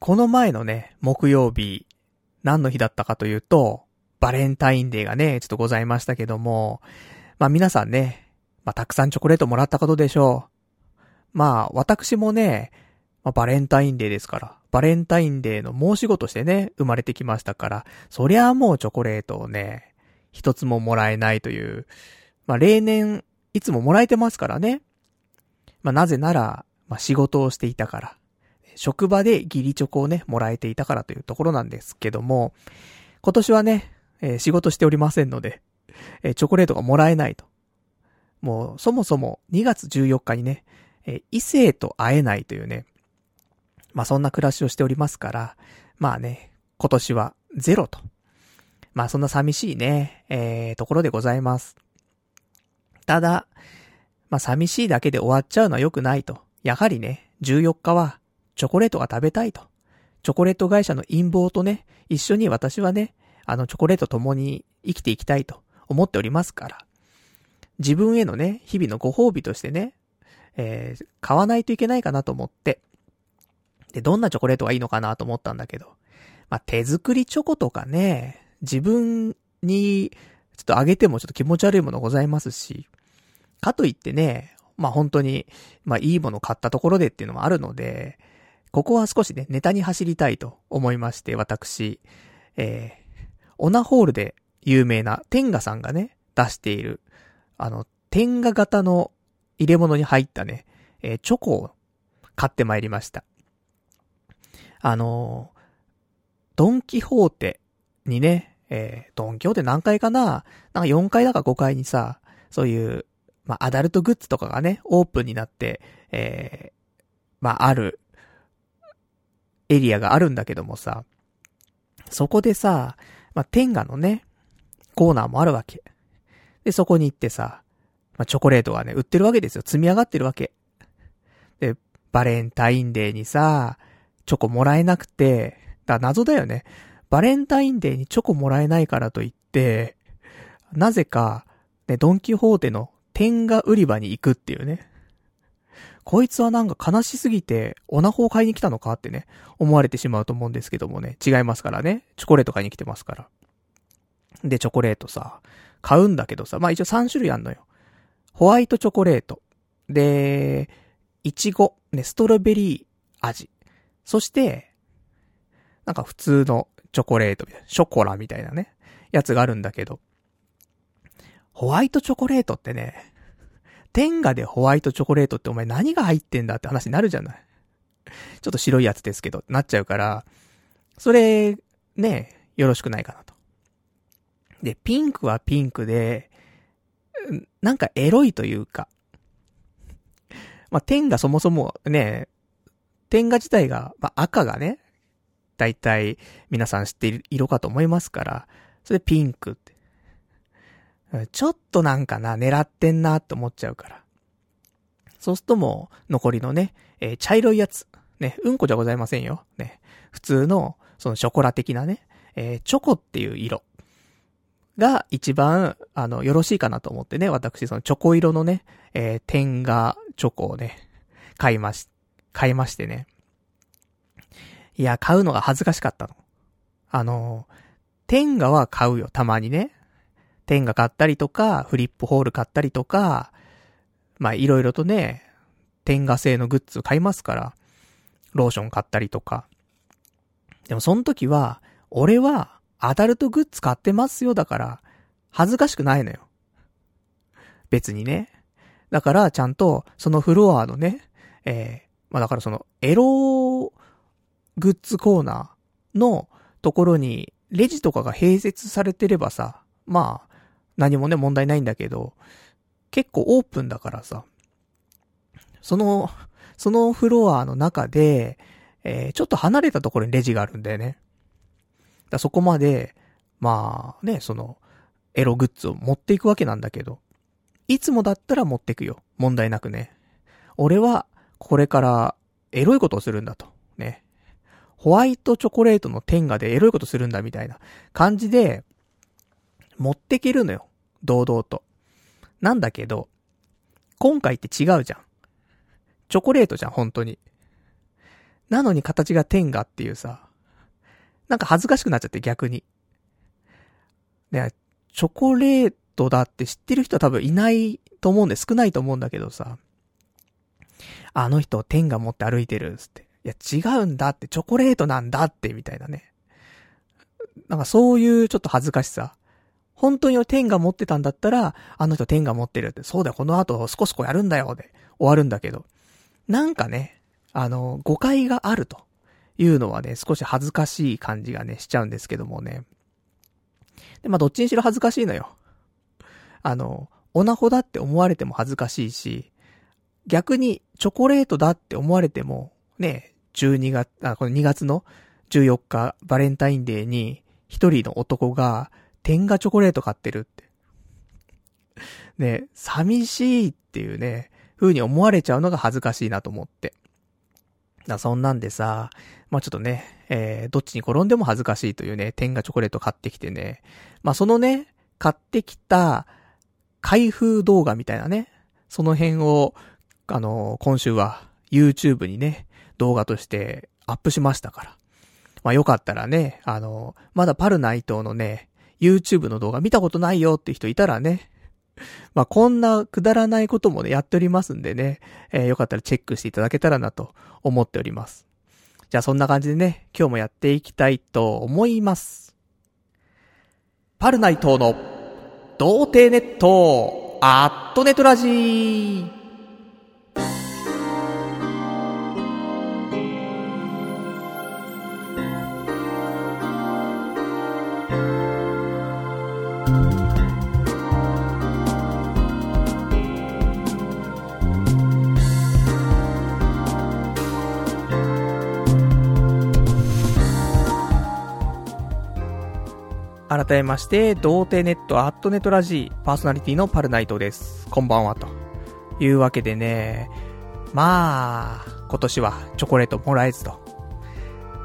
この前のね、木曜日、何の日だったかというと、バレンタインデーがね、ちょっとございましたけども、まあ皆さんね、まあたくさんチョコレートもらったことでしょう。まあ私もね、まあ、バレンタインデーですから、バレンタインデーの申し子としてね、生まれてきましたから、そりゃもうチョコレートをね、一つももらえないという、まあ例年、いつももらえてますからね。まあなぜなら、まあ仕事をしていたから、職場でギリチョコをね、もらえていたからというところなんですけども、今年はね、えー、仕事しておりませんので、えー、チョコレートがもらえないと。もう、そもそも2月14日にね、えー、異性と会えないというね、まあそんな暮らしをしておりますから、まあね、今年はゼロと。まあそんな寂しいね、えー、ところでございます。ただ、まあ寂しいだけで終わっちゃうのは良くないと。やはりね、14日はチョコレートが食べたいと。チョコレート会社の陰謀とね、一緒に私はね、あのチョコレート共に生きていきたいと思っておりますから。自分へのね、日々のご褒美としてね、えー、買わないといけないかなと思って。で、どんなチョコレートがいいのかなと思ったんだけど。まあ、手作りチョコとかね、自分に、ちょっとあげてもちょっと気持ち悪いものございますし、かといってね、まあ、本当に、まあ、いいもの買ったところでっていうのもあるので、ここは少しね、ネタに走りたいと思いまして、私、えー、オナホールで有名なテンガさんがね、出している、あの、テンガ型の入れ物に入ったね、えー、チョコを買ってまいりました。あのー、ドンキホーテにね、えー、ドンキホーテ何回かな？なんか4回だか5回にさ、そういう、まあ、アダルトグッズとかがね、オープンになって、えー、まあ、ある、エリアがあるんだけどもさ、そこでさ、まあ、天下のね、コーナーもあるわけ。で、そこに行ってさ、まあ、チョコレートがね、売ってるわけですよ。積み上がってるわけ。で、バレンタインデーにさ、チョコもらえなくて、だ謎だよね。バレンタインデーにチョコもらえないからといって、なぜか、ね、ドンキホーテの天下売り場に行くっていうね。こいつはなんか悲しすぎて、オナホを買いに来たのかってね、思われてしまうと思うんですけどもね、違いますからね。チョコレート買いに来てますから。で、チョコレートさ、買うんだけどさ、まあ一応3種類あんのよ。ホワイトチョコレート。で、いちご、ね、ストロベリー味。そして、なんか普通のチョコレートみたいな、ショコラみたいなね、やつがあるんだけど、ホワイトチョコレートってね、天下でホワイトチョコレートってお前何が入ってんだって話になるじゃない。ちょっと白いやつですけど、なっちゃうから、それ、ね、よろしくないかなと。で、ピンクはピンクで、なんかエロいというか、まあ、天がそもそもね、天下自体が、まあ、赤がね、だいたい皆さん知っている色かと思いますから、それピンクって。ちょっとなんかな、狙ってんなって思っちゃうから。そうするともう、残りのね、えー、茶色いやつ。ね、うんこじゃございませんよ。ね。普通の、そのショコラ的なね、えー、チョコっていう色。が一番、あの、よろしいかなと思ってね、私、そのチョコ色のね、えー、天下チョコをね、買いまし、買いましてね。いや、買うのが恥ずかしかったの。あの、天下は買うよ、たまにね。天下買ったりとか、フリップホール買ったりとか、まあ、いろいろとね、天下製のグッズ買いますから、ローション買ったりとか。でもその時は、俺は、アダルトグッズ買ってますよだから、恥ずかしくないのよ。別にね。だから、ちゃんと、そのフロアのね、えー、まあだからその、エローグッズコーナーのところに、レジとかが併設されてればさ、まあ、何もね、問題ないんだけど、結構オープンだからさ、その、そのフロアの中で、えー、ちょっと離れたところにレジがあるんだよね。だそこまで、まあね、その、エログッズを持っていくわけなんだけど、いつもだったら持ってくよ。問題なくね。俺は、これから、エロいことをするんだと。ね。ホワイトチョコレートの天下でエロいことするんだみたいな感じで、持ってけるのよ。堂々と。なんだけど、今回って違うじゃん。チョコレートじゃん、本当に。なのに形が天下っていうさ、なんか恥ずかしくなっちゃって逆に。ね、チョコレートだって知ってる人は多分いないと思うんで少ないと思うんだけどさ、あの人天下持って歩いてるっつって。いや違うんだって、チョコレートなんだって、みたいなね。なんかそういうちょっと恥ずかしさ。本当に天下持ってたんだったら、あの人天下持ってるって、そうだよ、この後少しこうやるんだよ、で終わるんだけど。なんかね、あの、誤解があるというのはね、少し恥ずかしい感じがね、しちゃうんですけどもね。で、まあ、どっちにしろ恥ずかしいのよ。あの、オナホだって思われても恥ずかしいし、逆にチョコレートだって思われても、ね、12月、あ、この2月の14日、バレンタインデーに、一人の男が、天下チョコレート買ってるって。ね、寂しいっていうね、風に思われちゃうのが恥ずかしいなと思って。だそんなんでさ、まあ、ちょっとね、えー、どっちに転んでも恥ずかしいというね、天下チョコレート買ってきてね。まあ、そのね、買ってきた、開封動画みたいなね、その辺を、あのー、今週は YouTube にね、動画としてアップしましたから。まあ、よかったらね、あのー、まだパルナイトのね、YouTube の動画見たことないよって人いたらね、まあ、こんなくだらないこともね、やっておりますんでね、えー、よかったらチェックしていただけたらなと思っております。じゃあそんな感じでね、今日もやっていきたいと思います。パルナイトの童貞ネット、アットネトラジー。改めまして、童貞ネットアットネットラジーパーソナリティのパルナイトです。こんばんは、というわけでね、まあ、今年はチョコレートもらえずと。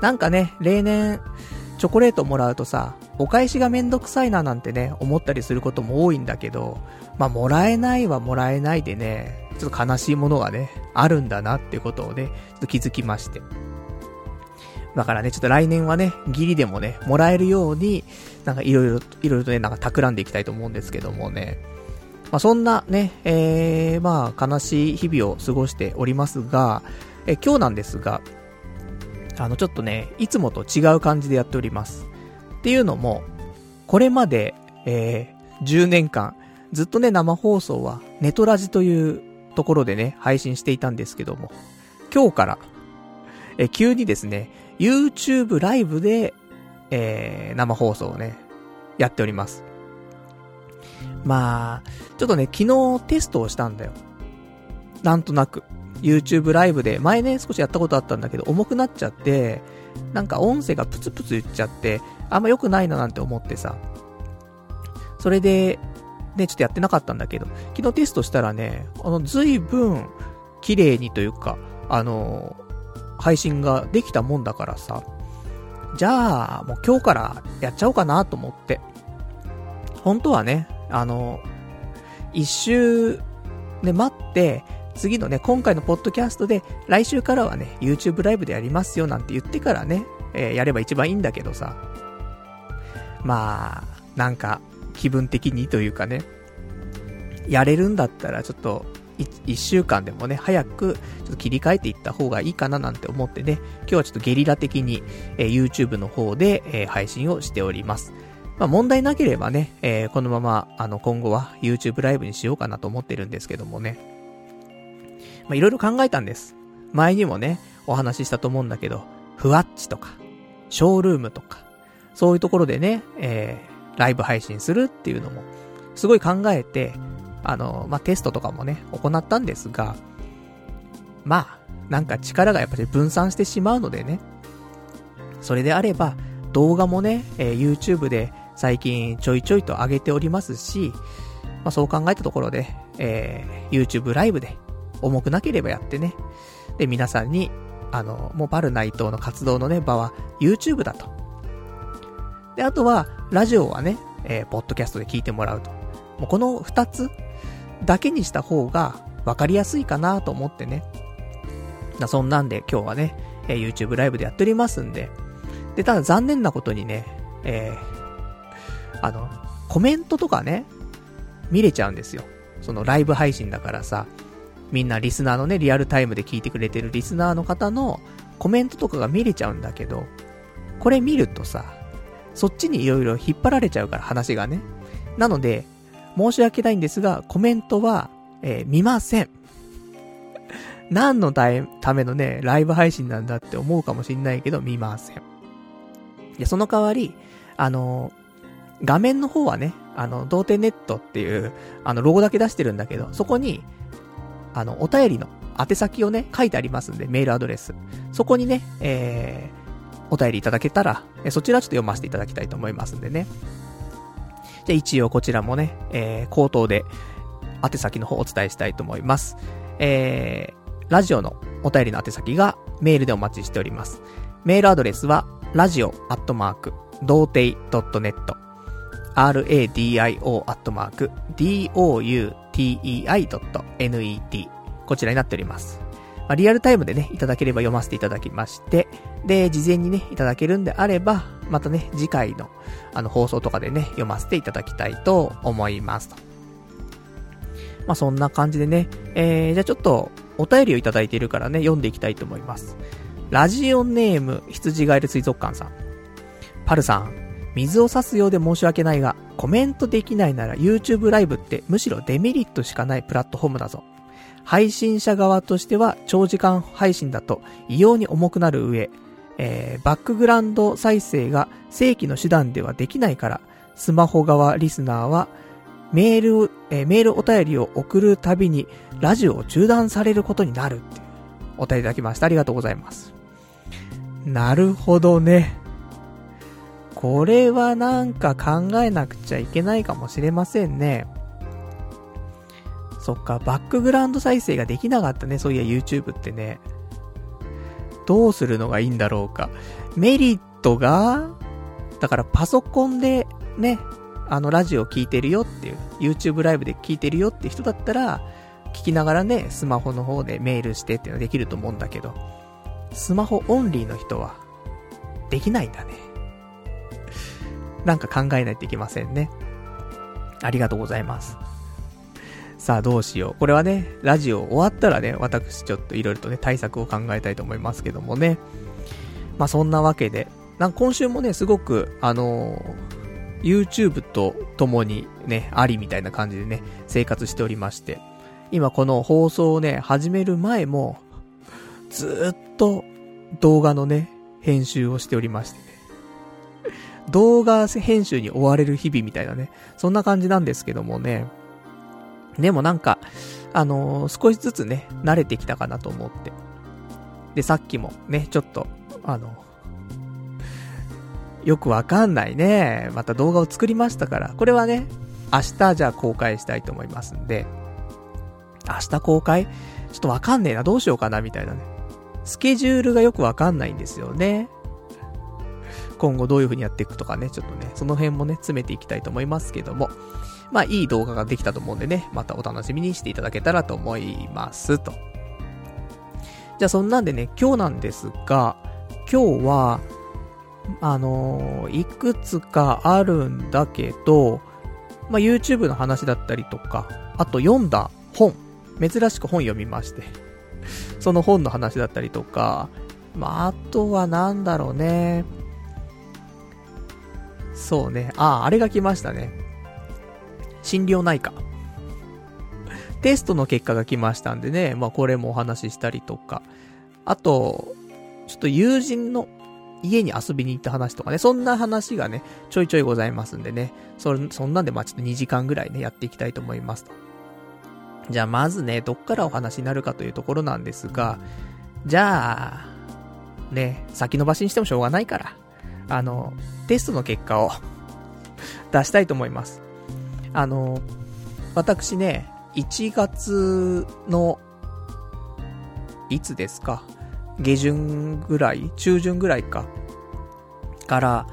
なんかね、例年、チョコレートもらうとさ、お返しがめんどくさいななんてね、思ったりすることも多いんだけど、まあ、もらえないはもらえないでね、ちょっと悲しいものがね、あるんだなってことをね、ちょっと気づきまして。だからね、ちょっと来年はね、ギリでもね、もらえるように、なんかいろいろ、いろいろとね、なんか企んでいきたいと思うんですけどもね。まあ、そんなね、えー、まあ、悲しい日々を過ごしておりますが、え今日なんですが、あの、ちょっとね、いつもと違う感じでやっております。っていうのも、これまで、えー、10年間、ずっとね、生放送は、ネトラジというところでね、配信していたんですけども、今日から、え急にですね、YouTube ライブで、えー、生放送をね、やっております。まあ、ちょっとね、昨日テストをしたんだよ。なんとなく。YouTube ライブで、前ね、少しやったことあったんだけど、重くなっちゃって、なんか音声がプツプツ言っちゃって、あんま良くないななんて思ってさ。それで、ね、ちょっとやってなかったんだけど、昨日テストしたらね、あの、随分、綺麗にというか、あの、配信ができたもんだからさ、じゃあ、もう今日からやっちゃおうかなと思って。本当はね、あの、一周、ね、待って、次のね、今回のポッドキャストで、来週からはね、YouTube ライブでやりますよなんて言ってからね、えー、やれば一番いいんだけどさ。まあ、なんか、気分的にというかね、やれるんだったらちょっと、一週間でもね、早く、ちょっと切り替えていった方がいいかななんて思ってね、今日はちょっとゲリラ的に、えー、YouTube の方で、えー、配信をしております。まあ問題なければね、えー、このまま、あの、今後は YouTube ライブにしようかなと思ってるんですけどもね。まあいろいろ考えたんです。前にもね、お話ししたと思うんだけど、ふわっちとか、ショールームとか、そういうところでね、えー、ライブ配信するっていうのも、すごい考えて、あの、まあ、テストとかもね、行ったんですが、まあ、なんか力がやっぱり分散してしまうのでね、それであれば、動画もね、えー、YouTube で最近ちょいちょいと上げておりますし、まあ、そう考えたところで、えー、YouTube ライブで重くなければやってね、で、皆さんに、あの、もうバルナイトの活動のね、場は YouTube だと。で、あとは、ラジオはね、えー、ポッドキャストで聞いてもらうと。もうこの二つだけにした方が分かりやすいかなと思ってね。なそんなんで今日はね、えー、YouTube ライブでやっておりますんで。で、ただ残念なことにね、えー、あの、コメントとかね、見れちゃうんですよ。そのライブ配信だからさ、みんなリスナーのね、リアルタイムで聞いてくれてるリスナーの方のコメントとかが見れちゃうんだけど、これ見るとさ、そっちに色々引っ張られちゃうから話がね。なので、申し訳ないんですが、コメントは、えー、見ません。何のためのね、ライブ配信なんだって思うかもしんないけど、見ません。で、その代わり、あの画面の方はね、あの、童貞ネットっていう、あの、ロゴだけ出してるんだけど、そこに、あの、お便りの宛先をね、書いてありますんで、メールアドレス。そこにね、えー、お便りいただけたら、そちらちょっと読ませていただきたいと思いますんでね。じゃ一応こちらもね、えー、口頭で、宛先の方をお伝えしたいと思います。えー、ラジオのお便りの宛先がメールでお待ちしております。メールアドレスは、ラジオアットマーク、童貞 .net、radio.doutei.net、こちらになっております。まあ、リアルタイムでね、いただければ読ませていただきまして、で、事前にね、いただけるんであれば、またね、次回の、あの、放送とかでね、読ませていただきたいと思いますと。まあ、そんな感じでね、えー、じゃあちょっと、お便りをいただいているからね、読んでいきたいと思います。ラジオネーム、羊ガエル水族館さん。パルさん、水を差すようで申し訳ないが、コメントできないなら YouTube ライブってむしろデメリットしかないプラットフォームだぞ。配信者側としては長時間配信だと異様に重くなる上、えー、バックグラウンド再生が正規の手段ではできないから、スマホ側リスナーはメール、えー、メールお便りを送るたびにラジオを中断されることになるってお便りいただきました。ありがとうございます。なるほどね。これはなんか考えなくちゃいけないかもしれませんね。そっか、バックグラウンド再生ができなかったね、そういや YouTube ってね。どうするのがいいんだろうか。メリットが、だからパソコンでね、あのラジオ聞いてるよっていう、YouTube ライブで聞いてるよって人だったら、聞きながらね、スマホの方でメールしてっていうのはできると思うんだけど、スマホオンリーの人は、できないんだね。なんか考えないといけませんね。ありがとうございます。さあどうしよう。これはね、ラジオ終わったらね、私ちょっと色々とね、対策を考えたいと思いますけどもね。まあそんなわけで、なんか今週もね、すごく、あのー、YouTube と共にね、ありみたいな感じでね、生活しておりまして、今この放送をね、始める前も、ずっと動画のね、編集をしておりましてね。動画編集に追われる日々みたいなね、そんな感じなんですけどもね。でもなんか、あのー、少しずつね、慣れてきたかなと思って。で、さっきもね、ちょっと、あの、よくわかんないね、また動画を作りましたから、これはね、明日じゃあ公開したいと思いますんで、明日公開？ちょっとわかんねえな、どうしようかな、みたいなね。スケジュールがよくわかんないんですよね。今後どういう風にやっていくとかね、ちょっとね、その辺もね、詰めていきたいと思いますけども。まあ、いい動画ができたと思うんでね、またお楽しみにしていただけたらと思います、と。じゃあ、そんなんでね、今日なんですが、今日は、あのー、いくつかあるんだけど、まあ、YouTube の話だったりとか、あと読んだ本、珍しく本読みまして、その本の話だったりとか、まあ、あとはなんだろうね。そうね。ああ、あれが来ましたね。心療内科。テストの結果が来ましたんでね、まあこれもお話ししたりとか。あと、ちょっと友人の家に遊びに行った話とかね、そんな話がね、ちょいちょいございますんでね、そ、そんなんでまあちょっと2時間ぐらいね、やっていきたいと思いますと。じゃあまずね、どっからお話になるかというところなんですが、じゃあ、ね、先延ばしにしてもしょうがないから、あの、テストの結果を 出したいと思います。あの、私ね、1月の、いつですか？下旬ぐらい中旬ぐらいか。から、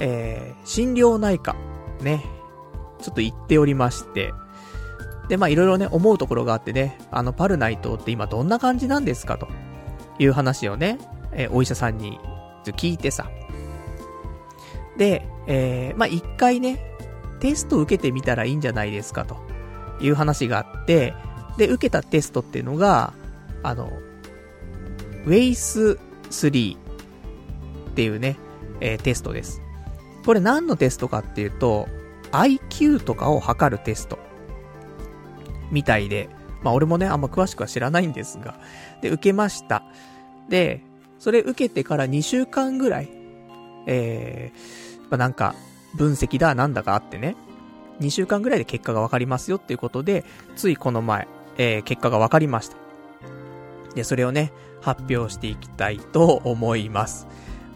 えー、心療内科、ね、ちょっと行っておりまして、で、まあいろいろね、思うところがあってね、あの、パルナイトって今どんな感じなんですか？と。いう話をね、えー、お医者さんに聞いてさ。で、えー、まあ、一回ね、テスト受けてみたらいいんじゃないですか、という話があって、で、受けたテストっていうのが、あの、ウェイス3っていうね、えー、テストです。これ何のテストかっていうと、IQ とかを測るテスト。みたいで、まあ俺もね、あんま詳しくは知らないんですが、で、受けました。で、それ受けてから2週間ぐらい、えー、まあなんか、分析だなんだかあってね、2週間ぐらいで結果がわかりますよっていうことで、ついこの前、えー、結果がわかりました。で、それをね、発表していきたいと思います。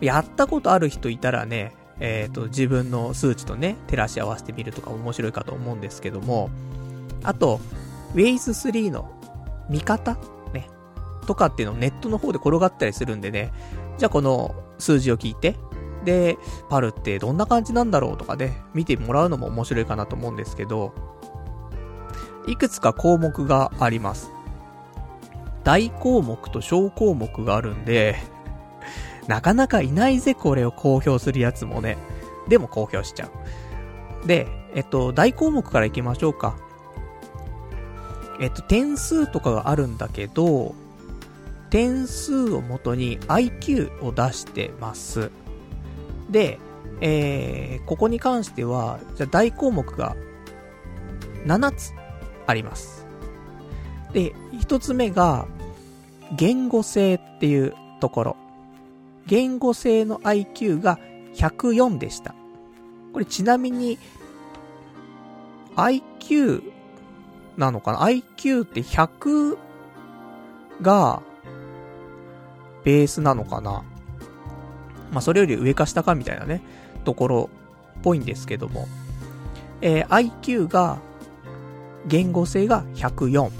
やったことある人いたらね、えっ、ー、と、自分の数値とね、照らし合わせてみるとか面白いかと思うんですけども、あと、w a イ s 3の見方ね。とかっていうのをネットの方で転がったりするんでね、じゃあこの数字を聞いて、で、パルってどんな感じなんだろうとかね、見てもらうのも面白いかなと思うんですけど、いくつか項目があります。大項目と小項目があるんで、なかなかいないぜ、これを公表するやつもね。でも公表しちゃう。で、えっと、大項目からいきましょうか。えっと、点数とかがあるんだけど、点数をもとに IQ を出してます。で、えー、ここに関しては、じゃ大項目が7つあります。で、1つ目が、言語性っていうところ。言語性の IQ が104でした。これちなみに、IQ なのかな ?IQ って100がベースなのかな？まあ、それより上か下かみたいなね、ところっぽいんですけども。えー、IQ が、言語性が104。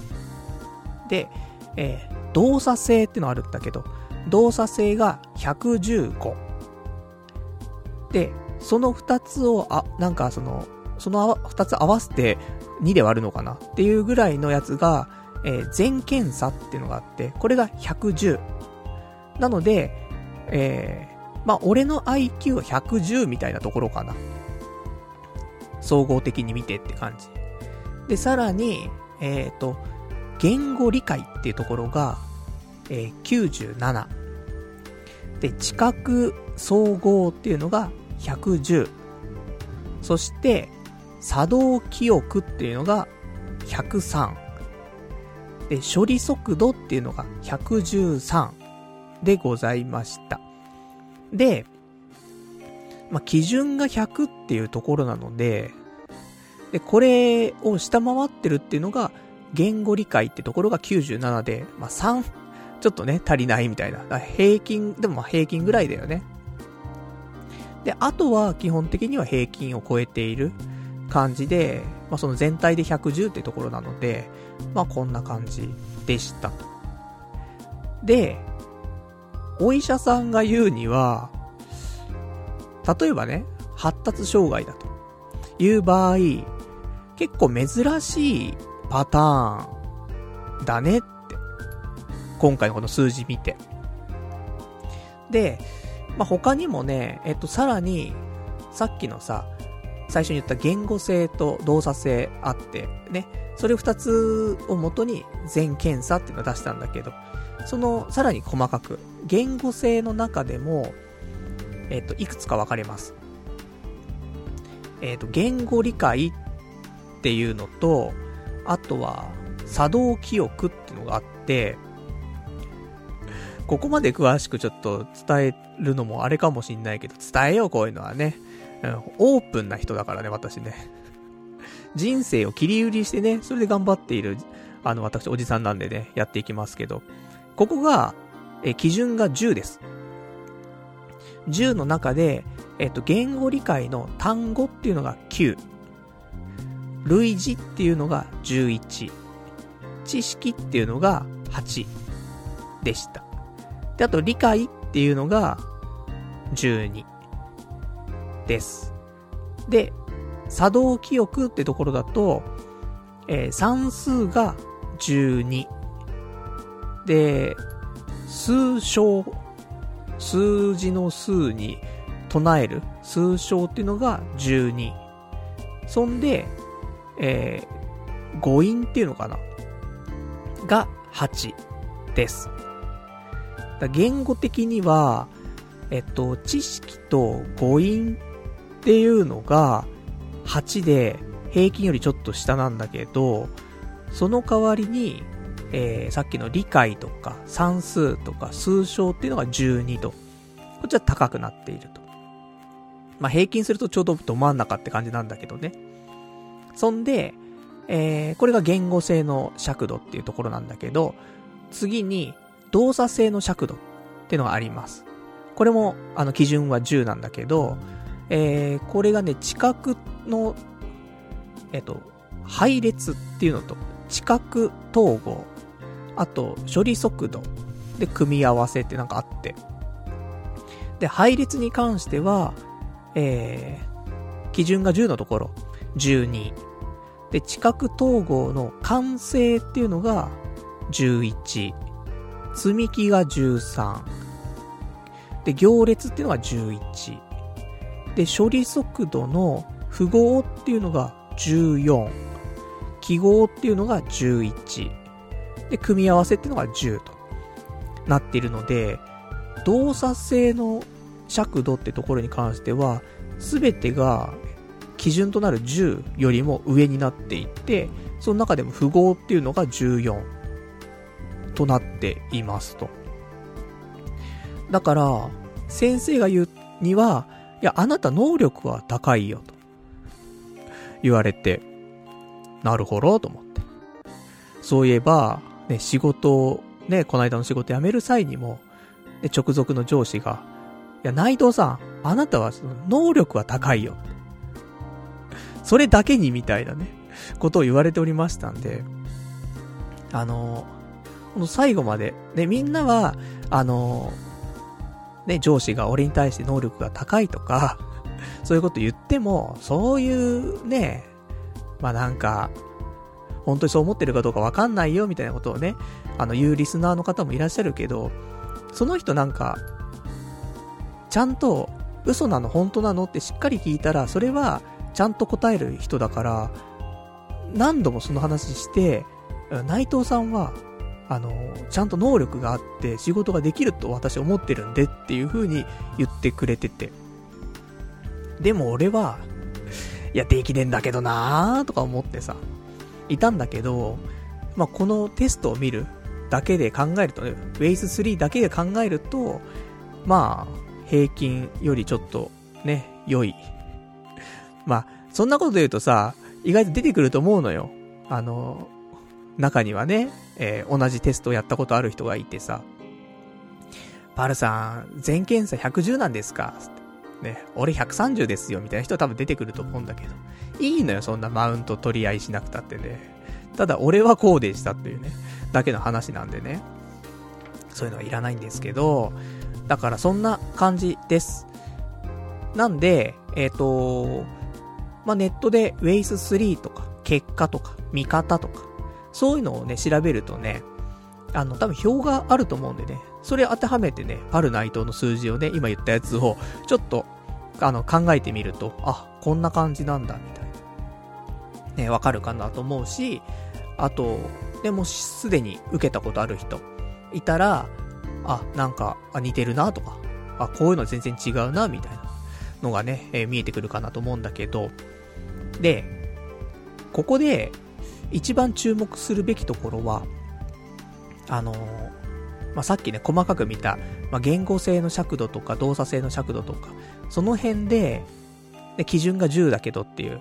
で、えー、動作性ってのあるんだけど、動作性が115。で、その二つを、あ、なんかその、その二つ合わせて2で割るのかな？っていうぐらいのやつが、えー、全検査っていうのがあって、これが110。なので、えー、まあ、俺の IQ は110みたいなところかな。総合的に見てって感じ。で、さらに、えっ、ー、と、言語理解っていうところが、えー、97。で、知覚総合っていうのが110。そして、作動記憶っていうのが103。で、処理速度っていうのが113でございました。で、まあ、基準が100っていうところなので、で、これを下回ってるっていうのが、言語理解ってところが97で、まあ、3、ちょっとね、足りないみたいな。平均、でもま平均ぐらいだよね。で、あとは基本的には平均を超えている。感じで、まあ、その全体で110ってところなので、まあ、こんな感じでしたと。で、お医者さんが言うには、例えばね、発達障害だと。いう場合、結構珍しいパターンだねって、今回のこの数字見て。で、まあ、他にもね、えっと、さらに、さっきのさ、最初に言った言語性と動作性あって、ね、それ二つをもとに全検査っていうのを出したんだけど、その、さらに細かく、言語性の中でも、えっ、と、いくつか分かれます。えっ、と、言語理解っていうのと、あとは、作動記憶っていうのがあって、ここまで詳しくちょっと伝えるのもあれかもしんないけど、伝えよう、こういうのはね。うん、オープンな人だからね、私ね。人生を切り売りしてね、それで頑張っている、あの、私、おじさんなんでね、やっていきますけど、ここが、え、基準が10です。10の中で、えっと、言語理解の単語っていうのが9。類似っていうのが11。知識っていうのが8でした。で、あと理解っていうのが12。です。で、作動記憶ってところだと、えー、算数が12。で、数小、数字の数に唱える数小っていうのが12。そんで、えー、語音っていうのかな？が8です。言語的には、えっと、知識と語音っていうのが8で平均よりちょっと下なんだけど、その代わりに、えー、さっきの理解とか算数とか数小っていうのが12と、こっちは高くなっていると。まあ、平均するとちょうどど真ん中って感じなんだけどね。そんで、えー、これが言語性の尺度っていうところなんだけど、次に動作性の尺度っていうのがあります。これも、あの、基準は10なんだけど、えー、これがね、知覚の、えっと、配列っていうのと、知覚統合、あと、処理速度で組み合わせってなんかあって。で、配列に関しては、えー、基準が10のところ、12。で、知覚統合の完成っていうのが11。積み木が13。で、行列っていうのが11。で、処理速度の符号っていうのが14。記号っていうのが11。で、組み合わせっていうのが10となっているので、動作性の尺度ってところに関しては、すべてが基準となる10よりも上になっていて、その中でも符号っていうのが14となっていますと。だから、先生が言うには、いや、あなた能力は高いよと言われて、なるほどと思って。そういえば、ね、仕事を、ね、この間の仕事辞める際にも、ね、直属の上司が、いや、内藤さん、あなたはその能力は高いよ。それだけにみたいなね、ことを言われておりましたんで、あの、この最後まで、ね、みんなは、あの、ね、上司が俺に対して能力が高いとか、そういうこと言っても、そういうね、まあなんか、本当にそう思ってるかどうかわかんないよみたいなことをね、あの言うリスナーの方もいらっしゃるけど、その人なんか、ちゃんと嘘なの本当なのってしっかり聞いたら、それはちゃんと答える人だから、何度もその話して、内藤さんは、あの、ちゃんと能力があって仕事ができると私思ってるんでっていう風に言ってくれてて。でも俺は、いや、できねえんだけどなーとか思ってさ、いたんだけど、まあ、このテストを見るだけで考えるとね、ウェイス3だけで考えると、まあ、平均よりちょっと、ね、良い。まあ、そんなことで言うとさ、意外と出てくると思うのよ。あの、中にはね、えー、同じテストをやったことある人がいてさ、パルさん、全検査110なんですか？ね、俺130ですよ、みたいな人は多分出てくると思うんだけど。いいのよ、そんなマウント取り合いしなくたってね。ただ、俺はこうでしたっていうね、だけの話なんでね。そういうのはいらないんですけど、だからそんな感じです。なんで、えっ、ー、と、まあ、ネットで Waze3 とか、結果とか、見方とか、そういうのをね、調べるとね、あの、多分表があると思うんでね、それ当てはめてね、パル内藤の数字をね、今言ったやつを、ちょっと、あの、考えてみると、あ、こんな感じなんだ、みたいな。ね、わかるかなと思うし、あと、でもすでに受けたことある人、いたら、あ、なんか、あ、似てるなとか、あ、こういうの全然違うな、みたいなのがね、えー、見えてくるかなと思うんだけど、で、ここで、一番注目するべきところは、あのー、まあ、さっきね、細かく見た、まあ、言語性の尺度とか動作性の尺度とか、その辺で、で基準が10だけどっていう、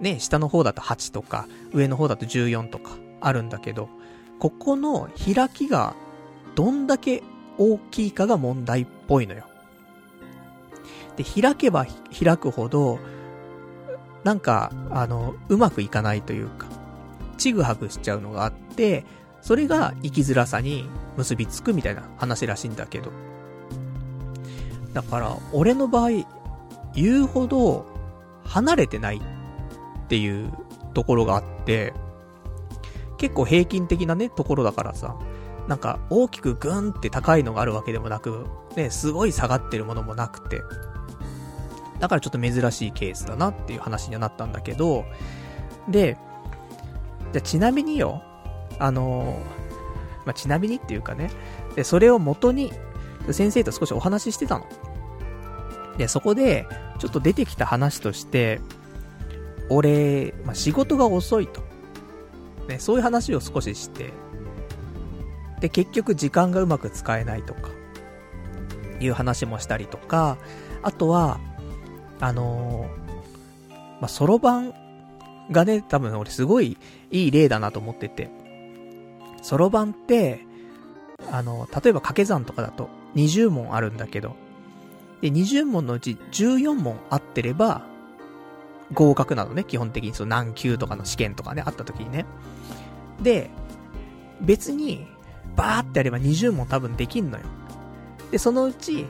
ね、下の方だと8とか、上の方だと14とかあるんだけど、ここの開きがどんだけ大きいかが問題っぽいのよ。で、開けば開くほど、なんか、あの、うまくいかないというか、ちぐはぐしちゃうのがあって、それが生きづらさに結びつくみたいな話らしいんだけど。だから、俺の場合、言うほど離れてないっていうところがあって、結構平均的なね、ところだからさ、なんか大きくグーンって高いのがあるわけでもなく、ね、すごい下がってるものもなくて、だからちょっと珍しいケースだなっていう話にはなったんだけど、で、じゃちなみによ、あのまあ、ちなみにっていうかね、で、それを元に、先生と少しお話ししてたの。で、そこで、ちょっと出てきた話として、俺、まあ、仕事が遅いと。ね、そういう話を少しして、で、結局時間がうまく使えないとか、いう話もしたりとか、あとは、あのー、まあ、そろばんがね、多分俺すごいいい例だなと思ってて、そろばんって、あの、例えば掛け算とかだと20問あるんだけど、で、20問のうち14問あってれば、合格なのね、基本的にその何級とかの試験とかね、あった時にね。で、別に、バーってやれば20問多分できんのよ。で、そのうち、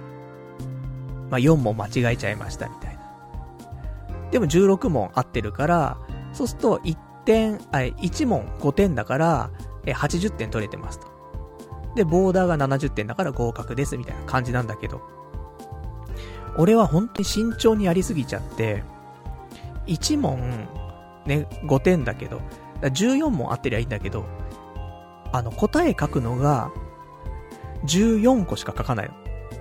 まあ、4問間違えちゃいましたみたいな。でも16問合ってるから、そうすると1点、あ、1問5点だから、え、80点取れてますと。で、ボーダーが70点だから合格ですみたいな感じなんだけど、俺は本当に慎重にやりすぎちゃって、1問、ね、5点だけど、14問合ってりゃいいんだけど、あの、答え書くのが、14個しか書かないの。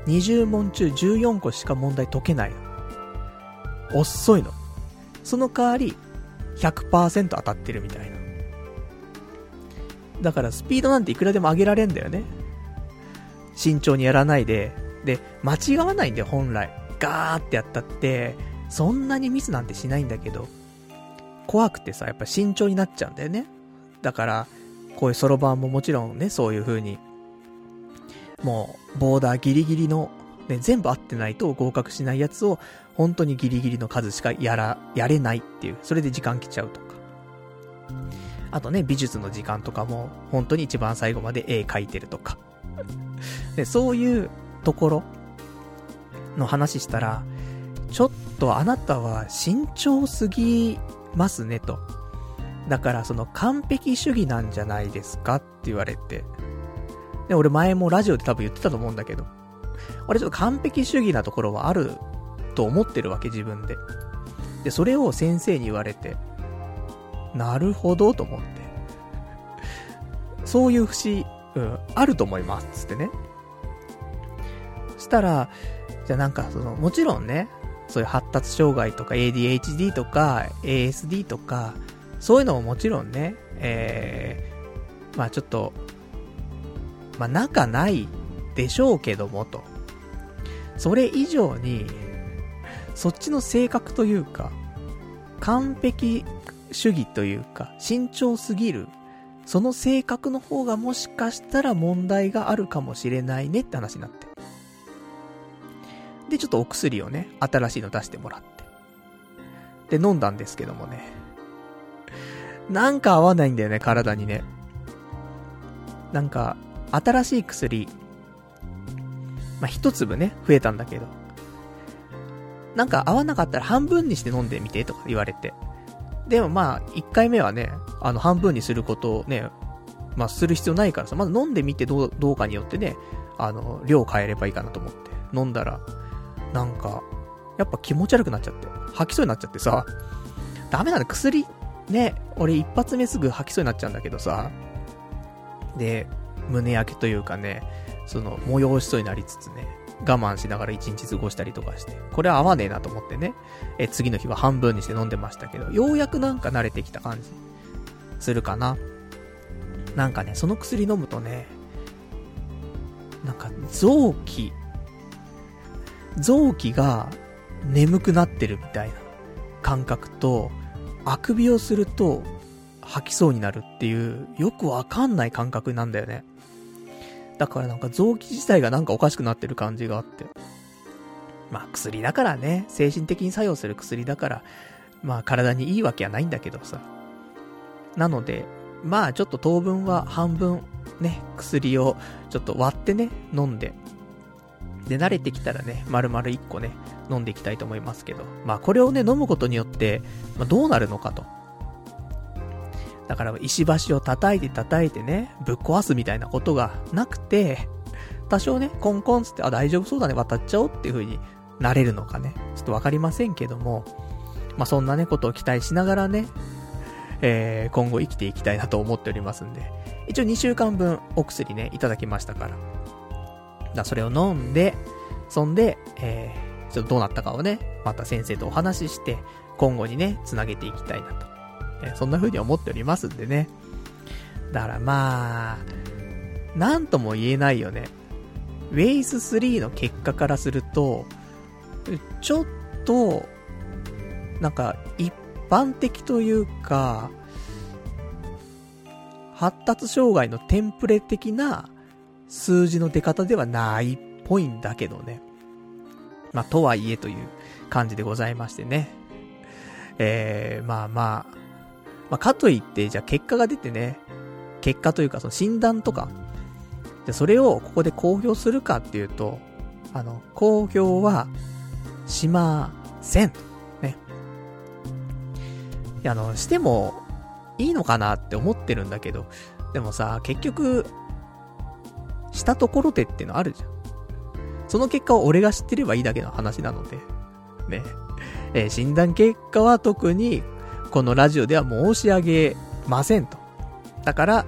20問中14個しか問題解けないの。遅いの。その代わり、100%当たってるみたいな。だからスピードなんていくらでも上げられんだよね。慎重にやらないで。で、間違わないんだよ、本来。ガーってやったって、そんなにミスなんてしないんだけど、怖くてさ、やっぱ慎重になっちゃうんだよね。だから、こういうそろばんももちろんね、そういう風に、もう、ボーダーギリギリの、ね、全部合ってないと合格しないやつを、本当にギリギリの数しかやら、やれないっていう、それで時間来ちゃうとか。あとね、美術の時間とかも、本当に一番最後まで絵描いてるとか。で、そういうところの話したら、ちょっとあなたは慎重すぎますねと。だからその完璧主義なんじゃないですかって言われて。で、俺前もラジオで多分言ってたと思うんだけど、俺ちょっと完璧主義なところはあると思ってるわけ自分で。で、それを先生に言われて、なるほどと思って。そういう節、うん、あると思います、つってね。したら、じゃあなんかその、もちろんね、そういう発達障害とか ADHD とか ASD とか、そういうのももちろんね、えー、まあちょっと、まあ仲ないでしょうけどもと。それ以上に、そっちの性格というか、完璧主義というか、慎重すぎる、その性格の方がもしかしたら問題があるかもしれないねって話になって。で、ちょっとお薬をね、新しいの出してもらって。で、飲んだんですけどもね。なんか合わないんだよね、体にね。なんか、新しい薬、まあ、一粒ね、増えたんだけど。なんか合わなかったら半分にして飲んでみてとか言われて。でもまあ、一回目はね、あの、半分にすることをね、まあ、する必要ないからさ、まず飲んでみてどう、どうかによってね、あの、量変えればいいかなと思って。飲んだら、なんか、やっぱ気持ち悪くなっちゃって。吐きそうになっちゃってさ、ダメなんだ、薬、ね、俺一発目すぐ吐きそうになっちゃうんだけどさ、で、胸焼けというかね、その、催しそうになりつつね、我慢しながら一日過ごしたりとかして、これは合わねえなと思ってね、え、次の日は半分にして飲んでましたけど、ようやくなんか慣れてきた感じ、するかな。なんかね、その薬飲むとね、なんか臓器、臓器が眠くなってるみたいな感覚と、あくびをすると吐きそうになるっていう、よくわかんない感覚なんだよね。だからなんか臓器自体がなんかおかしくなってる感じがあって。まあ薬だからね、精神的に作用する薬だから、まあ体にいいわけはないんだけどさ。なので、まあちょっと当分は半分ね、薬をちょっと割ってね、飲んで。で、慣れてきたらね、丸々1個ね、飲んでいきたいと思いますけど。まあこれをね、飲むことによって、まあどうなるのかと。だから石橋を叩いて叩いてね、ぶっ壊すみたいなことがなくて、多少ね、コンコンつって、あ、大丈夫そうだね、渡っちゃおうっていう風になれるのかね、ちょっとわかりませんけども、まあ、そんなね、ことを期待しながらね、えー、今後生きていきたいなと思っておりますんで、一応2週間分お薬ね、いただきましたから。だそれを飲んで、そんで、えー、ちょっとどうなったかをね、また先生とお話しして、今後にね、つなげていきたいなと。えー、そんな風に思っておりますんでね。だからまあ、なんとも言えないよね。ウェイス3の結果からすると、ちょっと、なんか、一般的というか、発達障害のテンプレ的な数字の出方ではないっぽいんだけどね。まあ、とはいえという感じでございましてね。えー、まあまあ、まあ、かといって、じゃあ結果が出てね、結果というかその診断とか、で、それをここで公表するかっていうと、あの、公表はしません。ね。いや、あの、してもいいのかなって思ってるんだけど、でもさ、結局、したところでってのあるじゃん。その結果を俺が知ってればいいだけの話なので、ね。えー、診断結果は特に、このラジオでは申し上げませんと。だから、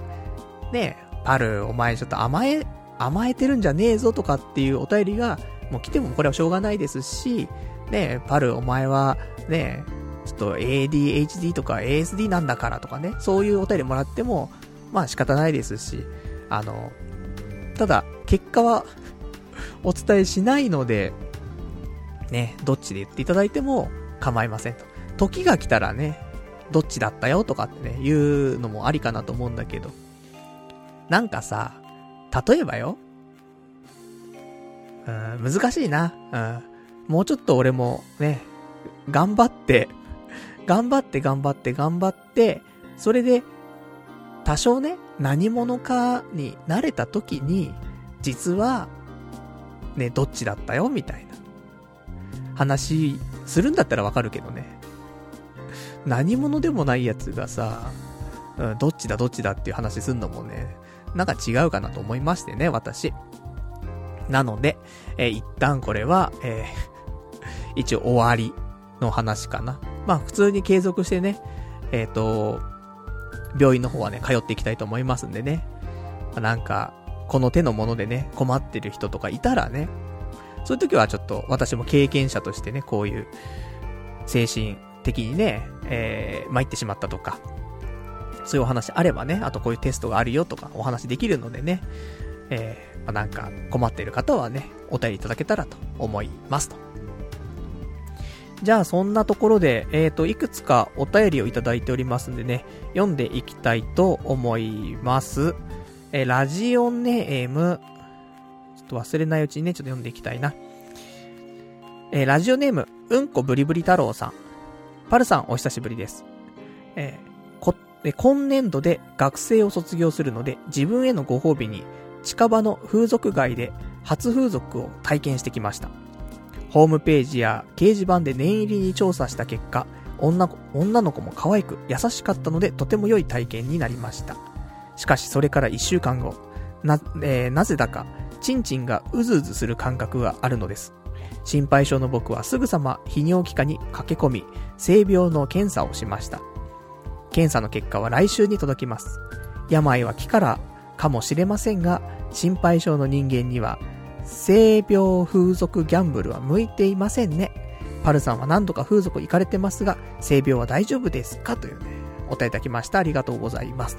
ね、パル、お前ちょっと甘え、甘えてるんじゃねえぞとかっていうお便りが、もう来てもこれはしょうがないですし、ね、パル、お前は、ね、ちょっと ADHD とか ASD なんだからとかね、そういうお便りもらっても、まあ仕方ないですし、あの、ただ、結果はお伝えしないので、ね、どっちで言っていただいても構いませんと。時が来たらね、どっちだったよとかってね、言うのもありかなと思うんだけど。なんかさ、例えばよ。うん、難しいな。うん。もうちょっと俺もね、頑張って、頑張って頑張って頑張って、それで、多少ね、何者かになれた時に、実は、ね、どっちだったよ、みたいな。話、するんだったらわかるけどね。何者でもないやつがさ、うん、どっちだどっちだっていう話すんのもね、なんか違うかなと思いましてね、私。なので、えー、一旦これは、えー、一応終わりの話かな。まあ普通に継続してね、えっ、ー、と、病院の方はね、通っていきたいと思いますんでね。ま、なんか、この手のものでね、困ってる人とかいたらね、そういう時はちょっと私も経験者としてね、こういう精神的にね、えー、参ってしまったとか、そういうお話あればね、あとこういうテストがあるよとかお話できるのでね、えー、ま、なんか困っている方はね、お便りいただけたらと思いますと。じゃあそんなところで、えっ、ー、と、いくつかお便りをいただいておりますんでね、読んでいきたいと思います。えー、ラジオネーム、ちょっと忘れないうちにね、ちょっと読んでいきたいな。えー、ラジオネーム、うんこブリブリ太郎さん。パルさん、お久しぶりです。え、こ、え今年度で学生を卒業するので、自分へのご褒美に、近場の風俗街で初風俗を体験してきました。ホームページや掲示板で念入りに調査した結果、女女の子も可愛く優しかったのでとても良い体験になりました。しかしそれから1週間後、な、えー、なぜだか、チンチンがうずうずする感覚があるのです。心配性の僕はすぐさま泌尿器科に駆け込み、性病の検査をしました。検査の結果は来週に届きます。病は木からかもしれませんが、心配性の人間には性病風俗ギャンブルは向いていませんね。パルさんは何度か風俗行かれてますが、性病は大丈夫ですか？というね、お答えいただきました。ありがとうございます。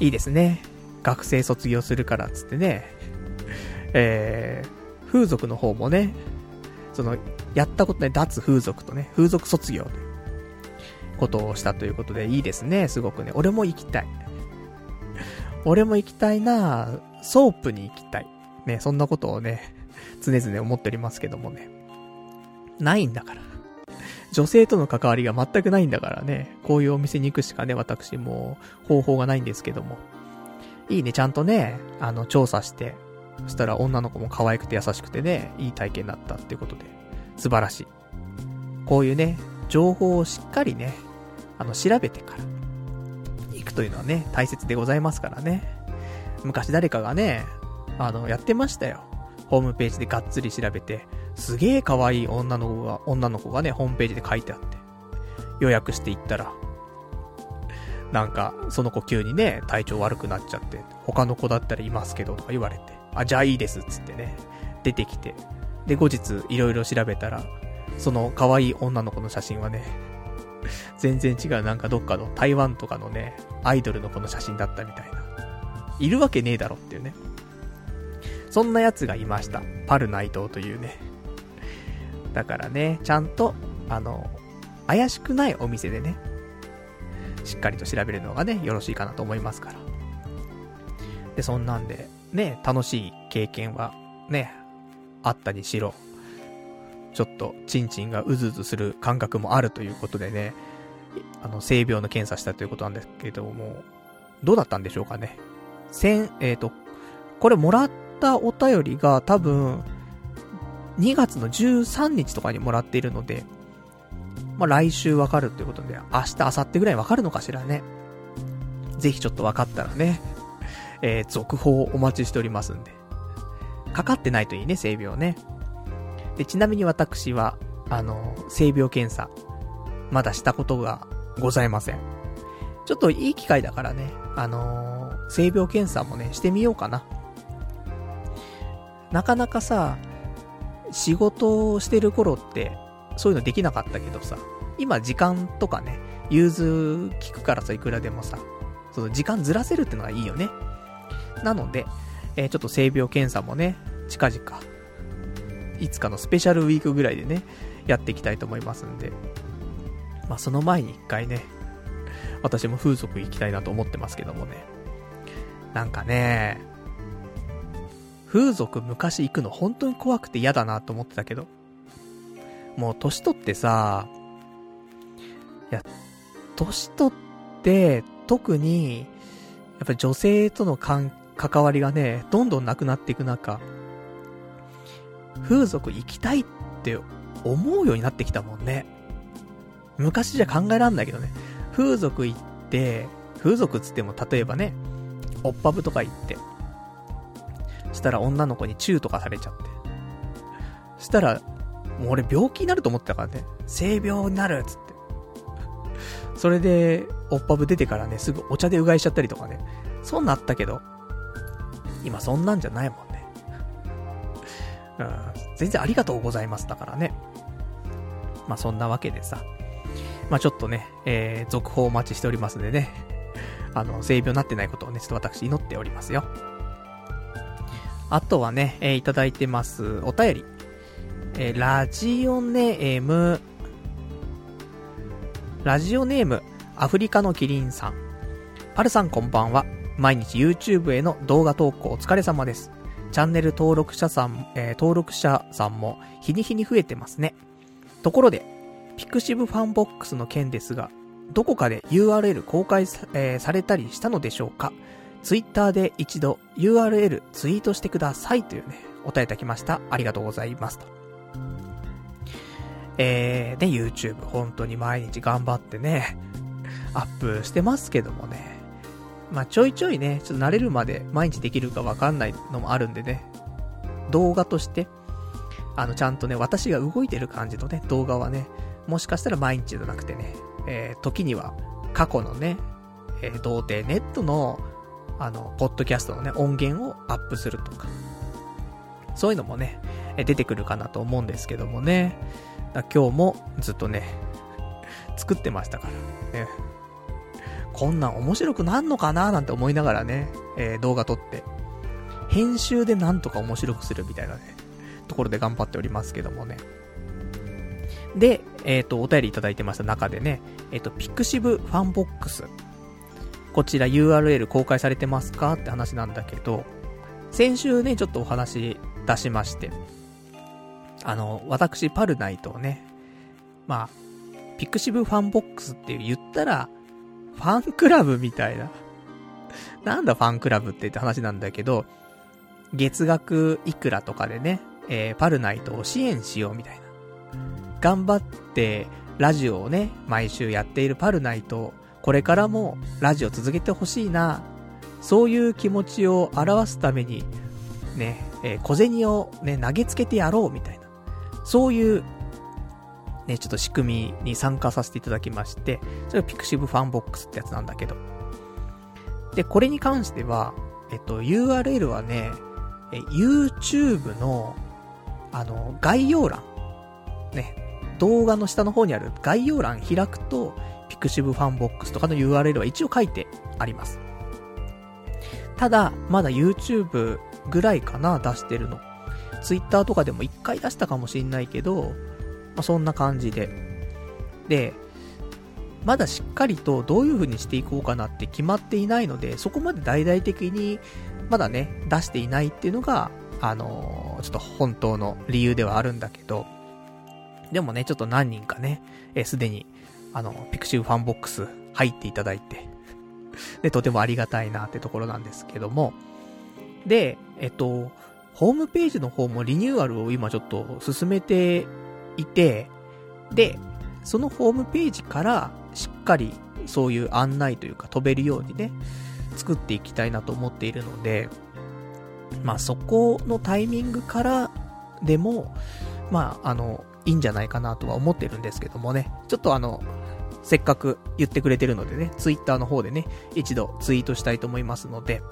いいですね。学生卒業するからっつってね。えー、風俗の方もね、その、やったことね、脱風俗とね、風俗卒業ということをしたということで、いいですね、すごくね。俺も行きたい。俺も行きたいなソープに行きたい。ね、そんなことをね、常々思っておりますけどもね。ないんだから。女性との関わりが全くないんだからね、こういうお店に行くしかね、私も方法がないんですけども。いいね、ちゃんとね、あの、調査して、そしたら女の子も可愛くて優しくてね、いい体験だったっていうことで、素晴らしい。こういうね、情報をしっかりね、あの、調べてから、行くというのはね、大切でございますからね。昔誰かがね、あの、やってましたよ。ホームページでがっつり調べて、すげえ可愛い女の子が、女の子がね、ホームページで書いてあって、予約していったら、なんか、その子急にね、体調悪くなっちゃって、他の子だったらいますけど、とか言われて、あ、じゃあいいです、つってね、出てきて、で、後日、いろいろ調べたら、その可愛い女の子の写真はね、全然違う、なんかどっかの台湾とかのね、アイドルの子の写真だったみたいな。いるわけねえだろっていうね。そんな奴がいました。パル内藤というね。だからね、ちゃんと、あの、怪しくないお店でね、しっかりと調べるのがね、よろしいかなと思いますから。で、そんなんで、ね、楽しい経験は、ね、あったにしろ、ちょっと、チンチンがうずうずする感覚もあるということでね、あの、性病の検査したということなんですけども、どうだったんでしょうかね。千、えっ、ー、と、これもらったお便りが多分、2月の13日とかにもらっているので、まあ、来週わかるということで、明日、明後日ぐらいわかるのかしらね。ぜひちょっとわかったらね、えー、続報をお待ちしておりますんで。かかってないといいね、性病ね。で、ちなみに私は、あの、性病検査、まだしたことがございません。ちょっといい機会だからね、あのー、性病検査もね、してみようかな。なかなかさ、仕事をしてる頃って、そういうのできなかったけどさ、今時間とかね、融通聞くからさ、いくらでもさ、その時間ずらせるってのがいいよね。なので、えー、ちょっと性病検査もね、近々、いつかのスペシャルウィークぐらいでね、やっていきたいと思いますんで、まあ、その前に一回ね、私も風俗行きたいなと思ってますけどもね。なんかね、風俗昔行くの本当に怖くて嫌だなと思ってたけど、もう年取ってさ、いや、年取って、特に、やっぱ女性との関、関わりがね、どんどんなくなっていく中、風俗行きたいって思うようになってきたもんね。昔じゃ考えらんないけどね。風俗行って、風俗つっても例えばね、おっぱぶとか行って、したら女の子にチューとかされちゃって。したら、もう俺病気になると思ってたからね。性病になるっつって。それで、おっぱぶ出てからね、すぐお茶でうがいしちゃったりとかね。そうなったけど、今そんなんじゃないもんね。うん、全然ありがとうございますだからね。まあそんなわけでさ。まあちょっとね、えー、続報お待ちしておりますんでね。あの、性病になってないことをね、ちょっと私祈っておりますよ。あとはね、えー、いただいてます、お便り。えー、ラジオネーム、ラジオネーム、アフリカのキリンさん。パルさんこんばんは。毎日 YouTube への動画投稿お疲れ様です。チャンネル登録者さん、えー、登録者さんも日に日に増えてますね。ところで、pixivFANBOX の件ですが、どこかで URL 公開さえー、されたりしたのでしょうか？ツイッターで一度 URL ツイートしてくださいというね、お答えいただきました。ありがとうございますと。えー、ね、YouTube 本当に毎日頑張ってね、アップしてますけどもね。まあ、ちょいちょいね、ちょっと慣れるまで毎日できるかわかんないのもあるんでね、動画として、あの、ちゃんとね、私が動いてる感じのね、動画はね、もしかしたら毎日じゃなくてね、えー、時には過去のね、えー、童貞ネットのあの、ポッドキャストのね、音源をアップするとか。そういうのもね、出てくるかなと思うんですけどもね。今日もずっとね、作ってましたから。ね、こんなん面白くなんのかななんて思いながらね、えー、動画撮って、編集でなんとか面白くするみたいなね、ところで頑張っておりますけどもね。で、えっ、ー、と、お便りいただいてました中でね、えっ、と、 pixivFANBOXこちら URL 公開されてますかって話なんだけど、先週ね、ちょっとお話出しまして、あの、私、パルナイトをね、まあ、 pixivFANBOXって言ったら、ファンクラブみたいな。なんだファンクラブってって話なんだけど、月額いくらとかでね、えー、パルナイトを支援しようみたいな。頑張って、ラジオをね、毎週やっているパルナイトこれからもラジオ続けてほしいな、そういう気持ちを表すために、ね、えー、小銭をね、投げつけてやろうみたいな。そういう、ね、ちょっと仕組みに参加させていただきまして、それが pixivFANBOXってやつなんだけど。で、これに関しては、えっと、URL はね、え、YouTube の、あの、概要欄。ね、動画の下の方にある概要欄開くと、 pixivFANBOXとかの URL は一応書いてあります。ただ、まだ YouTube ぐらいかな、出してるの。Twitter とかでも一回出したかもしんないけど、まあ、そんな感じで。で、まだしっかりとどういう風にしていこうかなって決まっていないので、そこまで大々的にまだね、出していないっていうのが、あのー、ちょっと本当の理由ではあるんだけど、でもね、ちょっと何人かね、え、すでに、あの、 pixivFANBOX 入っていただいて、で、とてもありがたいなってところなんですけども、で、えっと、ホームページの方もリニューアルを今ちょっと進めていて、で、そのホームページからしっかりそういう案内というか飛べるようにね、作っていきたいなと思っているので、まあそこのタイミングからでも、まああの、いいんじゃないかなとは思ってるんですけどもね、ちょっとあの、せっかく言ってくれてるのでね、ツイッターの方でね、一度ツイートしたいと思いますので、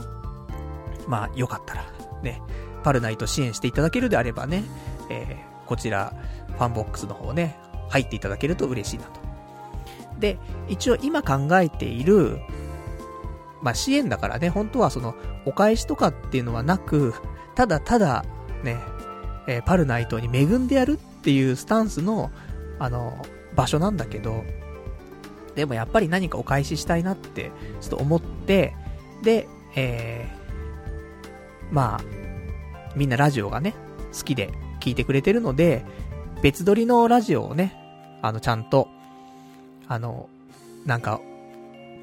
まあよかったら、ね、パルナイト支援していただけるであればね、えー、こちら、ファンボックスの方ね、入っていただけると嬉しいなと。で、一応今考えている、まあ、支援だからね、本当はその、お返しとかっていうのはなく、ただただ、ね、えー、パルナイトに恵んでやるっていうスタンスの、あの、場所なんだけど、でもやっぱり何かお返ししたいなって、ちょっと思って、で、えー、まあ、みんなラジオがね、好きで聞いてくれてるので、別撮りのラジオをね、あの、ちゃんと、あの、なんか、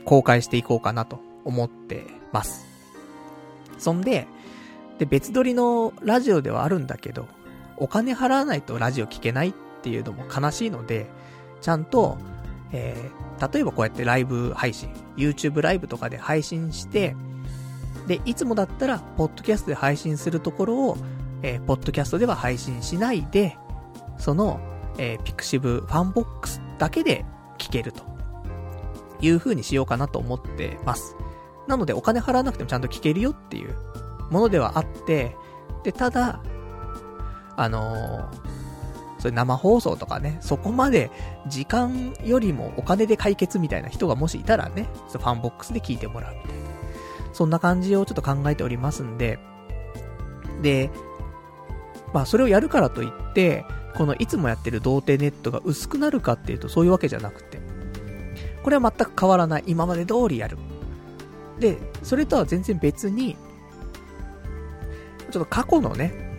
公開していこうかなと思ってます。そんで、で、別撮りのラジオではあるんだけど、お金払わないとラジオ聞けないっていうのも悲しいので、ちゃんと、えー、例えばこうやってライブ配信、YouTube ライブとかで配信して、で、いつもだったら、ポッドキャストで配信するところを、えー、ポッドキャストでは配信しないで、その、えー、 pixivFANBOX だけで聞けると。いう風にしようかなと思ってます。なのでお金払わなくてもちゃんと聞けるよっていうものではあって、で、ただ、あのー、それ生放送とかね、そこまで時間よりもお金で解決みたいな人がもしいたらね、ファンボックスで聞いてもらうみたいな。そんな感じをちょっと考えておりますんで、で、まあそれをやるからといって、このいつもやってる童貞ネットが薄くなるかっていうとそういうわけじゃなくて、これは全く変わらない。今まで通りやる。で、それとは全然別に、ちょっと過去のね、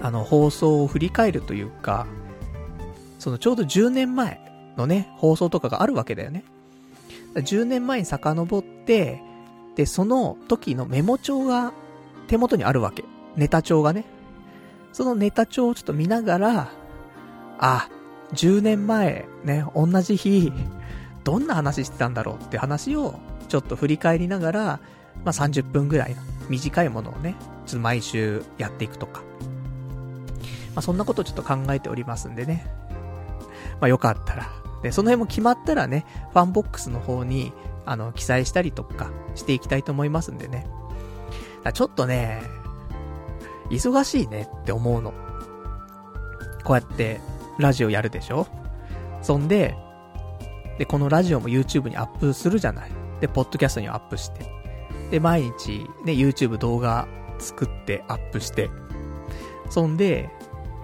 あの、放送を振り返るというか、そのちょうど10年前のね、放送とかがあるわけだよね。10年前に遡って、で、その時のメモ帳が手元にあるわけ。ネタ帳がね。そのネタ帳をちょっと見ながら、あ、10年前、ね、同じ日、どんな話してたんだろうって話を、ちょっと振り返りながら、まあ、30分ぐらいの短いものをね、ちょっと毎週やっていくとか。まあ、そんなことをちょっと考えておりますんでね。まあ、よかったら。で、その辺も決まったらね、ファンボックスの方に、あの、記載したりとかしていきたいと思いますんでね。ちょっとね、忙しいねって思うの。こうやって、ラジオやるでしょ？そんで、で、このラジオも YouTube にアップするじゃない。で、ポッドキャストにアップして。で、毎日、ね、YouTube 動画作ってアップして。そんで、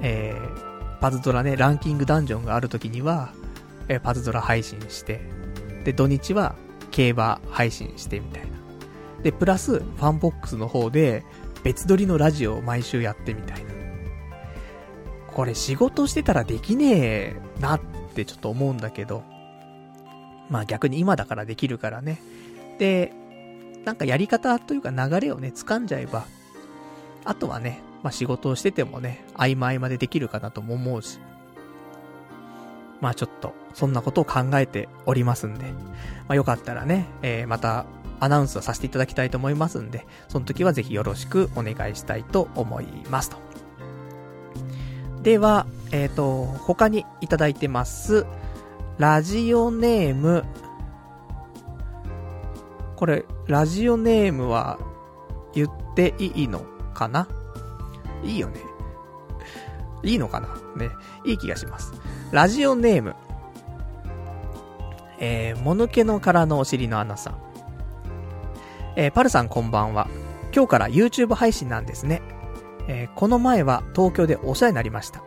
えー、パズドラね、ランキングダンジョンがある時には、えー、パズドラ配信して。で、土日は競馬配信してみたいな。で、プラス、ファンボックスの方で、別撮りのラジオを毎週やってみたいな。これ仕事してたらできねえなってちょっと思うんだけど。まあ逆に今だからできるからね。で、なんかやり方というか流れをね、掴んじゃえば、あとはね、まあ仕事をしててもね、合間合間でできるかなとも思うし。まあちょっと、そんなことを考えておりますんで、まあよかったらね、えー、また、アナウンスをさせていただきたいと思いますんで、その時はぜひよろしくお願いしたいと思いますと。では、えっ、ー、と、他にいただいてます。ラジオネーム。これ、ラジオネームは言っていいのかな？いいよね。いいのかな？ね。いい気がします。ラジオネーム。えー、もぬけの殻のお尻のアナさん。えー、パルさんこんばんは。今日から YouTube 配信なんですね。えー、この前は東京でお世話になりました。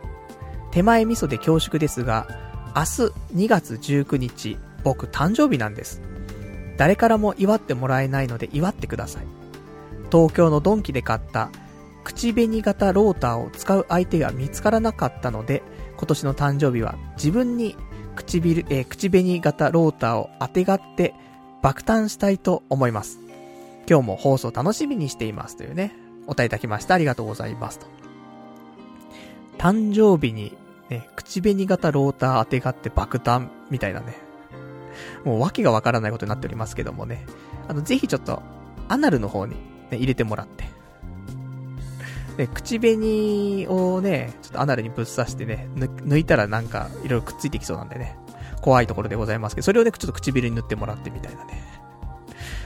手前味噌で恐縮ですが、明日2月19日、僕誕生日なんです。誰からも祝ってもらえないので祝ってください。東京のドンキで買った口紅型ローターを使う相手が見つからなかったので、今年の誕生日は自分に唇、えー、口紅型ローターを当てがって爆誕したいと思います。今日も放送楽しみにしていますというね、お答えいただきました。ありがとうございますと。誕生日に、ね、口紅型ローター当てがって爆誕みたいなね。もう訳がわからないことになっておりますけどもね。あの、ぜひちょっと、アナルの方に、ね、入れてもらって。で、口紅をね、ちょっとアナルにぶっ刺してね、抜いたらなんか、いろいろくっついてきそうなんでね。怖いところでございますけど、それをね、ちょっと唇に塗ってもらってみたいなね。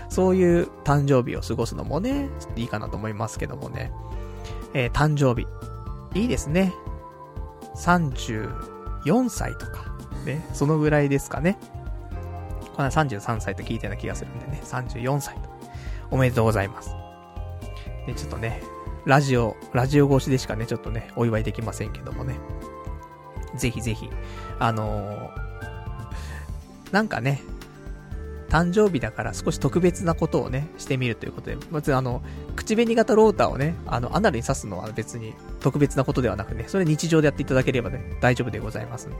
そういう誕生日を過ごすのもね、ちょっといいかなと思いますけどもね。えー、誕生日。いいですね。34歳とか、ね、そのぐらいですかね。この33歳と聞いたような気がするんでね、34歳と。おめでとうございます。で、ちょっとね、ラジオ、ラジオ越しでしかね、ちょっとね、お祝いできませんけどもね。ぜひぜひ、あのー、なんかね、誕生日だから少し特別なことをね、してみるということで、別にあの、口紅型ローターをね、あの、アナルに刺すのは別に特別なことではなくね、それ日常でやっていただければね、大丈夫でございますんで。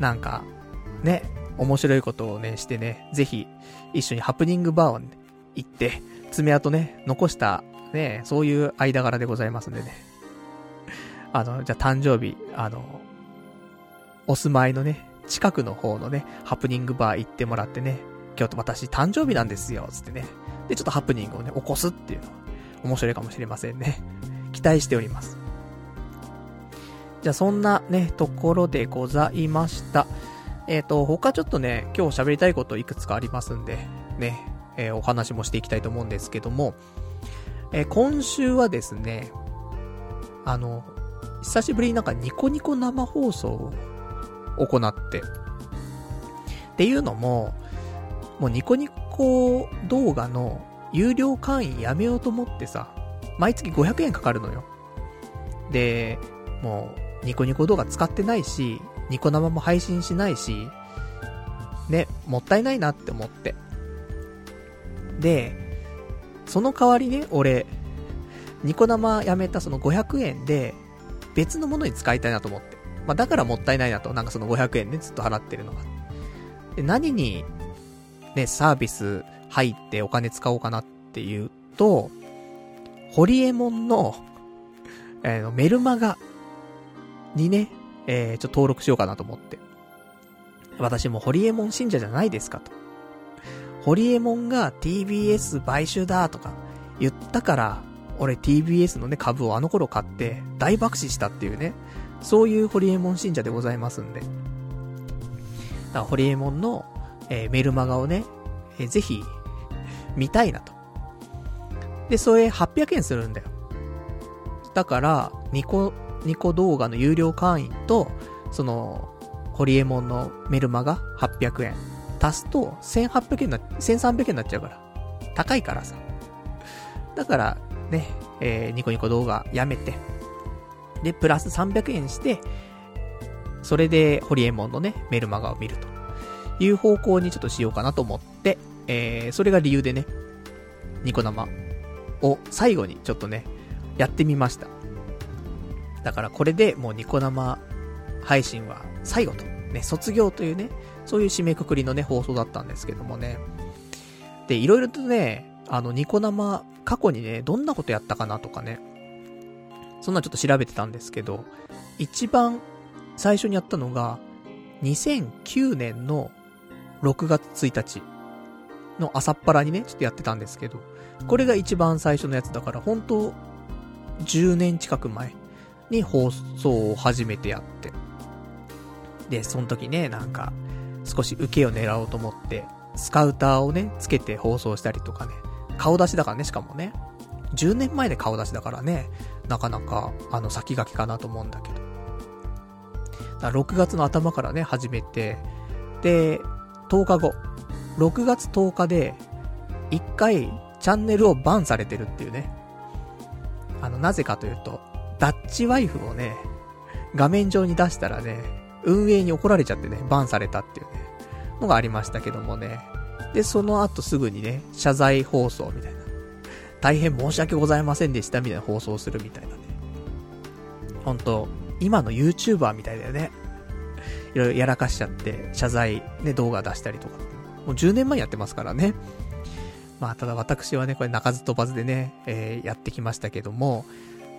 なんか、ね、面白いことをね、してね、ぜひ、一緒にハプニングバーを、ね、行って、爪痕ね、残した、ね、そういう間柄でございますんでね。あの、じゃあ誕生日、あの、お住まいのね、近くの方のね、ハプニングバー行ってもらってね、今日私誕生日なんですよ、つってね。で、ちょっとハプニングをね、起こすっていうのは、面白いかもしれませんね。期待しております。じゃあそんなね、ところでございました。えっ、ー、と、他ちょっとね、今日喋りたいこといくつかありますんで、ね、えー、お話もしていきたいと思うんですけども、えー、今週はですね、あの、久しぶりになんかニコニコ生放送を行って。っていうのも、もうニコニコ動画の有料会員やめようと思ってさ、毎月500円かかるのよ。で、もう、ニコニコ動画使ってないし、ニコ生も配信しないし、ね、もったいないなって思って。で、その代わりね、俺、ニコ生やめたその500円で、別のものに使いたいなと思って。まあ、だからもったいないなと、なんかその500円ね、ずっと払ってるのが。で、何に、ね、サービス入ってお金使おうかなっていうと、ホリエモンの、えー、メルマガにね、えー、ちょっと登録しようかなと思って。私もホリエモン信者じゃないですかと。ホリエモンが TBS 買収だとか言ったから、俺 TBS のね株をあの頃買って大爆死したっていうね、そういうホリエモン信者でございますんで。だからホリエモンの、えー、メルマガをね、えー、ぜひ、見たいなと。で、それ800円するんだよ。だから、ニコ、ニコ動画の有料会員と、その、ホリエモンのメルマガ800円。足すと1800円な、1300円になっちゃうから。高いからさ。だから、ね、えー、ニコニコ動画やめて、で、プラス300円して、それで、ホリエモンのね、メルマガを見るという方向にちょっとしようかなと思って、えー、それが理由でね、ニコ生を最後にちょっとね、やってみました。だからこれでもうニコ生配信は最後と、ね、卒業というね、そういう締めくくりのね、放送だったんですけどもね。で、いろいろとね、あの、ニコ生、過去にね、どんなことやったかなとかね、そんなちょっと調べてたんですけど、一番最初にやったのが、2009年の6月1日の朝っぱらにね、ちょっとやってたんですけど、これが一番最初のやつだから、本当10年近く前に放送を初めてやって。で、その時ね、なんか、少し受けを狙おうと思って、スカウターをね、つけて放送したりとかね、顔出しだからね、しかもね。10年前で顔出しだからね、なかなか、あの、先駆けかなと思うんだけど。だ6月の頭からね、始めて、で、10日後、6月10日で、1回、チャンネルをバンされてるっていうね。あの、なぜかというと、ダッチワイフをね、画面上に出したらね、運営に怒られちゃってね、バンされたっていうね、のがありましたけどもね。で、その後すぐにね、謝罪放送みたいな。大変申し訳ございませんでしたみたいな放送するみたいなね。ほんと、今の YouTuber みたいだよね。いろいろやらかしちゃって、謝罪、ね、動画出したりとか。もう10年前やってますからね。まあ、ただ私はね、これ鳴かず飛ばずでね、えー、やってきましたけども、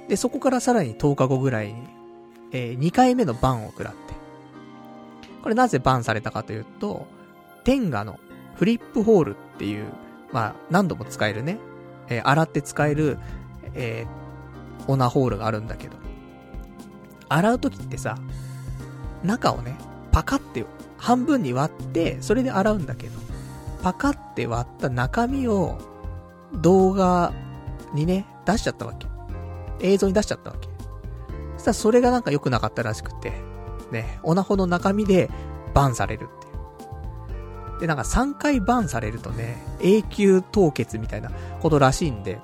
で、そこからさらに10日後ぐらいに、えー、2回目のバンを食らって。これなぜバンされたかというと、テンガのフリップホールっていう、まあ、何度も使えるね、えー、洗って使える、えー、オナホールがあるんだけど、洗うときってさ、中をね、パカって半分に割って、それで洗うんだけど、パカって割った中身を動画にね、出しちゃったわけ。映像に出しちゃったわけ。そしたらそれがなんか良くなかったらしくて、ね、オナホの中身でバンされるっていう。で、なんか3回バンされるとね、永久凍結みたいなことらしいんで、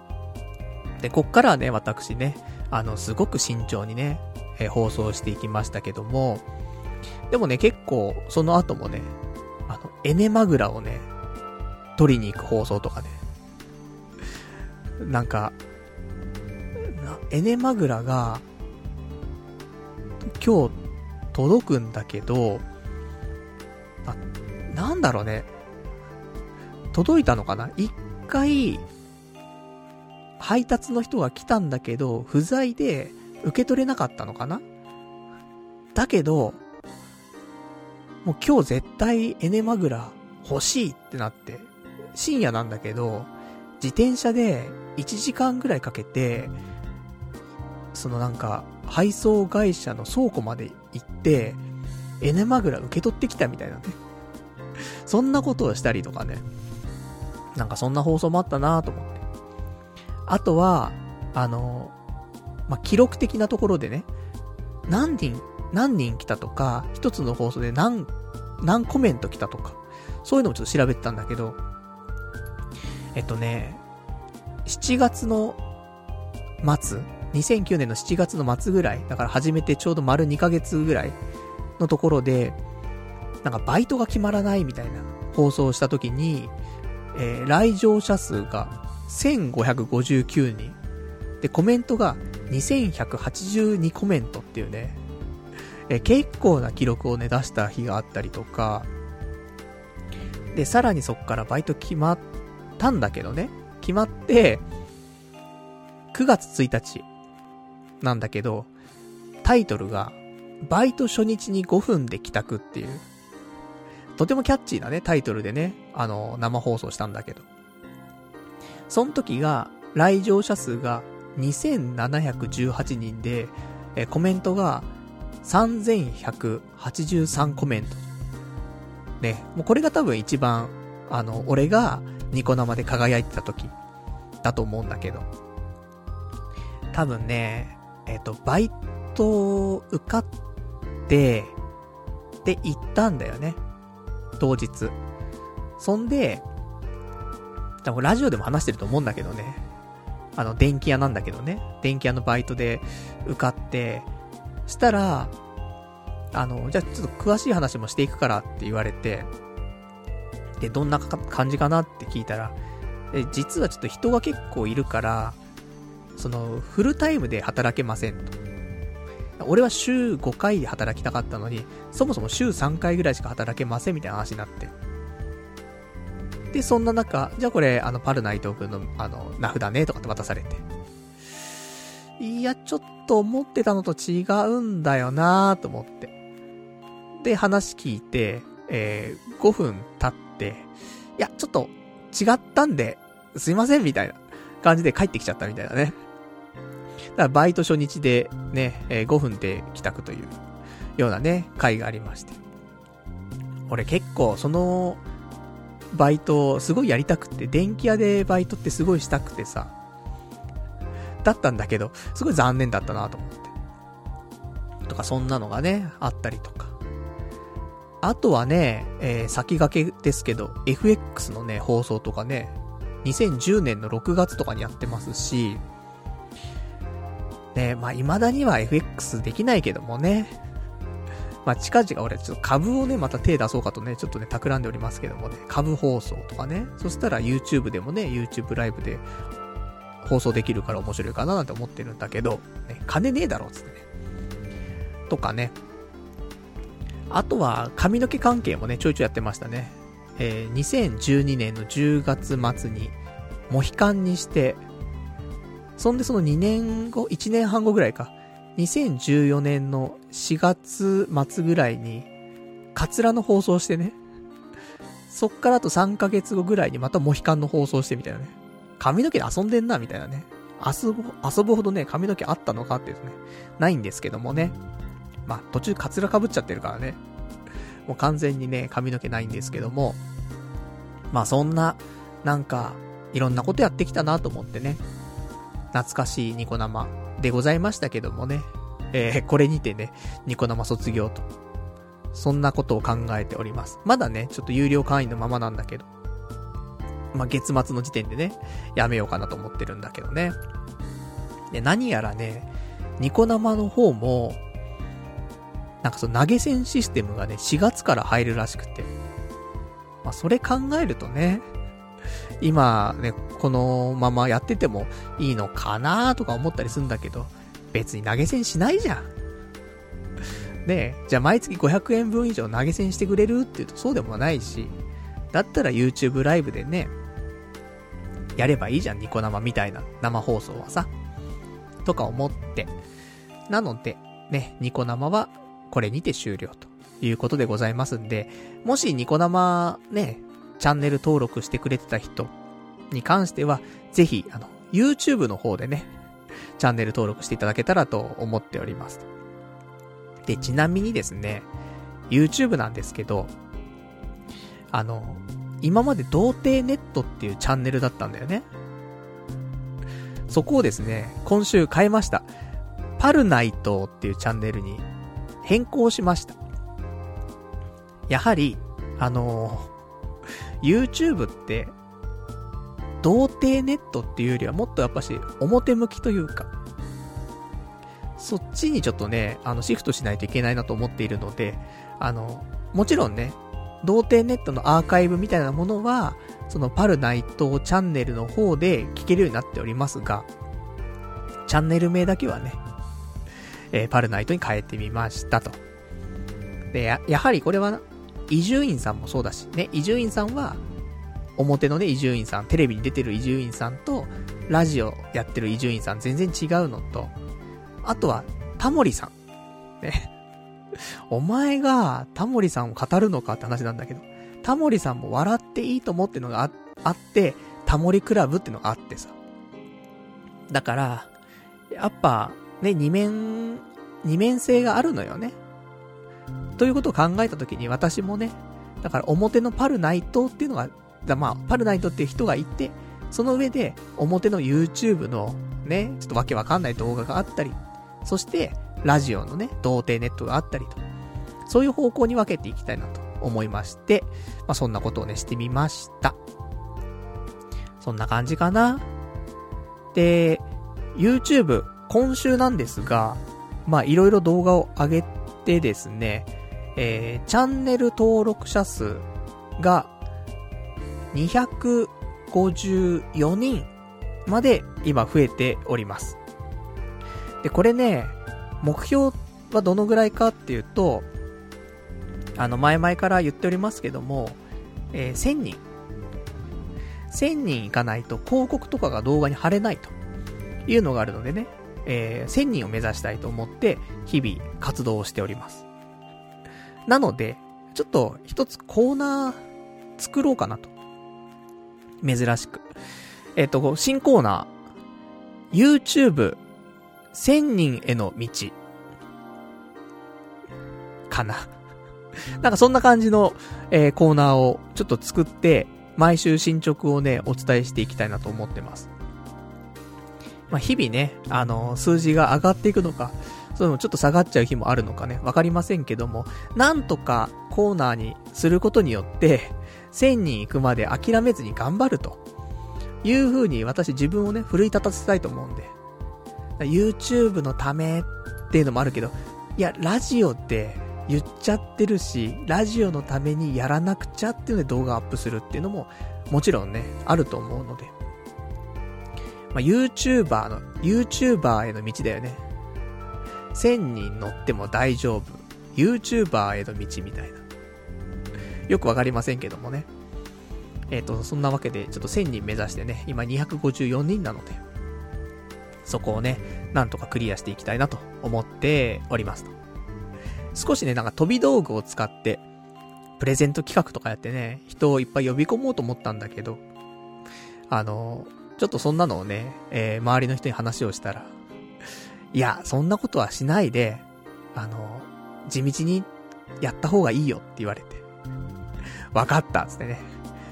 で、こっからはね、私ね、あの、すごく慎重にね、えー、放送していきましたけども、でもね、結構、その後もね、あの、エネマグラをね、取りに行く放送とかね。なんか、エネマグラが、今日届くんだけど、あ、なんだろうね。届いたのかな？一回、配達の人が来たんだけど、不在で受け取れなかったのかな？だけど、もう今日絶対エネマグラ欲しいってなって、深夜なんだけど、自転車で1時間ぐらいかけて、そのなんか、配送会社の倉庫まで行って、エネマグラ受け取ってきたみたいなね。そんなことをしたりとかね。なんかそんな放送もあったなと思って。あとは、あの、まあ、記録的なところでね、何人、何人来たとか、一つの放送で何、何コメント来たとか、そういうのもちょっと調べてたんだけど、えっとね、7月の末、2009年の7月の末ぐらい、だから始めてちょうど丸2ヶ月ぐらいのところで、なんかバイトが決まらないみたいな放送をした時に、えー、来場者数が1559人。で、コメントが2182コメントっていうね、えー、結構な記録をね、出した日があったりとか、で、さらにそっからバイト決まったんだけどね、決まって、9月1日なんだけど、タイトルが、バイト初日に5分で帰宅っていう、とてもキャッチーなね、タイトルでね、あの、生放送したんだけど。その時が、来場者数が2718人で、えコメントが3183コメント。ね、もうこれが多分一番、あの、俺がニコ生で輝いてた時だと思うんだけど。多分ね、えっ、ー、と、バイトを受かって、で、行ったんだよね。当日。そんで、多分ラジオでも話してると思うんだけどね。あの、電気屋なんだけどね。電気屋のバイトで受かって、したら、あの、じゃあちょっと詳しい話もしていくからって言われて、で、どんな感じかなって聞いたら、実はちょっと人が結構いるから、その、フルタイムで働けませんと。俺は週5回で働きたかったのに、そもそも週3回ぐらいしか働けませんみたいな話になって。で、そんな中、じゃあこれ、あの、パルナイト君の、あの、名札ね、とかって渡されて。いや、ちょっと思ってたのと違うんだよなぁと思って。で話聞いて、えー、5分経って、いや、ちょっと違ったんで、すいません、みたいな感じで帰ってきちゃったみたいなね。だからバイト初日でね、えー、5分で帰宅というようなね、回がありまして。俺結構そのバイトすごいやりたくて、電気屋でバイトってすごいしたくてさ、だったんだけど、すごい残念だったなと思って。とか、そんなのがね、あったりとか。あとはね、えー、先駆けですけど、FX のね、放送とかね、2010年の6月とかにやってますし、ね、まあ、未だには FX できないけどもね、まあ、近々俺ちょっと株をね、また手出そうかとね、ちょっとね、企んでおりますけどもね、株放送とかね、そしたら YouTube でもね、YouTube ライブで放送できるから面白いかななんて思ってるんだけど、ね、金ねえだろ、つってね。とかね。あとは、髪の毛関係もね、ちょいちょいやってましたね。えー、2012年の10月末に、モヒカンにして、そんでその2年後、1年半後ぐらいか。2014年の4月末ぐらいに、カツラの放送してね。そっからあと3ヶ月後ぐらいにまたモヒカンの放送してみたいなね。髪の毛で遊んでんな、みたいなね。遊ぶ、遊ぶほどね、髪の毛あったのかっていうね、ないんですけどもね。まあ、途中カツラ被っちゃってるからね。もう完全にね、髪の毛ないんですけども。まあ、そんな、なんか、いろんなことやってきたなと思ってね。懐かしいニコ生でございましたけどもね。えー、これにてね、ニコ生卒業と。そんなことを考えております。まだね、ちょっと有料会員のままなんだけど。まあ、月末の時点でね、やめようかなと思ってるんだけどね。で、何やらね、ニコ生の方も、なんかその投げ銭システムがね、4月から入るらしくて。まあ、それ考えるとね、今ね、このままやっててもいいのかなとか思ったりするんだけど、別に投げ銭しないじゃん。ねえ、じゃあ毎月500円分以上投げ銭してくれるって言うとそうでもないし、だったら YouTube ライブでね、やればいいじゃん、ニコ生みたいな生放送はさ。とか思って。なので、ね、ニコ生はこれにて終了ということでございますんで、もしニコ生ね、チャンネル登録してくれてた人に関しては、ぜひ、あの、YouTube の方でね、チャンネル登録していただけたらと思っております。で、ちなみにですね、YouTube なんですけど、あの、今まで童貞ネットっていうチャンネルだったんだよね。そこをですね、今週変えました。パルナイトっていうチャンネルに変更しました。やはり、あの YouTube って、童貞ネットっていうよりはもっとやっぱし表向きというか、そっちにちょっとね、あの、シフトしないといけないなと思っているので、あの、もちろんね、童貞ネットのアーカイブみたいなものは、そのパルナイトチャンネルの方で聞けるようになっておりますが、チャンネル名だけはね、えー、パルナイトに変えてみましたと。で、や、やはりこれは伊集院さんもそうだし、ね、伊集院さんは、表のね、伊集院さん、テレビに出てる伊集院さんと、ラジオやってる伊集院さん全然違うのと、あとは、タモリさん。ね。お前がタモリさんを語るのかって話なんだけど、タモリさんも笑っていいと思ってのがああって、タモリクラブってのがあってさ。だから、やっぱ、ね、二面、二面性があるのよね。ということを考えたときに私もね、だから表のパルナイトっていうのが、だまあ、パルナイトっていう人がいて、その上で表の YouTube のね、ちょっとわけわかんない動画があったり、そしてラジオのね、童貞ネットがあったりと、そういう方向に分けていきたいなと思いまして、まあそんなことをね、してみました。そんな感じかな。で、YouTube、今週なんですが、まあいろいろ動画を上げてですね、えー、チャンネル登録者数が254人まで今増えております。で、これね、目標はどのぐらいかっていうと、あの、前々から言っておりますけども、えー、1000人。1000人いかないと広告とかが動画に貼れないというのがあるのでね、えー、1000人を目指したいと思って日々活動をしております。なので、ちょっと一つコーナー作ろうかなと。珍しく。えっ、と、新コーナー、YouTube、1000人への道。かな。なんかそんな感じの、えー、コーナーをちょっと作って、毎週進捗をね、お伝えしていきたいなと思ってます。まあ、日々ね、あの、数字が上がっていくのか、そういうのちょっと下がっちゃう日もあるのかね、わかりませんけども、なんとかコーナーにすることによって、1000人行くまで諦めずに頑張ると。いう風に私自分をね、奮い立たせたいと思うんで。YouTube のためっていうのもあるけど、いや、ラジオって言っちゃってるし、ラジオのためにやらなくちゃっていうので動画アップするっていうのも、もちろんね、あると思うので。まあ、YouTuber の、YouTuber への道だよね。1000人乗っても大丈夫。YouTuber への道みたいな。よくわかりませんけどもね。えっ、ー、と、そんなわけで、ちょっと1000人目指してね、今254人なので、そこをね、なんとかクリアしていきたいなと思っておりますと。少しね、なんか飛び道具を使って、プレゼント企画とかやってね、人をいっぱい呼び込もうと思ったんだけど、あの、ちょっとそんなのをね、えー、周りの人に話をしたら、いや、そんなことはしないで、あの、地道にやった方がいいよって言われて、わかったつってね。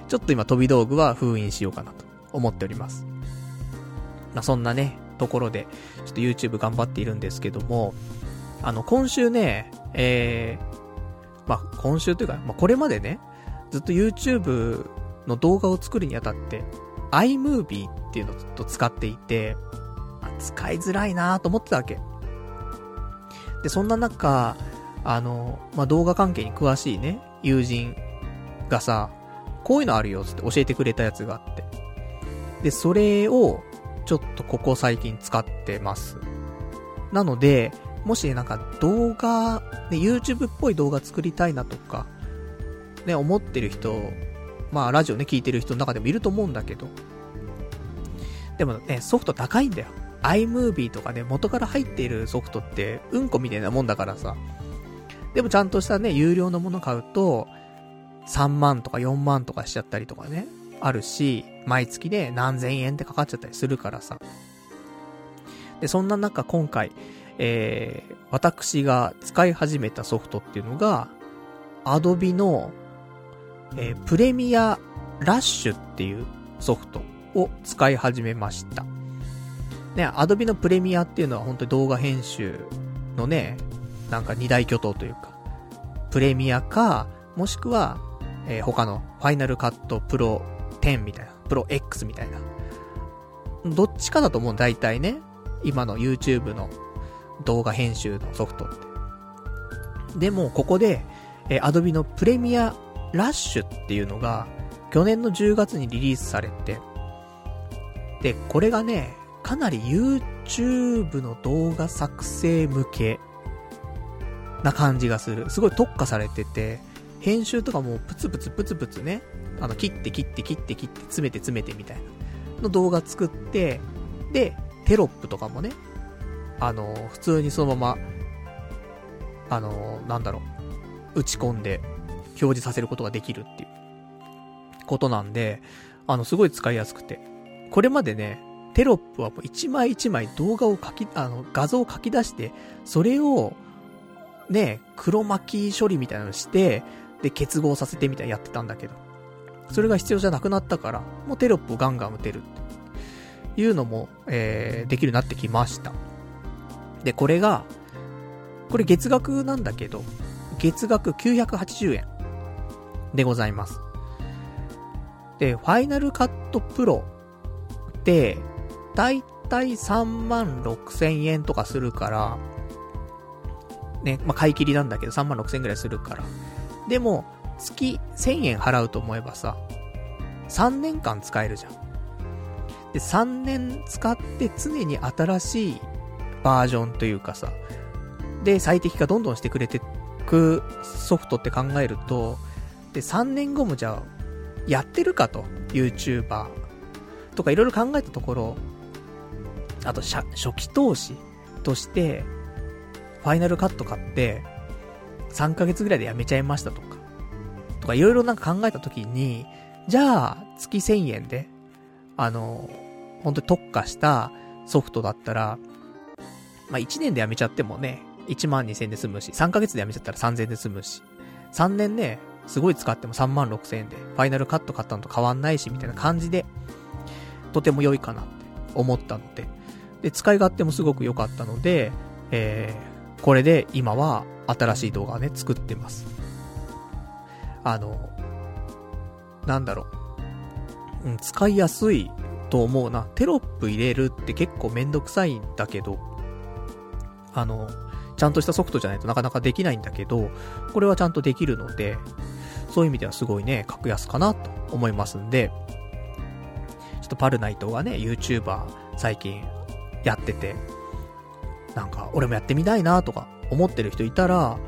ちょっと今飛び道具は封印しようかなと思っております。まあ、そんなね、ところで、ちょっと YouTube 頑張っているんですけども、あの、今週ね、えー、まあ、今週というか、まあ、これまでね、ずっと YouTube の動画を作るにあたって、iMovie っていうのをずっと使っていて、使いづらいなと思ってたわけ。で、そんな中、あの、まあ、動画関係に詳しいね、友人がさ、こういうのあるよつって教えてくれたやつがあって。で、それを、ちょっとここ最近使ってます。なので、もしなんか動画、ね、YouTube っぽい動画作りたいなとか、ね、思ってる人、まあラジオね、聞いてる人の中でもいると思うんだけど、でもね、ソフト高いんだよ。iMovie とかね、元から入っているソフトって、うんこみたいなもんだからさ。でもちゃんとしたね、有料のもの買うと、3万とか4万とかしちゃったりとかね、あるし、毎月で何千円ってかかっちゃったりするからさ。で、そんな中今回、えー、私が使い始めたソフトっていうのが、Adobe の、えー、プレミアラッシュっていうソフトを使い始めました。ね、Adobe のプレミアっていうのは本当に動画編集のね、なんか二大巨頭というか、プレミアか、もしくは、えー、他のファイナルカットプロ10みたいな、プロ X みたいな。どっちかだと思う、大体ね。今の YouTube の動画編集のソフトって。でも、ここで、えー、Adobe のプレミアラッシュっていうのが、去年の10月にリリースされて、で、これがね、かなり YouTube の動画作成向けな感じがする。すごい特化されてて、編集とかもプツプツプツプツね、あの、切って切って切って切って詰めて詰めてみたいな、の動画作って、で、テロップとかもね、あの、普通にそのまま、あの、なんだろう、打ち込んで表示させることができるっていうことなんで、あの、すごい使いやすくて。これまでね、テロップはもう一枚一枚動画を書き、あの、画像を書き出して、それを、ね、黒巻き処理みたいなのして、で、結合させてみたいなやってたんだけど、それが必要じゃなくなったから、もうテロップをガンガン打てるっていうのも、えー、できるようになってきました。で、これが、これ月額なんだけど、月額980円でございます。で、ファイナルカットプロって、だいたい3万6千円とかするから、ね、まあ、買い切りなんだけど3万6千円くらいするから、でも、月1000円払うと思えばさ、3年間使えるじゃん。で、3年使って常に新しいバージョンというかさ、で、最適化どんどんしてくれてくソフトって考えると、で、3年後もじゃあ、やってるかと、YouTuber とかいろいろ考えたところ、あと、初期投資として、ファイナルカット買って、3ヶ月ぐらいで辞めちゃいましたとか、とかいろいろなんか考えた時に、じゃあ、月1000円で、あの、本当に特化したソフトだったら、まあ、1年で辞めちゃってもね、1万2000で済むし、3ヶ月で辞めちゃったら3000で済むし、3年ね、すごい使っても3万6000円で、ファイナルカット買ったのと変わんないし、みたいな感じで、とても良いかなって思ったので、で、使い勝手もすごく良かったので、えー、これで今は新しい動画をね、作ってます。あの、なんだろう。うん、使いやすいと思うな。テロップ入れるって結構めんどくさいんだけど、あの、ちゃんとしたソフトじゃないとなかなかできないんだけど、これはちゃんとできるので、そういう意味ではすごいね、格安かなと思いますんで、ちょっとパルナイトがね、YouTuber 最近やってて、なんか俺もやってみたいなとか思ってる人いたら、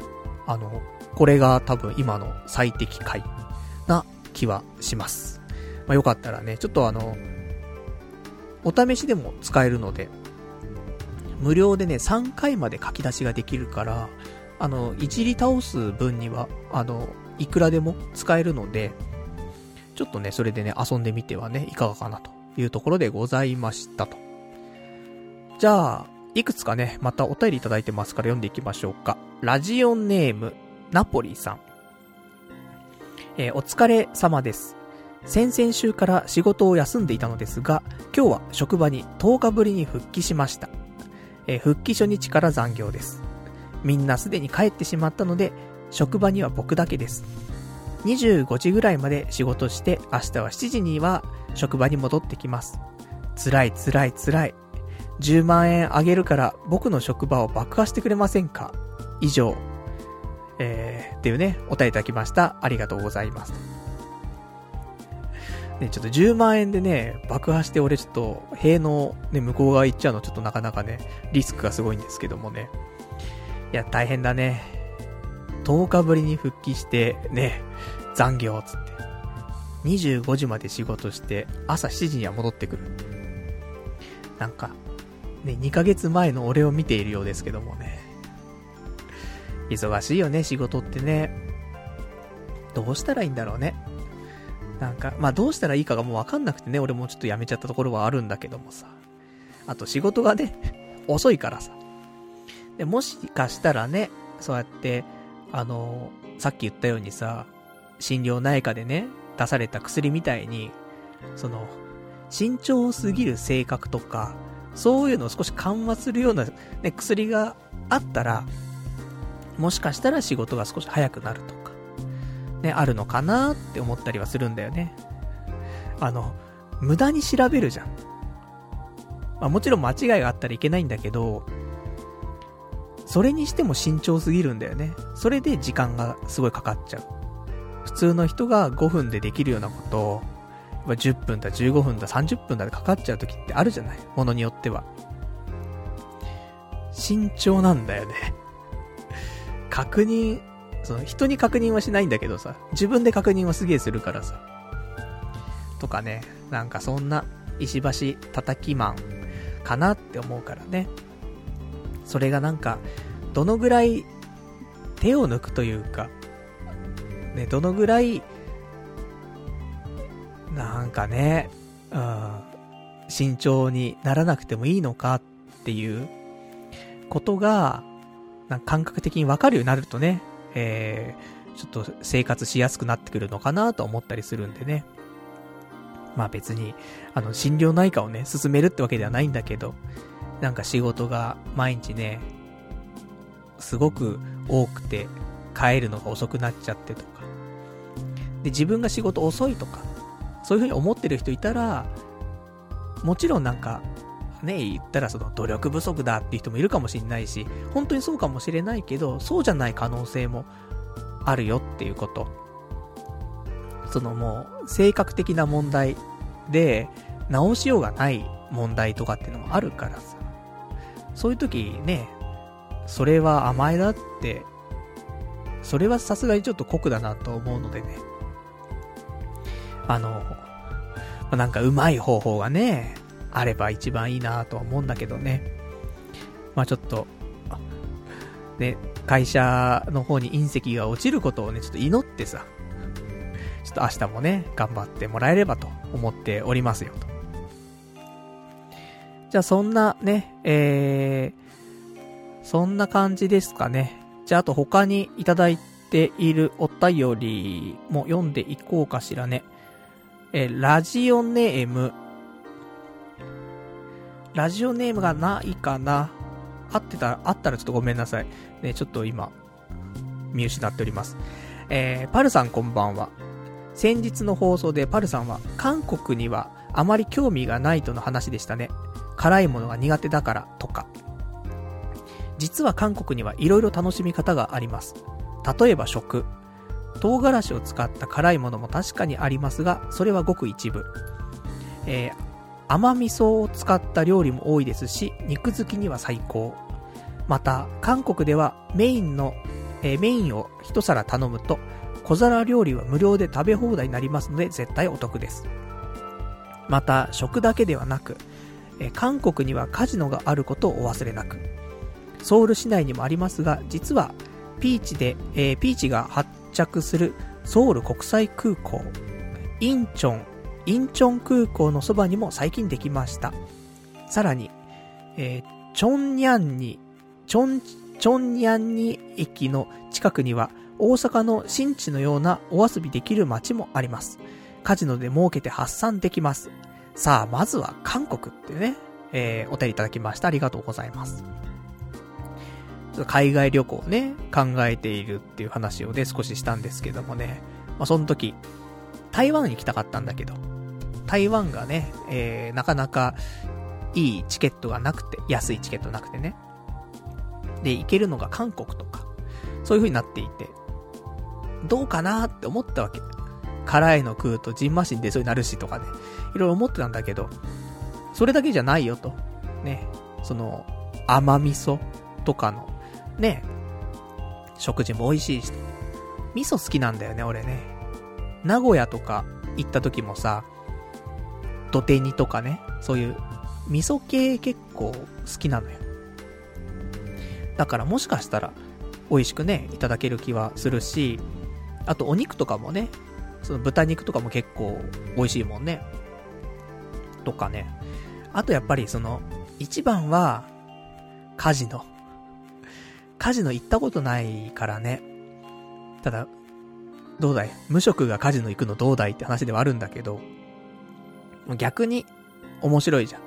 あの、これが多分今の最適解な気はします。まあ、よかったらね、ちょっとあの、お試しでも使えるので、無料でね、3回まで書き出しができるから、あの、いじり倒す分には、あの、いくらでも使えるので、ちょっとね、それでね、遊んでみてはね、いかがかなというところでございましたと。じゃあ、いくつかね、またお便りいただいてますから読んでいきましょうか。ラジオネーム、ナポリさん。えー、お疲れ様です。先々週から仕事を休んでいたのですが、今日は職場に10日ぶりに復帰しました。えー、復帰初日から残業です。みんなすでに帰ってしまったので、職場には僕だけです。25時ぐらいまで仕事して、明日は7時には職場に戻ってきます。辛い辛い辛い。10万円あげるから僕の職場を爆破してくれませんか？以上。えー、っていうね、お便りいただきました。ありがとうございます。ね、ちょっと10万円でね、爆破して俺ちょっと、塀のね、向こう側行っちゃうのちょっとなかなかね、リスクがすごいんですけどもね。いや、大変だね。10日ぶりに復帰して、ね、残業つって。25時まで仕事して、朝7時には戻ってくる。なんか、ね、2ヶ月前の俺を見ているようですけどもね。忙しいよね、仕事ってね。どうしたらいいんだろうね。なんか、まあどうしたらいいかがもうわかんなくてね、俺もちょっと辞めちゃったところはあるんだけどもさ。あと仕事がね、遅いからさ。で、もしかしたらね、そうやって、あの、さっき言ったようにさ、心療内科でね、出された薬みたいに、その、慎重すぎる性格とか、そういうのを少し緩和するような、ね、薬があったら、もしかしたら仕事が少し早くなると、ね、あるのかなって思ったりはするんだよね。あの、無駄に調べるじゃん。まあもちろん間違いがあったらいけないんだけど、それにしても慎重すぎるんだよね。それで時間がすごいかかっちゃう。普通の人が5分でできるようなことを、10分だ、15分だ、30分だでかかっちゃう時ってあるじゃない？ものによっては。慎重なんだよね。確認、その人に確認はしないんだけどさ、自分で確認はすげえするからさ。とかね、なんかそんな石橋叩きマンかなって思うからね。それがなんか、どのぐらい手を抜くというか、ね、どのぐらい、なんかね、うん、慎重にならなくてもいいのかっていうことが、感覚的にわかるようになるとね、えー、ちょっと生活しやすくなってくるのかなと思ったりするんでね。まあ別に、あの、心療内科をね、進めるってわけではないんだけど、なんか仕事が毎日ね、すごく多くて、帰るのが遅くなっちゃってとか。で、自分が仕事遅いとか、そういう風に思ってる人いたら、もちろんなんか、ね、言ったらその努力不足だっていう人もいるかもしれないし、本当にそうかもしれないけど、そうじゃない可能性もあるよっていうこと。そのもう、性格的な問題で、直しようがない問題とかっていうのもあるからさ。そういう時ね、それは甘えだって、それはさすがにちょっと酷だなと思うのでね。あの、なんかうまい方法がね、あれば一番いいなとは思うんだけどね。まあちょっと、ね、会社の方に隕石が落ちることをね、ちょっと祈ってさ、ちょっと明日もね、頑張ってもらえればと思っておりますよと。じゃあそんなね、えー、そんな感じですかね。じゃああと他にいただいているお便りも読んでいこうかしらね。えー、ラジオネーム。ラジオネームがないかな合ってたら、あったらちょっとごめんなさい。ね、ちょっと今、見失っております。えー、パルさんこんばんは。先日の放送でパルさんは、韓国にはあまり興味がないとの話でしたね。辛いものが苦手だからとか。実は韓国には色々楽しみ方があります。例えば食。唐辛子を使った辛いものも確かにありますが、それはごく一部。えー、甘味噌を使った料理も多いですし、肉好きには最高。また、韓国ではメインの、えー、メインを一皿頼むと、小皿料理は無料で食べ放題になりますので絶対お得です。また、食だけではなく、えー、韓国にはカジノがあることをお忘れなく。ソウル市内にもありますが、実は、ピーチで、えー、ピーチが発着するソウル国際空港、インチョン、インチョン空港のそばにも最近できました。さらに、えー、チョンニャンに、チョン、チョンニャンに駅の近くには大阪の新地のようなお遊びできる街もあります。カジノで儲けて発散できます。さあ、まずは韓国ってね、えー、お便りいただきました。ありがとうございます。海外旅行ね、考えているっていう話をね、少ししたんですけどもね。まあ、その時、台湾に行きたかったんだけど、台湾がね、えー、なかなかいいチケットがなくて、安いチケットなくてね。で、行けるのが韓国とか、そういう風になっていて、どうかなって思ったわけ。辛いの食うとジンマシン出そうになるしとかね、いろいろ思ってたんだけど、それだけじゃないよと。ね、その、甘味噌とかのね、食事も美味しいし、味噌好きなんだよね、俺ね。名古屋とか行った時もさ、土手煮とかね、そういう味噌系結構好きなのよ。だからもしかしたら美味しくね、いただける気はするし、あとお肉とかもね、その豚肉とかも結構美味しいもんね。とかね。あとやっぱりその、一番は、カジノ。カジノ行ったことないからね。ただ、どうだい？無職がカジノ行くのどうだいって話ではあるんだけど、逆に面白いじゃん。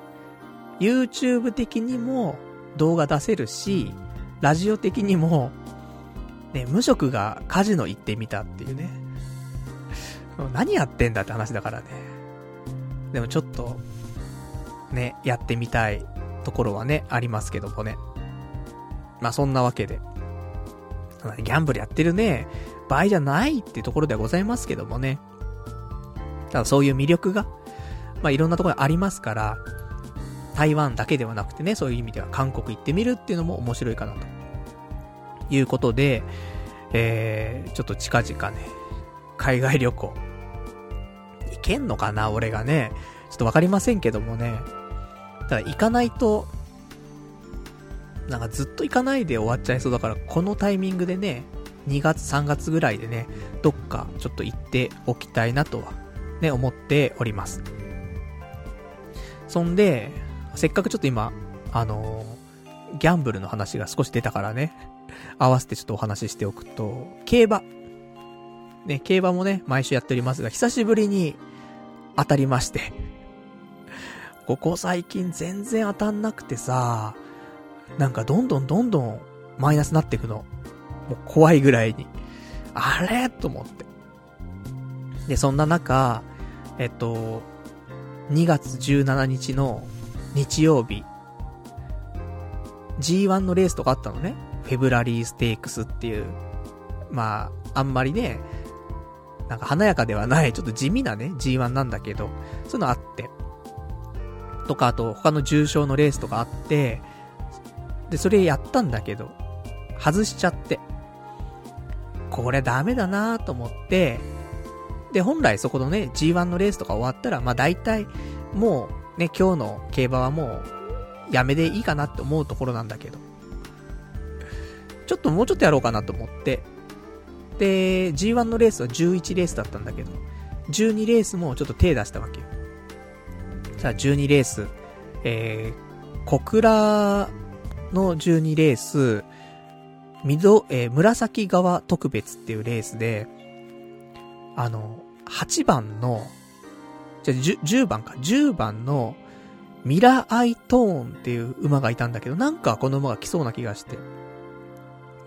YouTube 的にも動画出せるし、ラジオ的にも、ね、無職がカジノ行ってみたっていうね。何やってんだって話だからね。でもちょっと、ね、やってみたいところはね、ありますけどもね。まあそんなわけで。ギャンブルやってるね、場合じゃないっていうところではございますけどもね。ただそういう魅力が、まあいろんなところありますから、台湾だけではなくてね、そういう意味では韓国行ってみるっていうのも面白いかなと。いうことで、えー、ちょっと近々ね、海外旅行。行けんのかな俺がね。ちょっとわかりませんけどもね。ただ行かないと、なんかずっと行かないで終わっちゃいそうだから、このタイミングでね、2月3月ぐらいでね、どっかちょっと行っておきたいなとは、ね、思っております。そんで、せっかくちょっと今、あのー、ギャンブルの話が少し出たからね、合わせてちょっとお話ししておくと、競馬。ね、競馬もね、毎週やっておりますが、久しぶりに当たりまして。ここ最近全然当たんなくてさ、なんかどんどんどんどんマイナスなっていくの。もう怖いぐらいに。あれ？と思って。で、そんな中、えっと、2月17日の日曜日、G1 のレースとかあったのね。フェブラリーステークスっていう、まあ、あんまりね、なんか華やかではない、ちょっと地味なね、G1 なんだけど、そういうのあって。とか、あと他の重賞のレースとかあって、で、それやったんだけど、外しちゃって。これダメだなと思って、で、本来そこのね、G1 のレースとか終わったら、まあ大体、もう、ね、今日の競馬はもう、やめでいいかなって思うところなんだけど。ちょっともうちょっとやろうかなと思って、で、G1 のレースは11レースだったんだけど、12レースもちょっと手出したわけよ。じゃあ12レース、えー、小倉の12レース、みど、えー、紫川特別っていうレースで、あの、8番の、じゃ 10, 10番か、10番の、ミラーアイトーンっていう馬がいたんだけど、なんかこの馬が来そうな気がして。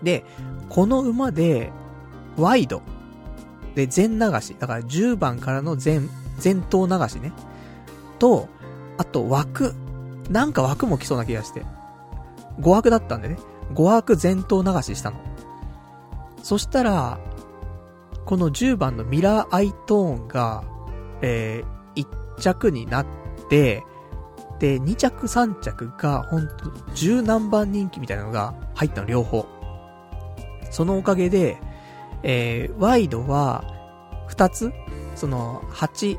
で、この馬で、ワイド。で、全流し。だから10番からの全、全頭流しね。と、あと枠。なんか枠も来そうな気がして。5枠だったんでね。5枠全頭流ししたの。そしたら、この10番のミラーアイトーンが、えー、1着になって、で、2着3着が、ほんと、10何番人気みたいなのが入ったの、両方。そのおかげで、えー、ワイドは、2つその、8、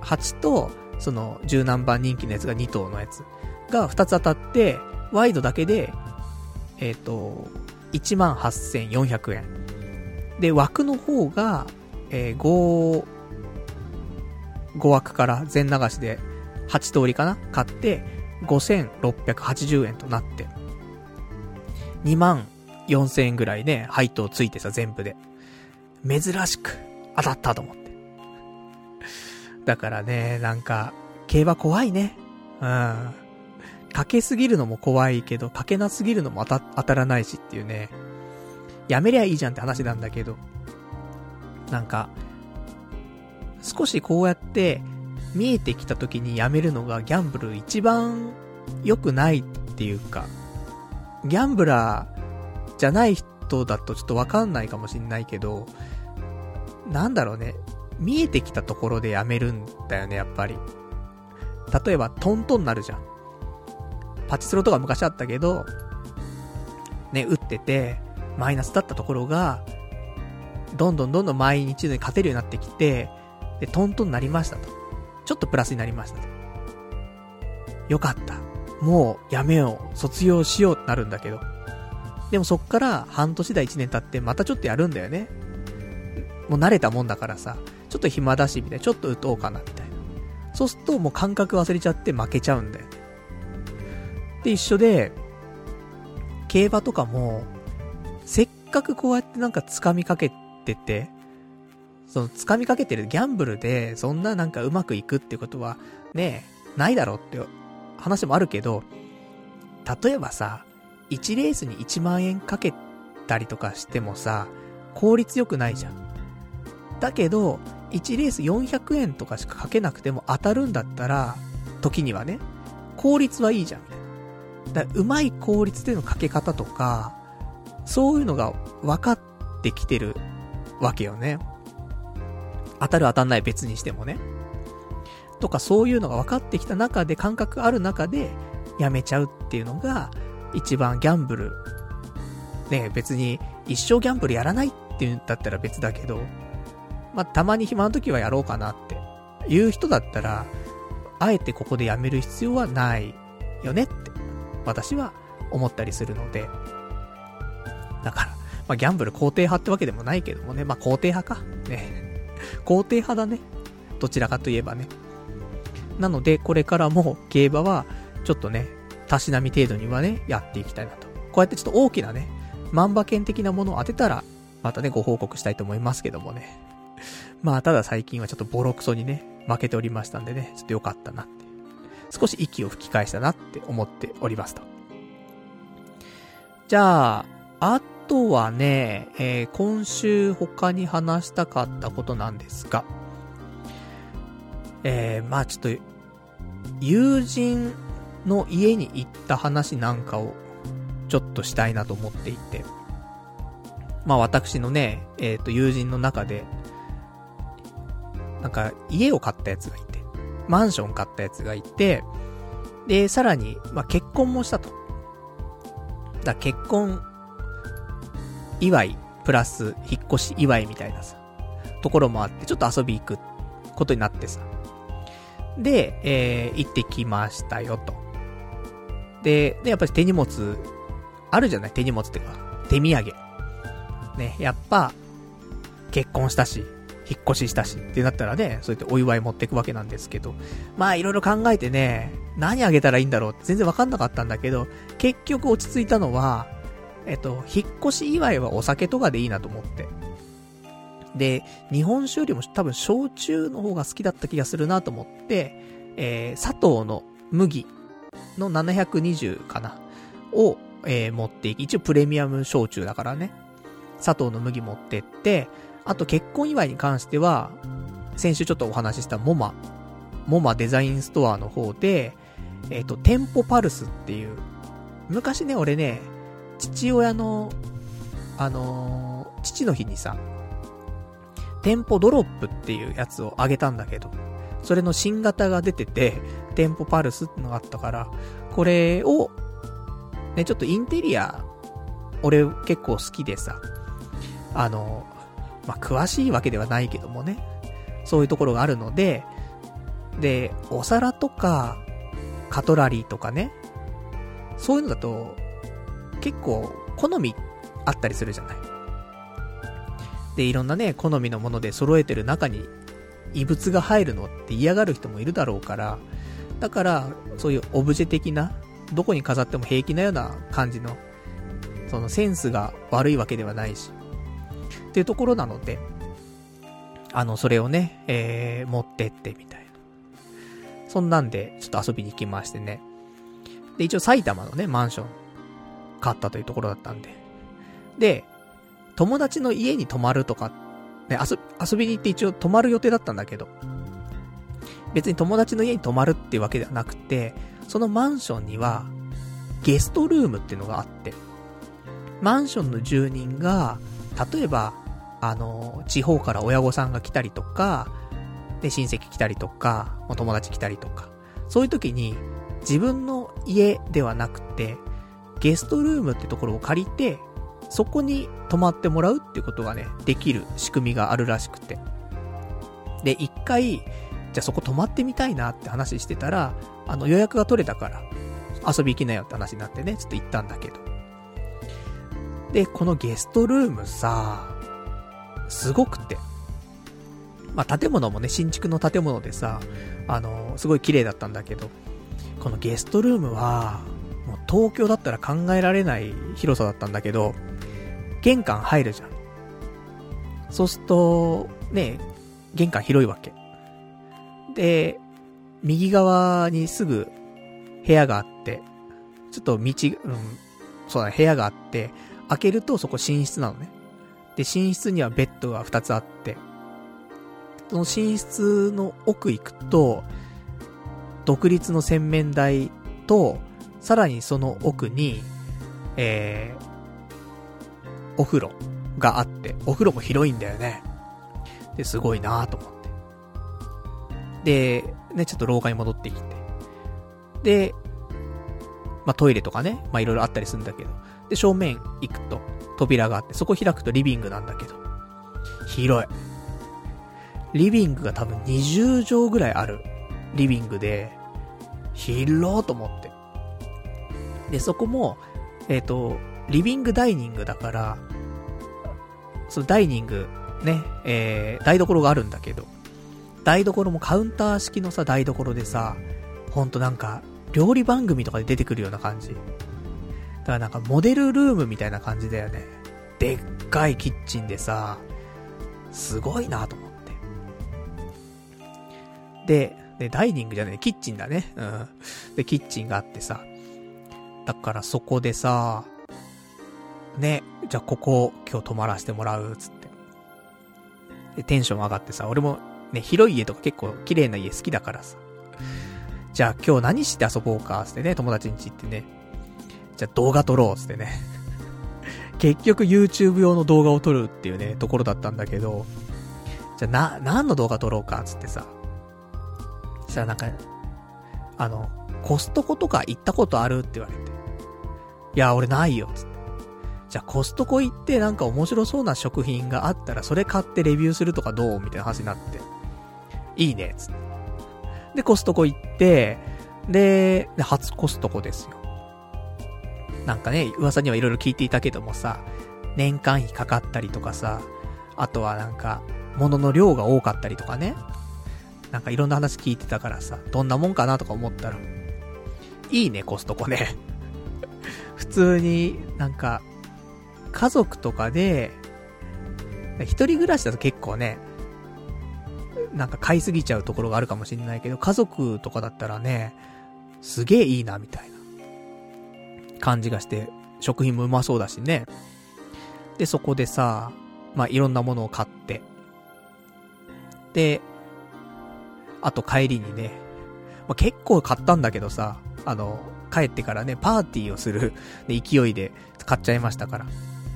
8と、その、10何番人気のやつが2頭のやつが2つ当たって、ワイドだけで、えっ、ー、と、18,400円。で、枠の方が、えー、5、5枠から全流しで8通りかな？買って、5680円となって、2万4000円ぐらいね、配当ついてさ、全部で。珍しく当たったと思って。だからね、なんか、競馬怖いね。うん。かけすぎるのも怖いけど、かけなすぎるのも当た、当たらないしっていうね。やめりゃいいじゃんって話なんだけど。なんか、少しこうやって、見えてきた時にやめるのがギャンブル一番良くないっていうか、ギャンブラーじゃない人だとちょっとわかんないかもしんないけど、なんだろうね、見えてきたところでやめるんだよね、やっぱり。例えば、トントンになるじゃん。パチスロとか昔あったけど、ね、打ってて、マイナスだったところが、どんどんどんどん毎日で勝てるようになってきて、で、トントンになりましたと。ちょっとプラスになりましたと。よかった。もうやめよう。卒業しようってなるんだけど。でもそっから半年だ1年経ってまたちょっとやるんだよね。もう慣れたもんだからさ、ちょっと暇だし、みたいな。ちょっと打とうかな、みたいな。そうするともう感覚忘れちゃって負けちゃうんだよ。で、一緒で、競馬とかも、せっかくこうやってなんか掴みかけてて、その掴みかけてるギャンブルで、そんななんかうまくいくってことは、ねえ、ないだろうって話もあるけど、例えばさ、1レースに1万円かけたりとかしてもさ、効率良くないじゃん。だけど、1レース400円とかしかかけなくても当たるんだったら、時にはね、効率はいいじゃん。だうまい効率でのかけ方とか、そういうのが分かってきてるわけよね。当たる当たんない別にしてもね。とかそういうのが分かってきた中で、感覚ある中で、やめちゃうっていうのが、一番ギャンブル。ね別に一生ギャンブルやらないっていうんだったら別だけど、まあ、たまに暇な時はやろうかなっていう人だったら、あえてここでやめる必要はないよねって、私は思ったりするので、だから、まあ、ギャンブル肯定派ってわけでもないけどもね、まあ、肯定派か。ね。肯定派だね。どちらかといえばね。なので、これからも競馬は、ちょっとね、たしなみ程度にはね、やっていきたいなと。こうやってちょっと大きなね、万馬券的なものを当てたら、またね、ご報告したいと思いますけどもね。まあ、ただ最近はちょっとボロクソにね、負けておりましたんでね、ちょっと良かったなって。少し息を吹き返したなって思っておりますと。じゃあ、あとはね、えー、今週他に話したかったことなんですが、えー、まあちょっと、友人の家に行った話なんかを、ちょっとしたいなと思っていて、まあ私のね、えっ、ー、と、友人の中で、なんか、家を買ったやつがいて、マンション買ったやつがいて、で、さらに、まあ結婚もしたと。だ結婚祝い、プラス、引っ越し祝いみたいなさ、ところもあって、ちょっと遊び行くことになってさ。で、えー、行ってきましたよと。で、で、やっぱり手荷物、あるじゃない？手荷物っていうか。手土産。ね、やっぱ、結婚したし、引っ越ししたしってなったらね、そうやってお祝い持っていくわけなんですけど、まあいろいろ考えてね、何あげたらいいんだろうって全然わかんなかったんだけど、結局落ち着いたのは、えっと、引っ越し祝いはお酒とかでいいなと思って。で、日本酒よりも多分焼酎の方が好きだった気がするなと思って、えー、砂糖の麦の720かなを、えー、持っていき、一応プレミアム焼酎だからね。砂糖の麦持ってって、あと結婚祝いに関しては、先週ちょっとお話ししたモマ、モマデザインストアの方で、えっ、ー、と、店舗パルスっていう、昔ね、俺ね、父親の、あのー、父の日にさ、店舗ドロップっていうやつをあげたんだけど、それの新型が出てて、店舗パルスってのがあったから、これを、ね、ちょっとインテリア、俺結構好きでさ、あの、まあ、詳しいわけではないけどもね、そういうところがあるので、で、お皿とか、カトラリーとかね、そういうのだと、結構、好みあったりするじゃない？で、いろんなね、好みのもので揃えてる中に、異物が入るのって嫌がる人もいるだろうから、だから、そういうオブジェ的な、どこに飾っても平気なような感じの、そのセンスが悪いわけではないし、っていうところなので、あの、それをね、えー、持ってってみたいな。そんなんで、ちょっと遊びに行きましてね。で、一応埼玉のね、マンション、買ったというところだったんで。で、友達の家に泊まるとか、ね、遊、遊びに行って一応泊まる予定だったんだけど、別に友達の家に泊まるっていうわけではなくて、そのマンションには、ゲストルームっていうのがあって、マンションの住人が、例えば、あの、地方から親御さんが来たりとか、で、親戚来たりとか、お友達来たりとか、そういう時に、自分の家ではなくて、ゲストルームってところを借りて、そこに泊まってもらうってことがね、できる仕組みがあるらしくて。で、一回、じゃあそこ泊まってみたいなって話してたら、あの予約が取れたから、遊び行きなよって話になってね、ちょっと行ったんだけど。で、このゲストルームさ、すごくて。まあ、建物もね、新築の建物でさ、あの、すごい綺麗だったんだけど、このゲストルームは、東京だったら考えられない広さだったんだけど、玄関入るじゃん。そうすると、ね、玄関広いわけ。で、右側にすぐ部屋があって、ちょっと道、うん、そうだね、部屋があって、開けるとそこ寝室なのね。で、寝室にはベッドが2つあって、その寝室の奥行くと、独立の洗面台と、さらにその奥に、えー、お風呂があって、お風呂も広いんだよね。で、すごいなぁと思って。で、ね、ちょっと廊下に戻ってきて。で、まあ、トイレとかね、まあ、いろいろあったりするんだけど。で、正面行くと扉があって、そこ開くとリビングなんだけど。広い。リビングが多分20畳ぐらいあるリビングで、広ーと思って。で、そこも、えっ、ー、と、リビングダイニングだから、そのダイニング、ね、えー、台所があるんだけど、台所もカウンター式のさ、台所でさ、ほんとなんか、料理番組とかで出てくるような感じ。だからなんかモデルルームみたいな感じだよね。でっかいキッチンでさ、すごいなと思って。で、で、ダイニングじゃない、キッチンだね。うん。で、キッチンがあってさ。だからそこでさ、ね、じゃあここ今日泊まらせてもらう、つって。で、テンション上がってさ、俺もね、広い家とか結構綺麗な家好きだからさ。じゃあ今日何して遊ぼうか、つってね、友達ん家行ってね。じゃあ動画撮ろう、つってね。結局 YouTube 用の動画を撮るっていうね、ところだったんだけど、じゃあな、何の動画撮ろうか、つってさ。そしたらなんか、あの、コストコとか行ったことあるって言われて。いや、俺ないよ、つって。じゃあコストコ行ってなんか面白そうな食品があったらそれ買ってレビューするとかどうみたいな話になって。いいね、つって。で、コストコ行って、で、で初コストコですよ。なんかね、噂にはいろいろ聞いていたけどもさ、年間費かかったりとかさ、あとはなんか、物の量が多かったりとかね。なんかいろんな話聞いてたからさ、どんなもんかなとか思ったら、いいね、コストコね。普通になんか、家族とかで、一人暮らしだと結構ね、なんか買いすぎちゃうところがあるかもしれないけど、家族とかだったらね、すげえいいな、みたいな感じがして、食品もうまそうだしね。で、そこでさ、まあ、いろんなものを買って、で、あと帰りにね、まあ、結構買ったんだけどさ、あの、帰ってからね、パーティーをする、ね、勢いで買っちゃいましたから。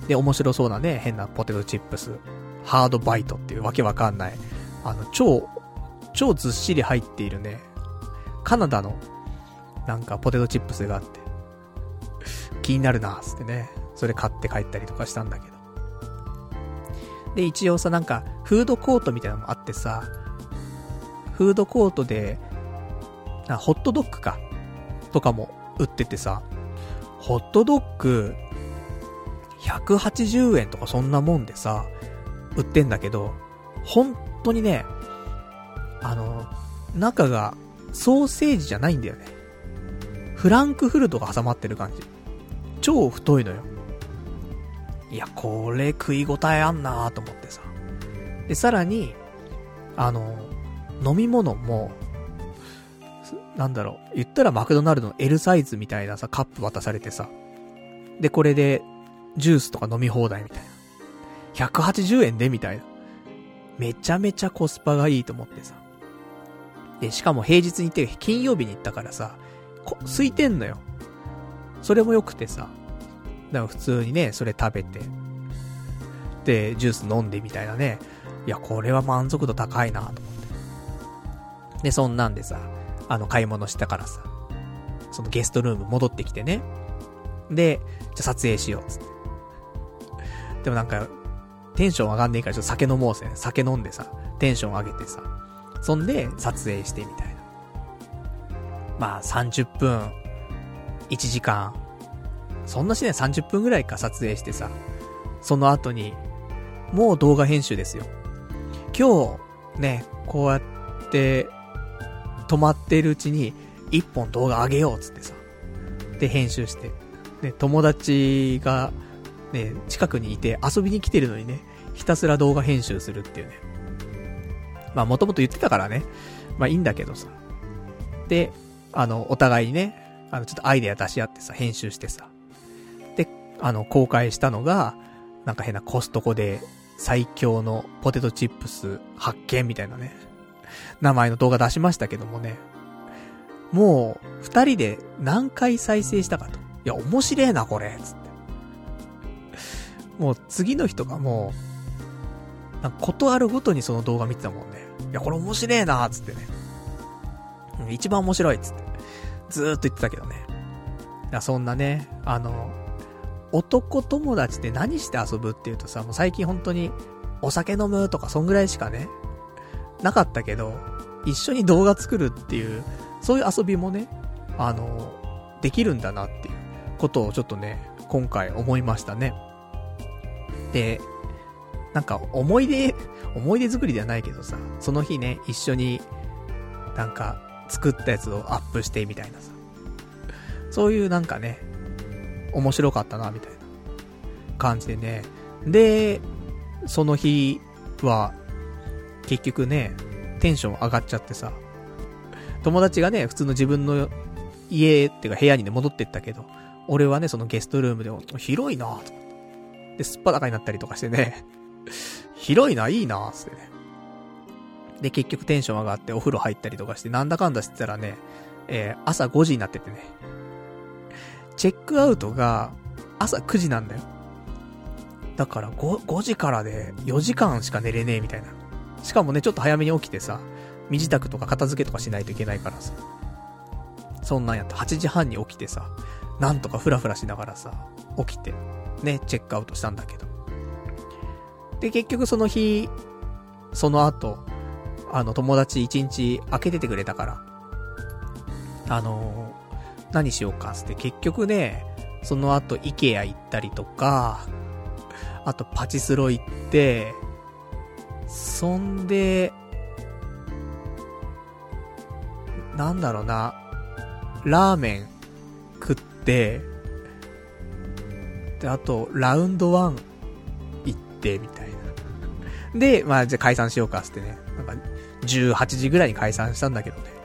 で、面白そうなね、変なポテトチップス、ハードバイトっていうわけわかんない、あの、超、超ずっしり入っているね、カナダの、なんかポテトチップスがあって、気になるな、つってね、それ買って帰ったりとかしたんだけど。で、一応さ、なんか、フードコートみたいなのもあってさ、フードコートで、な、ホットドッグか、とかも売っててさ、ホットドッグ、180円とかそんなもんでさ、売ってんだけど、本当にね、あの、中がソーセージじゃないんだよね。フランクフルトが挟まってる感じ。超太いのよ。いや、これ食い応えあんなーと思ってさ。で、さらに、あの、飲み物も、なんだろう、言ったらマクドナルドの L サイズみたいなさ、カップ渡されてさ。で、これで、ジュースとか飲み放題みたいな。180円でみたいな。めちゃめちゃコスパがいいと思ってさ。で、しかも平日に行って、金曜日に行ったからさ、こ、空いてんのよ。それも良くてさ。だから普通にね、それ食べて。で、ジュース飲んでみたいなね。いや、これは満足度高いなと思って。で、そんなんでさ、あの、買い物したからさ、そのゲストルーム戻ってきてね。で、じゃ撮影しよう、つって。でもなんか、テンション上がんねえからちょっと酒飲もうぜ。酒飲んでさ、テンション上げてさ、そんで撮影してみたいな。まあ30分、1時間、そんなしない30分ぐらいか撮影してさ、その後に、もう動画編集ですよ。今日、ね、こうやって、止まってるうちに、一本動画上げようっつってさ。で、編集して。ね、友達が、ね、近くにいて遊びに来てるのにね、ひたすら動画編集するっていうね。まあもともと言ってたからね。まあいいんだけどさ。で、あの、お互いにね、あの、ちょっとアイデア出し合ってさ、編集してさ。で、あの、公開したのが、なんか変なコストコで最強のポテトチップス発見みたいなね。名前の動画出しましたけどもね。もう、二人で何回再生したかと。いや、面白えな、これ。つって。もう次の人がもう、なんかことあるごとにその動画見てたもんね。いや、これ面白えな、つってね。一番面白い、つって。ずーっと言ってたけどね。いや、そんなね、あの、男友達って何して遊ぶっていうとさ、もう最近本当に、お酒飲むとかそんぐらいしかね、なかったけど、一緒に動画作るっていう、そういう遊びもね、あの、できるんだなっていうことをちょっとね、今回思いましたね。で、なんか思い出、思い出作りではないけどさ、その日ね、一緒に、なんか、作ったやつをアップしてみたいなさ。そういうなんかね、面白かったな、みたいな感じでね。で、その日は、結局ね、テンション上がっちゃってさ、友達がね、普通の自分の家っていうか部屋にね、戻ってったけど、俺はね、そのゲストルームで、広いなぁ、とで、すっぱだかになったりとかしてね、広いな、いいな、つってね。で、結局テンション上がってお風呂入ったりとかして、なんだかんだしてたらね、えー、朝5時になっててね。チェックアウトが朝9時なんだよ。だから 5, 5時からで4時間しか寝れねえみたいな。しかもね、ちょっと早めに起きてさ、身支度とか片付けとかしないといけないからさ。そんなんやって8時半に起きてさ、なんとかフラフラしながらさ、起きて、ね、チェックアウトしたんだけど。で、結局その日、その後、あの、友達1日開けててくれたから、あのー、何しようかって結局ね、その後、イケア行ったりとか、あと、パチスロ行って、そんで、なんだろうな、ラーメン食って、で、あと、ラウンド1行って、みたいな。で、まあ、じゃあ解散しようかつってね。なんか、18時ぐらいに解散したんだけどね。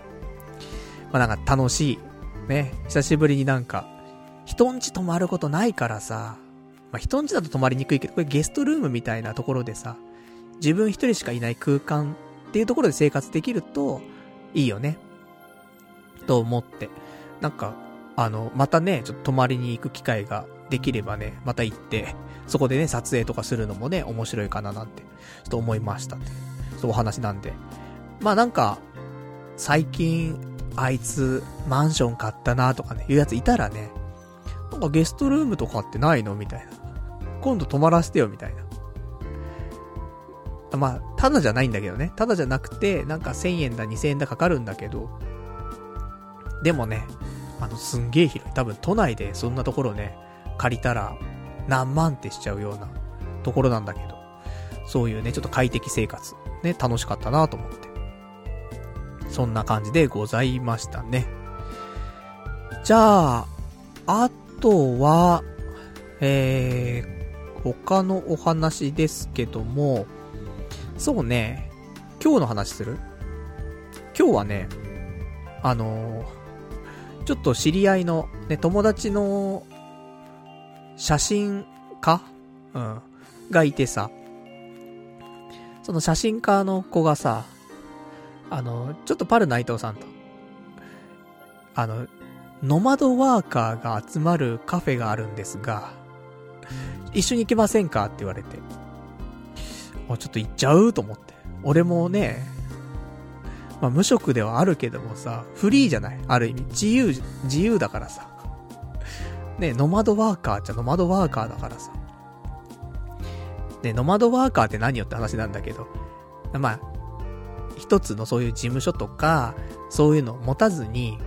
まあなんか楽しい。ね。久しぶりになんか、人んち泊まることないからさ、まあ人んちだと泊まりにくいけど、これゲストルームみたいなところでさ、自分一人しかいない空間っていうところで生活できると、いいよね。と思って。なんか、あの、またね、ちょっと泊まりに行く機会ができればね、また行って、そこでね、撮影とかするのもね、面白いかななんて、ちょっと思いましたって。そうお話なんで。まあなんか、最近、あいつ、マンション買ったなとかね、いうやついたらね、なんかゲストルームとかってないのみたいな。今度泊まらせてよ、みたいな。まあ、ただじゃないんだけどね。ただじゃなくて、なんか1000円だ、2000円だかかるんだけど、でもね、あの、すんげえ広い。多分都内でそんなところね、借りたら何万ってしちゃうようなところなんだけど、そういうね、ちょっと快適生活、ね、楽しかったなと思って。そんな感じでございましたね。じゃあ、あとは、えー、他のお話ですけども、そうね、今日の話する？今日はね、あのー、ちょっと知り合いの、ね、友達の写真家？うん。がいてさ、その写真家の子がさ、あの、ちょっとパル内藤さんと、あの、ノマドワーカーが集まるカフェがあるんですが、一緒に行けませんか？って言われて。あ、ちょっと行っちゃうと思って。俺もね、まあ無職ではあるけどもさ、フリーじゃない？ある意味。自由、自由だからさ。ね、ノマドワーカーっちゃノマドワーカーだからさ。ね、ノマドワーカーって何よって話なんだけど、まあ、一つのそういう事務所とか、そういうのを持たずに、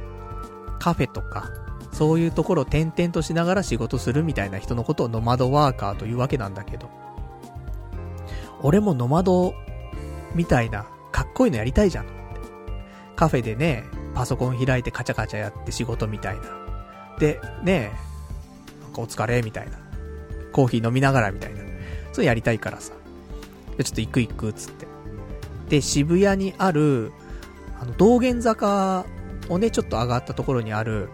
カフェとか、そういうところを転々としながら仕事するみたいな人のことをノマドワーカーというわけなんだけど、俺もノマドみたいなかっこいいのやりたいじゃん。カフェでね、パソコン開いてカチャカチャやって仕事みたいな。で、ねなん、かお疲れ、みたいな。コーヒー飲みながらみたいな。そうやりたいからさ。ちょっと行く行くっ、つって。で、渋谷にある、あの、道玄坂をね、ちょっと上がったところにある、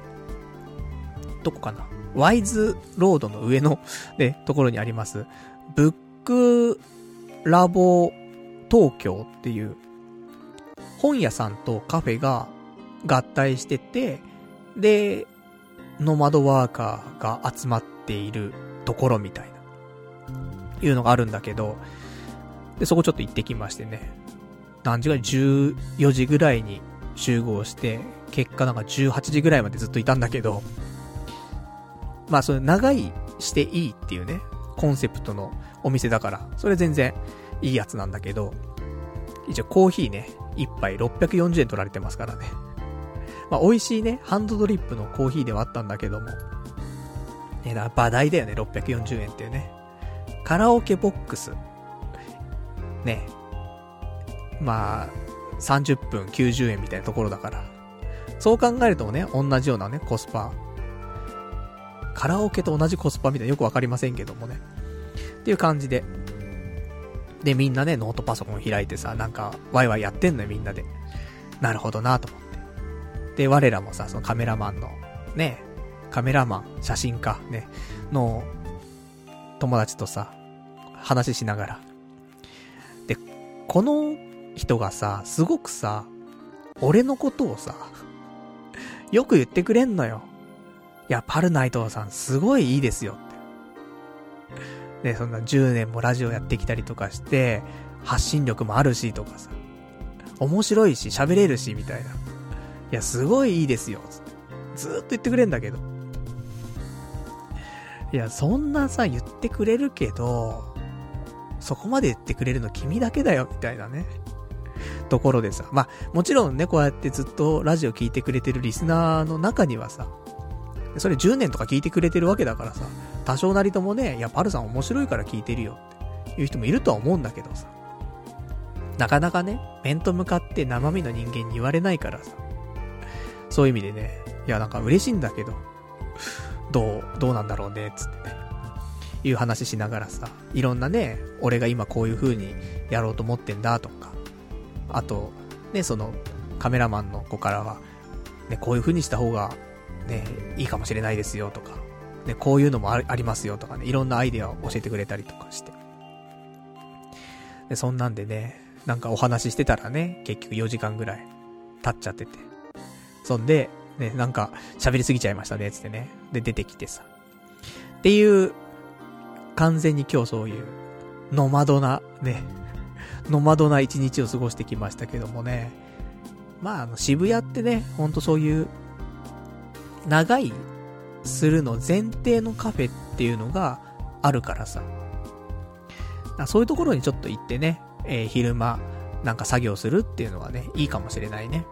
どこかな？ワイズロードの上のね、ところにあります、ブックラボ東京っていう、本屋さんとカフェが合体してて、で、ノマドワーカーが集まっているところみたいな、いうのがあるんだけど、で、そこちょっと行ってきましてね。何時ぐらい ?14 時ぐらいに集合して、結果なんか18時ぐらいまでずっといたんだけど、まあそれ長いしていいっていうね、コンセプトのお店だから、それ全然いいやつなんだけど、一応コーヒーね、一杯640円取られてますからね。まあ、美味しいね、ハンドドリップのコーヒーではあったんだけども。ね、だ、馬代だよね、640円っていうね。カラオケボックス。ね。まあ、30分90円みたいなところだから。そう考えるともね、同じようなね、コスパ。カラオケと同じコスパみたいなよくわかりませんけどもね。っていう感じで。で、みんなね、ノートパソコン開いてさ、なんか、ワイワイやってんのよ、みんなで。なるほどなと思って。で、我らもさ、そのカメラマンの、ね、カメラマン、写真家、ね、の、友達とさ、話しながら。で、この人がさ、すごくさ、俺のことをさ、よく言ってくれんのよ。いや、パルナイトさんすごいいいですよって。で、そんな10年もラジオやってきたりとかして、発信力もあるしとかさ、面白いし喋れるしみたいな。いや、すごいいいですよ。ずーっと言ってくれんだけど。いや、そんなさ、言ってくれるけど、そこまで言ってくれるの君だけだよ、みたいなね。ところでさ。まあ、もちろんね、こうやってずっとラジオ聞いてくれてるリスナーの中にはさ、それ10年とか聞いてくれてるわけだからさ、多少なりともね、いや、パルさん面白いから聞いてるよっていう人もいるとは思うんだけどさ。なかなかね、面と向かって生身の人間に言われないからさ。そういう意味でね、いや、なんか嬉しいんだけど、どう、どうなんだろうね、つってね。いう話しながらさ、いろんなね、俺が今こういう風にやろうと思ってんだとか、あと、ね、その、カメラマンの子からは、ね、こういう風にした方が、ね、いいかもしれないですよとか、ね、こういうのもありますよとかね、いろんなアイデアを教えてくれたりとかして。で、そんなんでね、なんかお話ししてたらね、結局4時間ぐらい経っちゃってて。そんで、ね、なんか喋りすぎちゃいましたね、つってね。で、出てきてさ。っていう、完全に今日そういう、ノマドな、ね、ノマドな一日を過ごしてきましたけどもね。まあ、あの、渋谷ってね、ほんとそういう、長い、するの前提のカフェっていうのがあるからさ。そういうところにちょっと行ってね、えー、昼間、なんか作業するっていうのはね、いいかもしれないね。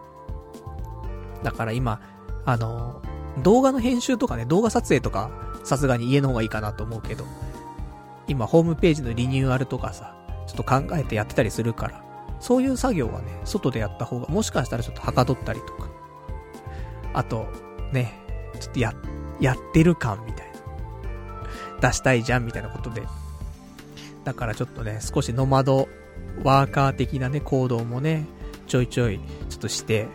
だから今、あの、動画の編集とかね、動画撮影とか、さすがに家の方がいいかなと思うけど、今ホームページのリニューアルとかさ、ちょっと考えてやってたりするから、そういう作業はね、外でやった方が、もしかしたらちょっとはかどったりとか、あと、ね、ちょっとや、やってる感みたいな。出したいじゃんみたいなことで。だからちょっとね、少しノマドワーカー的なね、行動もね、ちょいちょい、ちょっとして、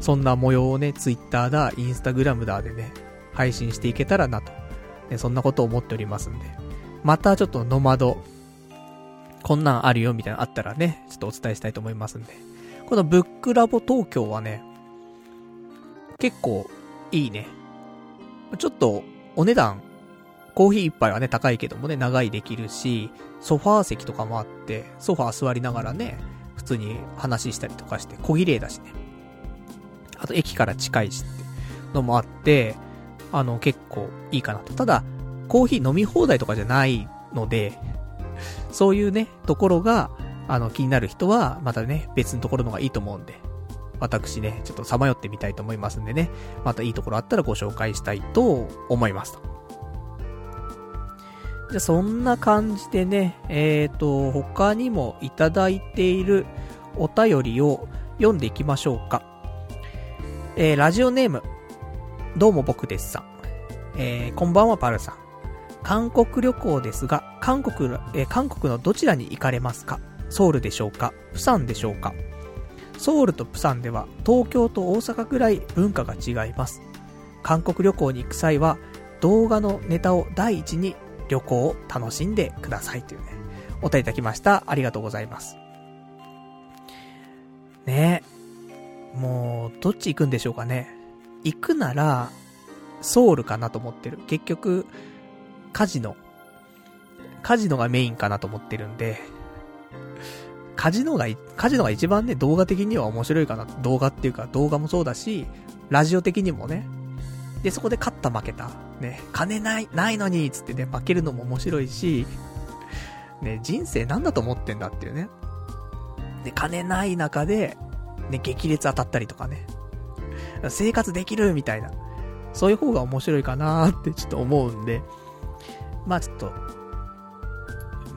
そんな模様をね、ツイッターだ、インスタグラムだでね、配信していけたらなと。ね、そんなことを思っておりますんで。またちょっとノマド、こんなんあるよみたいなのあったらね、ちょっとお伝えしたいと思いますんで。このブックラボ東京はね、結構いいね。ちょっとお値段コーヒー一杯はね、高いけどもね、長いできるし、ソファー席とかもあって、ソファー座りながらね、普通に話したりとかして、小綺麗だしね。あと駅から近いしってのもあって、あの、結構いいかなと。ただ、コーヒー飲み放題とかじゃないので、そういうね、ところが、あの、気になる人は、またね、別のところのがいいと思うんで、私ね、ちょっとさまよってみたいと思いますんでね、またいいところあったらご紹介したいと思います。じゃ、そんな感じでね、えっ、ー、と、他にもいただいているお便りを読んでいきましょうか。えー、ラジオネーム、どうも僕ですさん。えー、こんばんはパルさん。韓国旅行ですが、韓国、えー、韓国のどちらに行かれますか？ソウルでしょうか？プサンでしょうか？ソウルとプサンでは東京と大阪くらい文化が違います。韓国旅行に行く際は動画のネタを第一に旅行を楽しんでくださいというね、お便りいただきました。ありがとうございます。ねえもう、どっち行くんでしょうかね。行くなら、ソウルかなと思ってる。結局、カジノ。カジノがメインかなと思ってるんで、カジノが、カジノが一番ね、動画的には面白いかな。動画っていうか、動画もそうだし、ラジオ的にもね。で、そこで勝った負けた。ね、金ない、ないのに、つってね、負けるのも面白いし、ね、人生なんだと思ってんだっていうね。で、金ない中で、ね、激烈当たったりとかね。生活できるみたいな。そういう方が面白いかなーってちょっと思うんで。まあちょっと、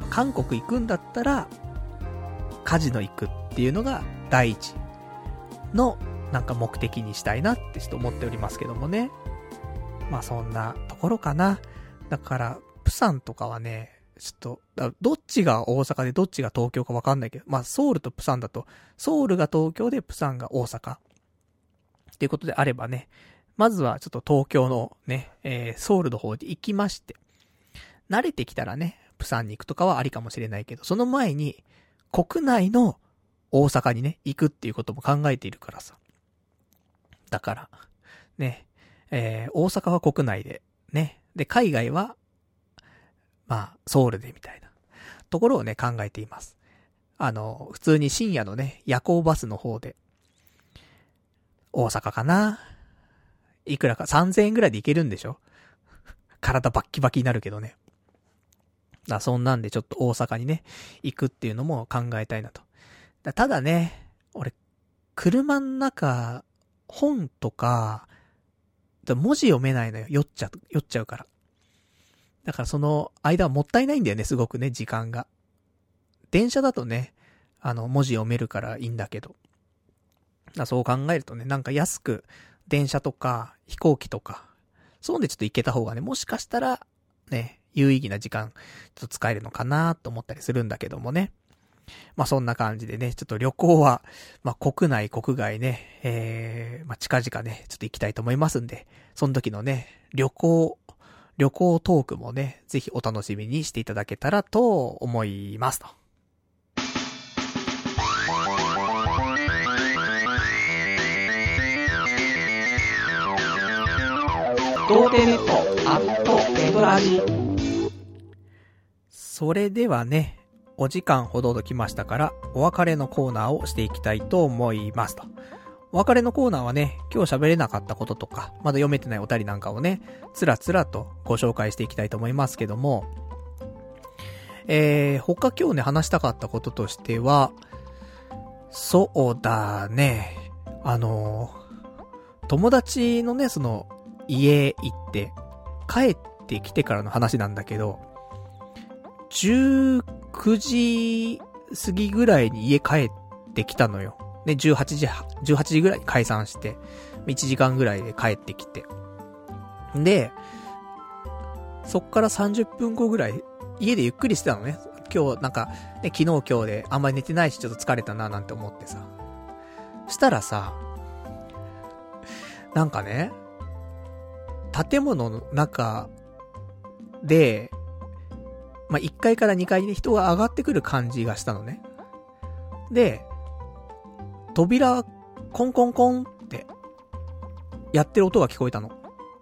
韓国行くんだったら、カジノ行くっていうのが第一のなんか目的にしたいなってちょっと思っておりますけどもね。まあそんなところかな。だから、プサンとかはね、ちょっと、どっちが大阪でどっちが東京かわかんないけど、まあソウルとプサンだと、ソウルが東京でプサンが大阪。っていうことであればね、まずはちょっと東京のね、えー、ソウルの方で行きまして、慣れてきたらね、プサンに行くとかはありかもしれないけど、その前に、国内の大阪にね、行くっていうことも考えているからさ。だから、ね、えー、大阪は国内で、ね。で、海外は、まあ、ソウルでみたいな、ところをね、考えています。あの、普通に深夜のね、夜行バスの方で、大阪かな？いくらか3000円ぐらいで行けるんでしょ？体バッキバキになるけどね。だそんなんでちょっと大阪にね、行くっていうのも考えたいなと。だただね、俺、車の中、本とか、文字読めないのよ。酔っちゃう、酔っちゃうから。だからその間はもったいないんだよね、すごくね、時間が。電車だとね、あの、文字読めるからいいんだけど。だそう考えるとね、なんか安く、電車とか、飛行機とか、そうでちょっと行けた方がね、もしかしたら、ね、有意義な時間、ちょっと使えるのかなと思ったりするんだけどもね。まあそんな感じでね、ちょっと旅行は、まあ国内、国外ね、えー、まあ近々ね、ちょっと行きたいと思いますんで、その時のね、旅行、旅行トークもね、ぜひお楽しみにしていただけたらと思いますと。童貞ネットアットエドラジそれではね、お時間ほどときましたから、お別れのコーナーをしていきたいと思いますと。お別れのコーナーはね、今日喋れなかったこととか、まだ読めてないお便りなんかをね、つらつらとご紹介していきたいと思いますけども、えー、他今日ね、話したかったこととしては、そうだね、あの友達のね、その、家行って、帰ってきてからの話なんだけど、19時過ぎぐらいに家帰ってきたのよ。ね、18時、18時ぐらいに解散して、1時間ぐらいで帰ってきて。で、そっから30分後ぐらい、家でゆっくりしてたのね。今日、なんか、ね、昨日今日であんまり寝てないし、ちょっと疲れたな、なんて思ってさ。したらさ、なんかね、建物の中で、まあ、1階から2階に人が上がってくる感じがしたのね。で、扉、コンコンコンって、やってる音が聞こえたの。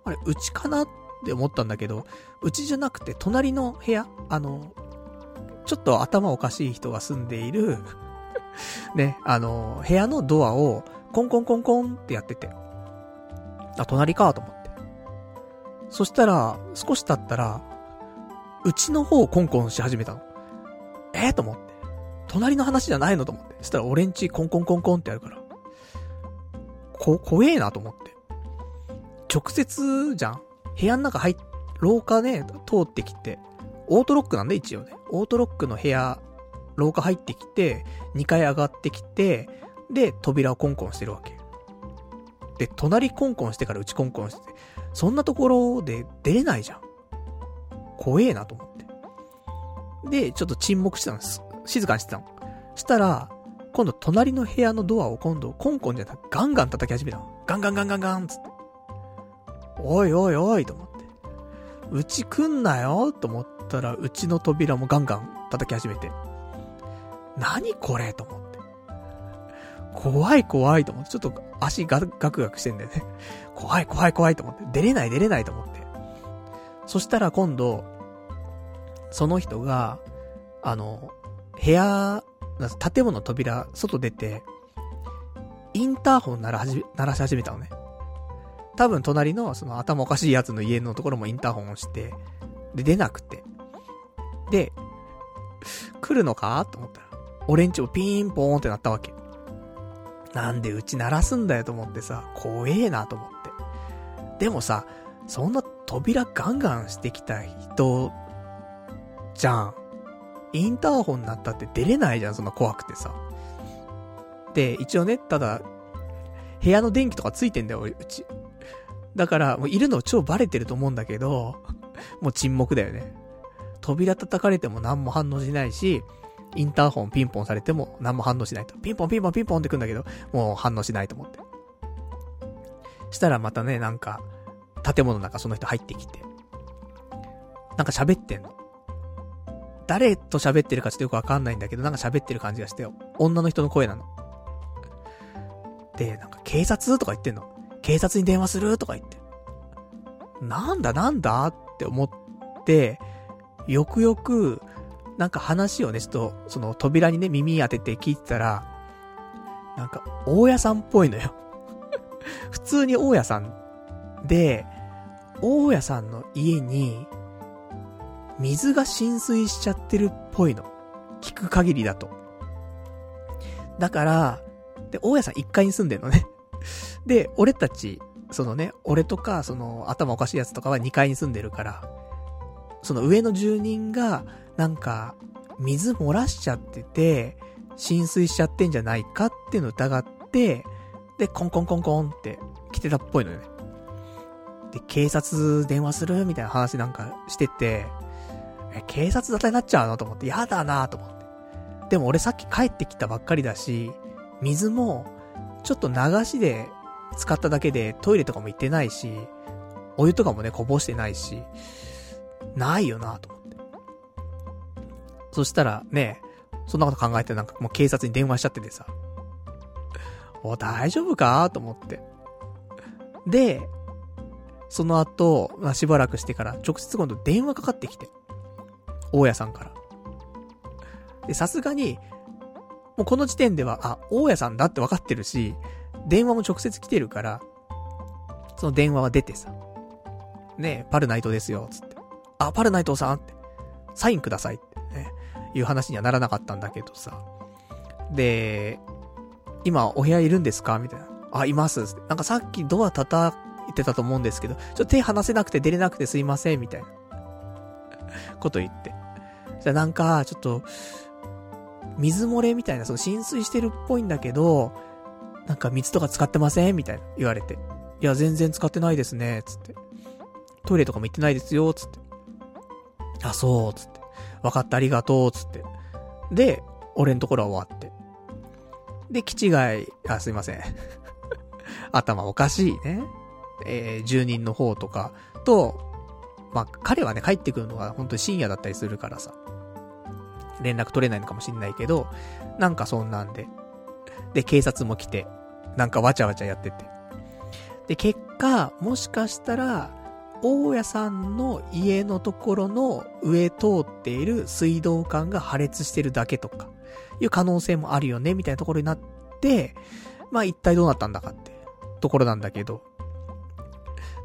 あれ、うちかなって思ったんだけど、うちじゃなくて、隣の部屋あの、ちょっと頭おかしい人が住んでいるね、あの、部屋のドアを、コンコンコンコンってやってて。あ、隣かと思って。そしたら、少し経ったら、うちの方をコンコンし始めたの。えー、と思って。隣の話じゃないのと思って。そしたら俺んちコンコンコンコンってやるから。こ、怖えなと思って。直接じゃん部屋の中入っ、廊下ね、通ってきて、オートロックなんで一応ね。オートロックの部屋、廊下入ってきて、2階上がってきて、で、扉をコンコンしてるわけ。で、隣コンコンしてからうちコンコンしてて、そんなところで出れないじゃん。怖えなと思って。で、ちょっと沈黙してたんです。静かにしてたの。したら、今度隣の部屋のドアを今度コンコンじゃなくてガンガン叩き始めたの。ガンガンガンガンガンつって。おいおいおいと思って。うち来んなよと思ったら、うちの扉もガンガン叩き始めて。何これと思って。怖い怖いと思って、ちょっと足ガガクガクしてんだよね。怖い怖い怖いと思って。出れない出れないと思って。そしたら今度、その人が、あの、部屋、建物の扉、外出て、インターホン鳴らじ、鳴らし始めたのね。多分隣のその頭おかしいやつの家のところもインターホンをして、で、出なくて。で、来るのか？と思ったら、俺んちもピーンポーンってなったわけ。なんでうち鳴らすんだよと思ってさ、怖えなと思って。でもさ、そんな扉ガンガンしてきた人、じゃん。インターホンになったって出れないじゃん、そんな怖くてさ。で、一応ね、ただ、部屋の電気とかついてんだよ、うち。だから、もういるの超バレてると思うんだけど、もう沈黙だよね。扉叩かれても何も反応しないし、インターホンピンポンされても何も反応しないと。ピンポンピンポンピンポンってくんだけど、もう反応しないと思って。したらまたね、なんか、建物の中その人入ってきて。なんか喋ってんの。誰と喋ってるかちょっとよくわかんないんだけど、なんか喋ってる感じがしてよ。女の人の声なの。で、なんか警察とか言ってんの。警察に電話するとか言って。なんだなんだ？って思って、よくよく、なんか話をね、ちょっと、その扉にね、耳当てて聞いてたら、なんか、大家さんっぽいのよ 普通に大家さんで、大家さんの家に、水が浸水しちゃってるっぽいの。聞く限りだと。だから、で、大家さん1階に住んでんのね。で、俺たちそのね、俺とか、その、頭おかしいやつとかは2階に住んでるから、その上の住人が、なんか、水漏らしちゃってて、浸水しちゃってんじゃないかっていうのを疑って、で、コンコンコンコンって来てたっぽいのよね。で、警察電話する？みたいな話なんかしてて、え、警察沙汰になっちゃうの？と思って、やだなと思って。でも俺さっき帰ってきたばっかりだし、水も、ちょっと流しで使っただけでトイレとかも行ってないし、お湯とかもね、こぼしてないし、ないよなと思って。そしたらね、そんなこと考えてなんかもう警察に電話しちゃっててさ、お、大丈夫か？と思って。で、その後、まあ、しばらくしてから、直接今度電話かかってきて。大家さんから。で、さすがに、もうこの時点では、あ、大家さんだって分かってるし、電話も直接来てるから、その電話は出てさ。ねえ、パルナイトですよ、つって。あ、パルナイトさんって、サインくださいってね、いう話にはならなかったんだけどさ。で、今お部屋いるんですか？みたいな。あ、います。なんかさっきドア叩いてたと思うんですけど、ちょっと手離せなくて出れなくてすいません、みたいな。こと言って。じゃなんか、ちょっと、水漏れみたいな、その浸水してるっぽいんだけど、なんか水とか使ってませんみたいな言われて。いや、全然使ってないですね、つって。トイレとかも行ってないですよ、つって。あ、そう、つって。分かった、ありがとう、つって。で、俺のところは終わって。で、気違い、あ、すいません。頭おかしいね。えー、住人の方とかと、まあ、彼はね、帰ってくるのが本当に深夜だったりするからさ。連絡取れないのかもしんないけど、なんかそんなんで。で、警察も来て、なんかわちゃわちゃやってて。で、結果、もしかしたら、大家さんの家のところの上通っている水道管が破裂してるだけとか、いう可能性もあるよね、みたいなところになって、まあ一体どうなったんだかってところなんだけど。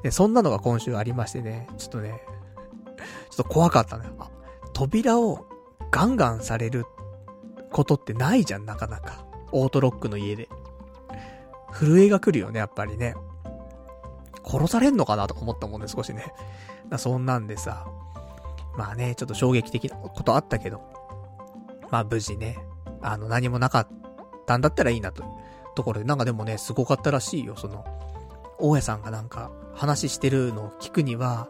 で、そんなのが今週ありましてね、ちょっとね、ちょっと怖かったね。あ、扉をガンガンされることってないじゃん、なかなか。オートロックの家で。震えが来るよね、やっぱりね。殺されんのかなとか思ったもんね、少しね。そんなんでさ。まあね、ちょっと衝撃的なことあったけど。まあ無事ね、あの、何もなかったんだったらいいなと。ところで、なんかでもね、すごかったらしいよ、その、大家さんがなんか、話してるのを聞くには、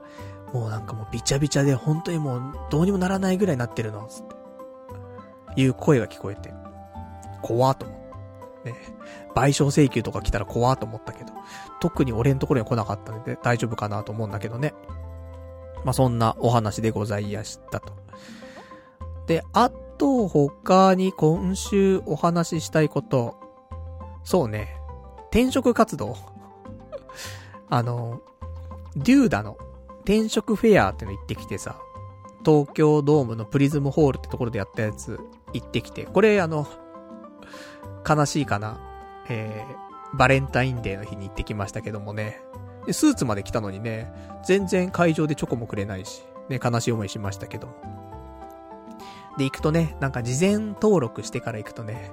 もうなんかもうびちゃびちゃで、本当にもう、どうにもならないぐらいになってるの、つって。いう声が聞こえて、怖と思う。ね。賠償請求とか来たら怖と思ったけど、特に俺のところに来なかったので大丈夫かなと思うんだけどね。まあ、そんなお話でございやしたと。で、あと、他に今週お話ししたいこと。そうね。転職活動。あの、デューダの転職フェアっての行ってきてさ、東京ドームのプリズムホールってところでやったやつ行ってきて、これあの、悲しいかな。えー、バレンタインデーの日に行ってきましたけどもね。で、スーツまで来たのにね、全然会場でチョコもくれないし、ね、悲しい思いしましたけども。で、行くとね、なんか事前登録してから行くとね、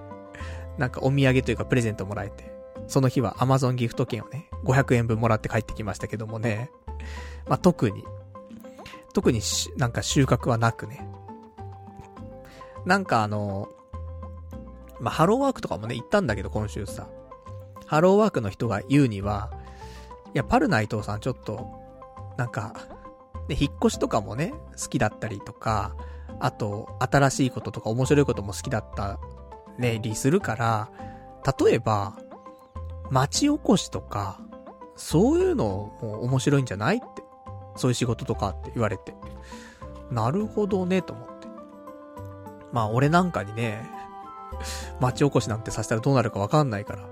なんかお土産というかプレゼントもらえて、その日は Amazon ギフト券をね、500円分もらって帰ってきましたけどもね、まあ、特に、特にしなんか収穫はなくね。なんかあの、まあ、ハローワークとかもね、行ったんだけど、今週さ。ハローワークの人が言うには、いや、パルナイトさんちょっと、なんか、ね、引っ越しとかもね、好きだったりとか、あと、新しいこととか面白いことも好きだったね、りするから、例えば、町おこしとか、そういうのも面白いんじゃないって。そういう仕事とかって言われて。なるほどね、と思って。まあ俺なんかにね、町おこしなんてさせたらどうなるかわかんないから。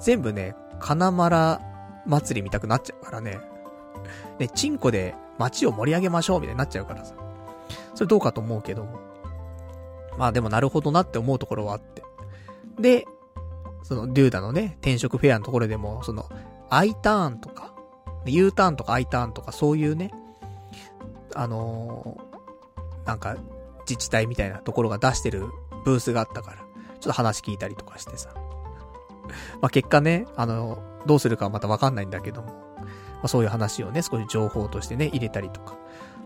全部ね、金丸祭り見たくなっちゃうからね。ね、チンコで街を盛り上げましょうみたいになっちゃうからさ。それどうかと思うけども。まあでもなるほどなって思うところはあって。で、その、デューダのね、転職フェアのところでも、その、I ターンとか、U ターンとか I ターンとかそういうね、あのー、なんか、自治体みたいなところが出してるブースがあったから、ちょっと話聞いたりとかしてさ。まあ、結果ね、あの、どうするかはまたわかんないんだけども。あ、そういう話をね、少し情報としてね、入れたりとか。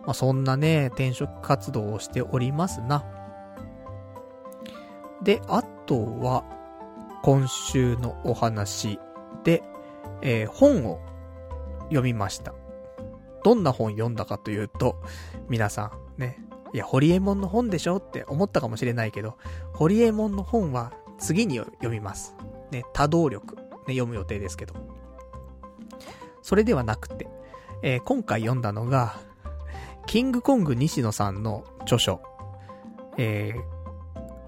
まあ、そんなね、転職活動をしておりますな。で、あとは、今週のお話で、えー、本を読みました。どんな本読んだかというと、皆さんね、いや、ホリエモンの本でしょって思ったかもしれないけど、ホリエモンの本は次に読みます。ね、多動力、ね、読む予定ですけど。それではなくて、えー、今回読んだのが、キングコング西野さんの著書、えー、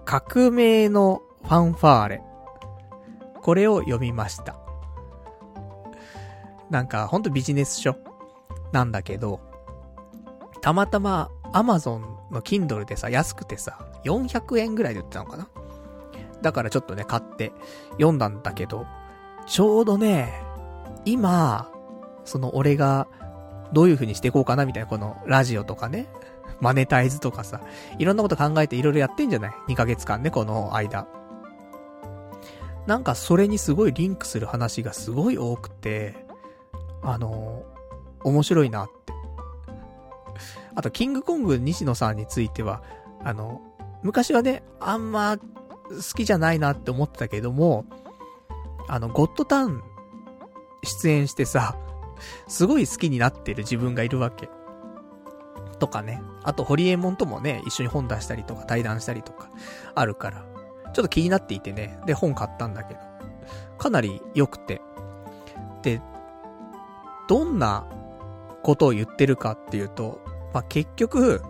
革命のファンファーレ。これを読みました。なんか、ほんとビジネス書なんだけど、たまたま Amazon の Kindle でさ、安くてさ、400円ぐらいで売ってたのかな？だからちょっとね、買って読んだんだけど、ちょうどね、今、その俺がどういう風にしていこうかなみたいな、このラジオとかね、マネタイズとかさ、いろんなこと考えていろいろやってんじゃない ?2 ヶ月間ね、この間。なんかそれにすごいリンクする話がすごい多くて、あの面白いなって。あと、キングコング西野さんについては、あの、昔はね、あんま好きじゃないなって思ってたけども、あの、ゴッドタウン出演してさ、すごい好きになってる自分がいるわけ。とかね。あと、ホリエモンともね、一緒に本出したりとか対談したりとか、あるから、ちょっと気になっていてね、で、本買ったんだけど、かなり良くて。で、どんなことを言ってるかっていうと、まあ、結局、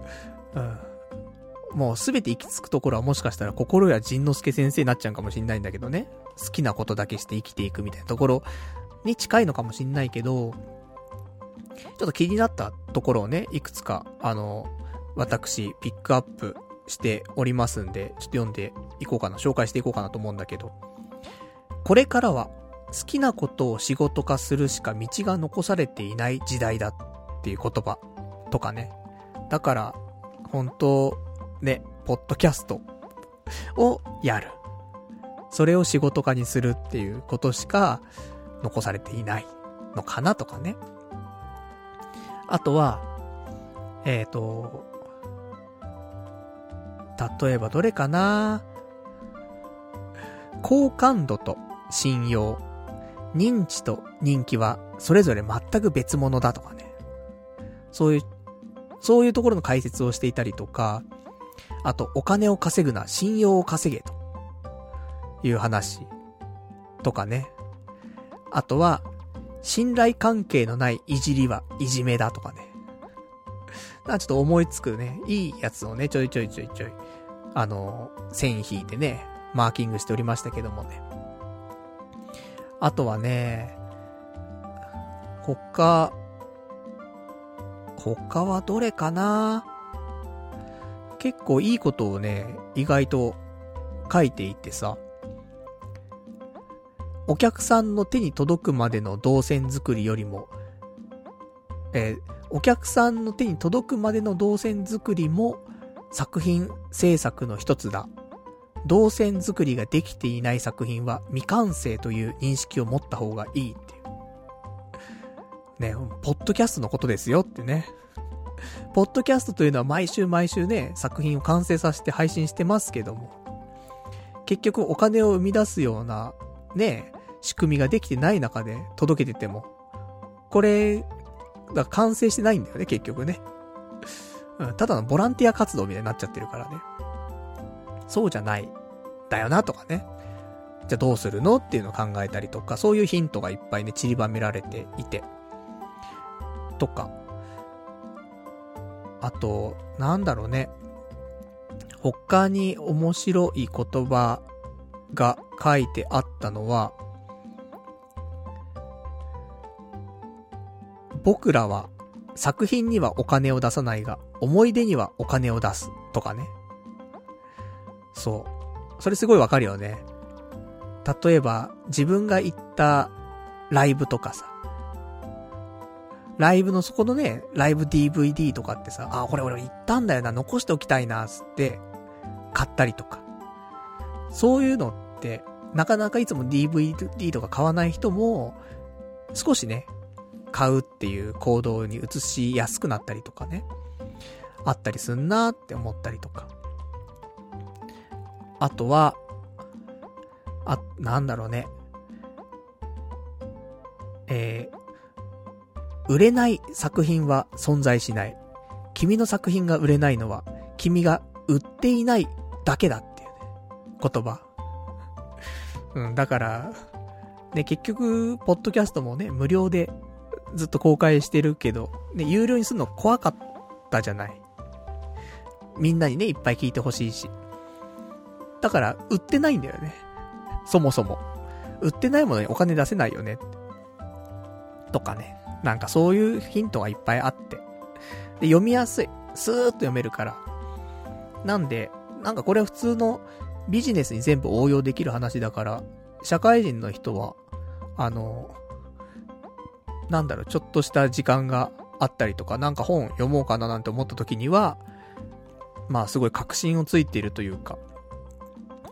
うん、もうすべて行き着くところはもしかしたら心や仁之助先生になっちゃうかもしんないんだけどね。好きなことだけして生きていくみたいなところに近いのかもしんないけど、ちょっと気になったところをね、いくつか、あの、私、ピックアップしておりますんで、ちょっと読んでいこうかな、紹介していこうかなと思うんだけど、これからは好きなことを仕事化するしか道が残されていない時代だっていう言葉とかね。だから、本当ね、ポッドキャストをやる。それを仕事化にするっていうことしか残されていないのかなとかね。あとは、えっ、ー、と、例えばどれかな？好感度と信用、認知と人気はそれぞれ全く別物だとかね。そういう、そういうところの解説をしていたりとか、あと、お金を稼ぐな、信用を稼げという話とかね。あとは、信頼関係のないいじりはいじめだとかね。なちょっと思いつくね、いいやつをね、ちょいちょいちょいちょい、あの、線引いてね、マーキングしておりましたけどもね。あとはね、他、他はどれかな？結構いいことをね、意外と書いていてさ、お客さんの手に届くまでの動線作りよりも、えー、お客さんの手に届くまでの動線作りも作品制作の一つだ。動線作りができていない作品は未完成という認識を持った方がいいっていう。ね、ポッドキャストのことですよってね。ポッドキャストというのは毎週毎週ね、作品を完成させて配信してますけども、結局お金を生み出すような、ね、仕組みができてない中で届けてても、これ、だ完成してないんだよね、結局ね。うん、ただのボランティア活動みたいになっちゃってるからね。そうじゃない。だよな、とかね。じゃあどうするのっていうのを考えたりとか、そういうヒントがいっぱいね、散りばめられていて。とか。あと、なんだろうね。他に面白い言葉が書いてあったのは、僕らは作品にはお金を出さないが、思い出にはお金を出すとかね。そう。それすごいわかるよね。例えば、自分が行ったライブとかさ、ライブのそこのね、ライブ DVD とかってさ、あ、これ俺行ったんだよな、残しておきたいな、つって、買ったりとか。そういうのって、なかなかいつも DVD とか買わない人も、少しね、買うっていう行動に移しやすくなったりとかね。あったりすんなって思ったりとか。あとは、あ、なんだろうね。えー、売れない作品は存在しない。君の作品が売れないのは、君が売っていないだけだっていうね、言葉。うん、だから、ね、結局、ポッドキャストもね、無料でずっと公開してるけど、ね、有料にするの怖かったじゃない。みんなにね、いっぱい聞いてほしいし。だから、売ってないんだよね。そもそも。売ってないものにお金出せないよね。とかね。なんかそういうヒントがいっぱいあって。で、読みやすい。スーッと読めるから。なんで、なんかこれは普通のビジネスに全部応用できる話だから、社会人の人は、あの、なんだろう、ちょっとした時間があったりとか、なんか本読もうかななんて思った時には、まあすごい確信をついているというか、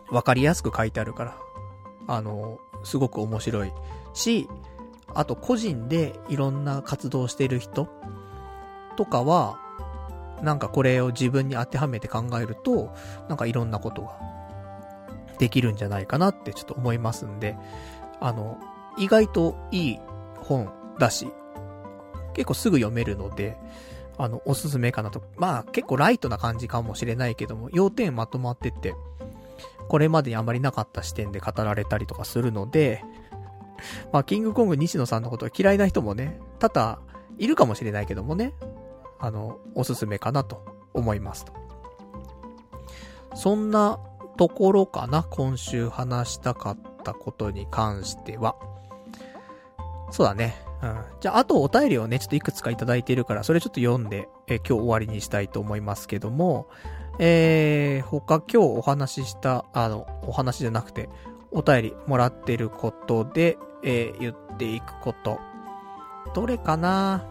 わかりやすく書いてあるから、あの、すごく面白いし、あと個人でいろんな活動してる人とかは、なんかこれを自分に当てはめて考えると、なんかいろんなことができるんじゃないかなってちょっと思いますんで、あの、意外といい本だし、結構すぐ読めるので、あの、おすすめかなと。まあ、結構ライトな感じかもしれないけども、要点まとまってて、これまでにあまりなかった視点で語られたりとかするので、まあ、キングコング西野さんのことが嫌いな人もね、多々いるかもしれないけどもね、あの、おすすめかなと思いますと。そんなところかな、今週話したかったことに関しては。そうだね。うん。じゃあ、あとお便りをね、ちょっといくつかいただいているから、それちょっと読んで、え今日終わりにしたいと思いますけども、えー、他今日お話しした、あの、お話じゃなくて、お便りもらってることで、えー、言っていくこと。どれかな？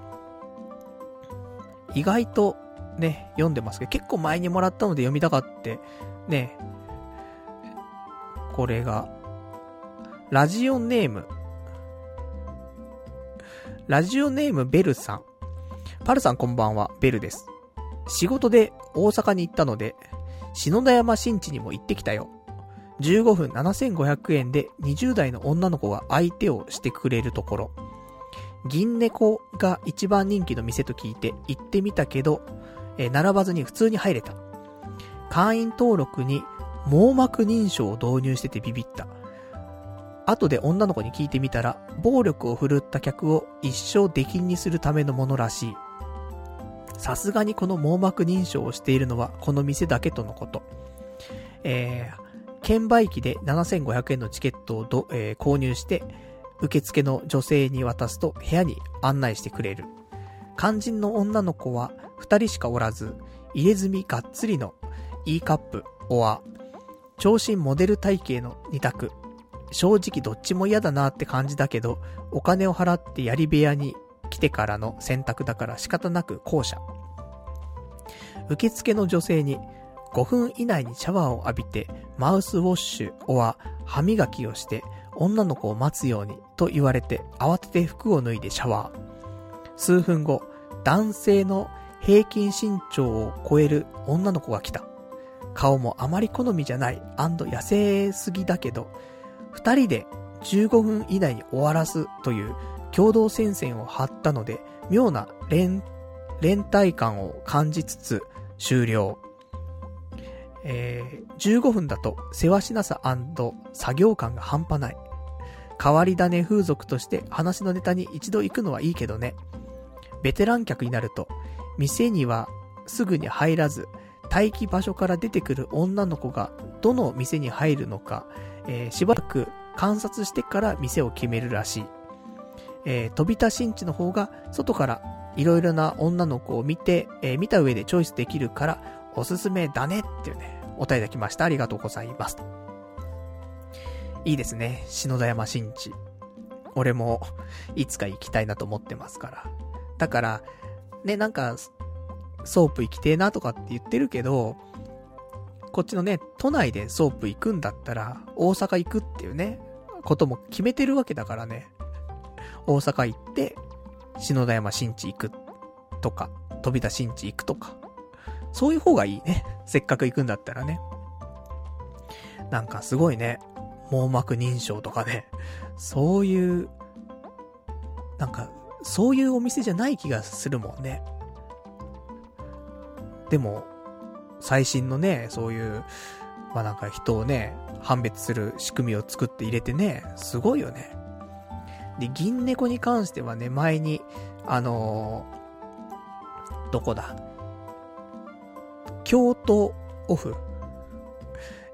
意外とね、読んでますけど、結構前にもらったので読みたかって、ね、これが、ラジオネーム、ラジオネームベルさん。パルさんこんばんは、ベルです。仕事で大阪に行ったので、篠田山新地にも行ってきたよ。15分7500円で20代の女の子が相手をしてくれるところ。銀猫が一番人気の店と聞いて行ってみたけど、え、並ばずに普通に入れた。会員登録に網膜認証を導入しててビビった。後で女の子に聞いてみたら、暴力を振るった客を一生出禁にするためのものらしい。さすがにこの網膜認証をしているのはこの店だけとのこと。えー、券売機で7500円のチケットをど、えー、購入して、受付の女性に渡すと部屋に案内してくれる。肝心の女の子は2人しかおらず、入れ墨がっつりの E カップ、オア、長身モデル体型の2択。正直どっちも嫌だなって感じだけど、お金を払ってやり部屋に来てからの選択だから仕方なく後者。受付の女性に5分以内にシャワーを浴びてマウスウォッシュおは歯磨きをして女の子を待つようにと言われて慌てて服を脱いでシャワー。数分後、男性の平均身長を超える女の子が来た。顔もあまり好みじゃない痩せすぎだけど、二人で15分以内に終わらすという共同戦線を張ったので、妙な連、連帯感を感じつつ終了。えー、15分だと、せわしなさ作業感が半端ない。変わり種風俗として話のネタに一度行くのはいいけどね。ベテラン客になると、店にはすぐに入らず、待機場所から出てくる女の子がどの店に入るのか、えー、しばらく観察してから店を決めるらしい。えー、飛び田新地の方が外からいろいろな女の子を見て、えー、見た上でチョイスできるからおすすめだねっていうね、お答えいただきました。ありがとうございます。いいですね。篠田山新地。俺も、いつか行きたいなと思ってますから。だから、ね、なんか、ソープ行きてえなとかって言ってるけど、こっちのね、都内でソープ行くんだったら、大阪行くっていうね、ことも決めてるわけだからね。大阪行って、信太山新地行くとか、飛田新地行くとか、そういう方がいいね。せっかく行くんだったらね。なんかすごいね、網膜認証とかね、そういう、なんか、そういうお店じゃない気がするもんね。でも、最新のね、そういう、まあなんか人をね、判別する仕組みを作って入れてね、すごいよね。で、銀猫に関してはね、前に、あのー、どこだ？京都オフ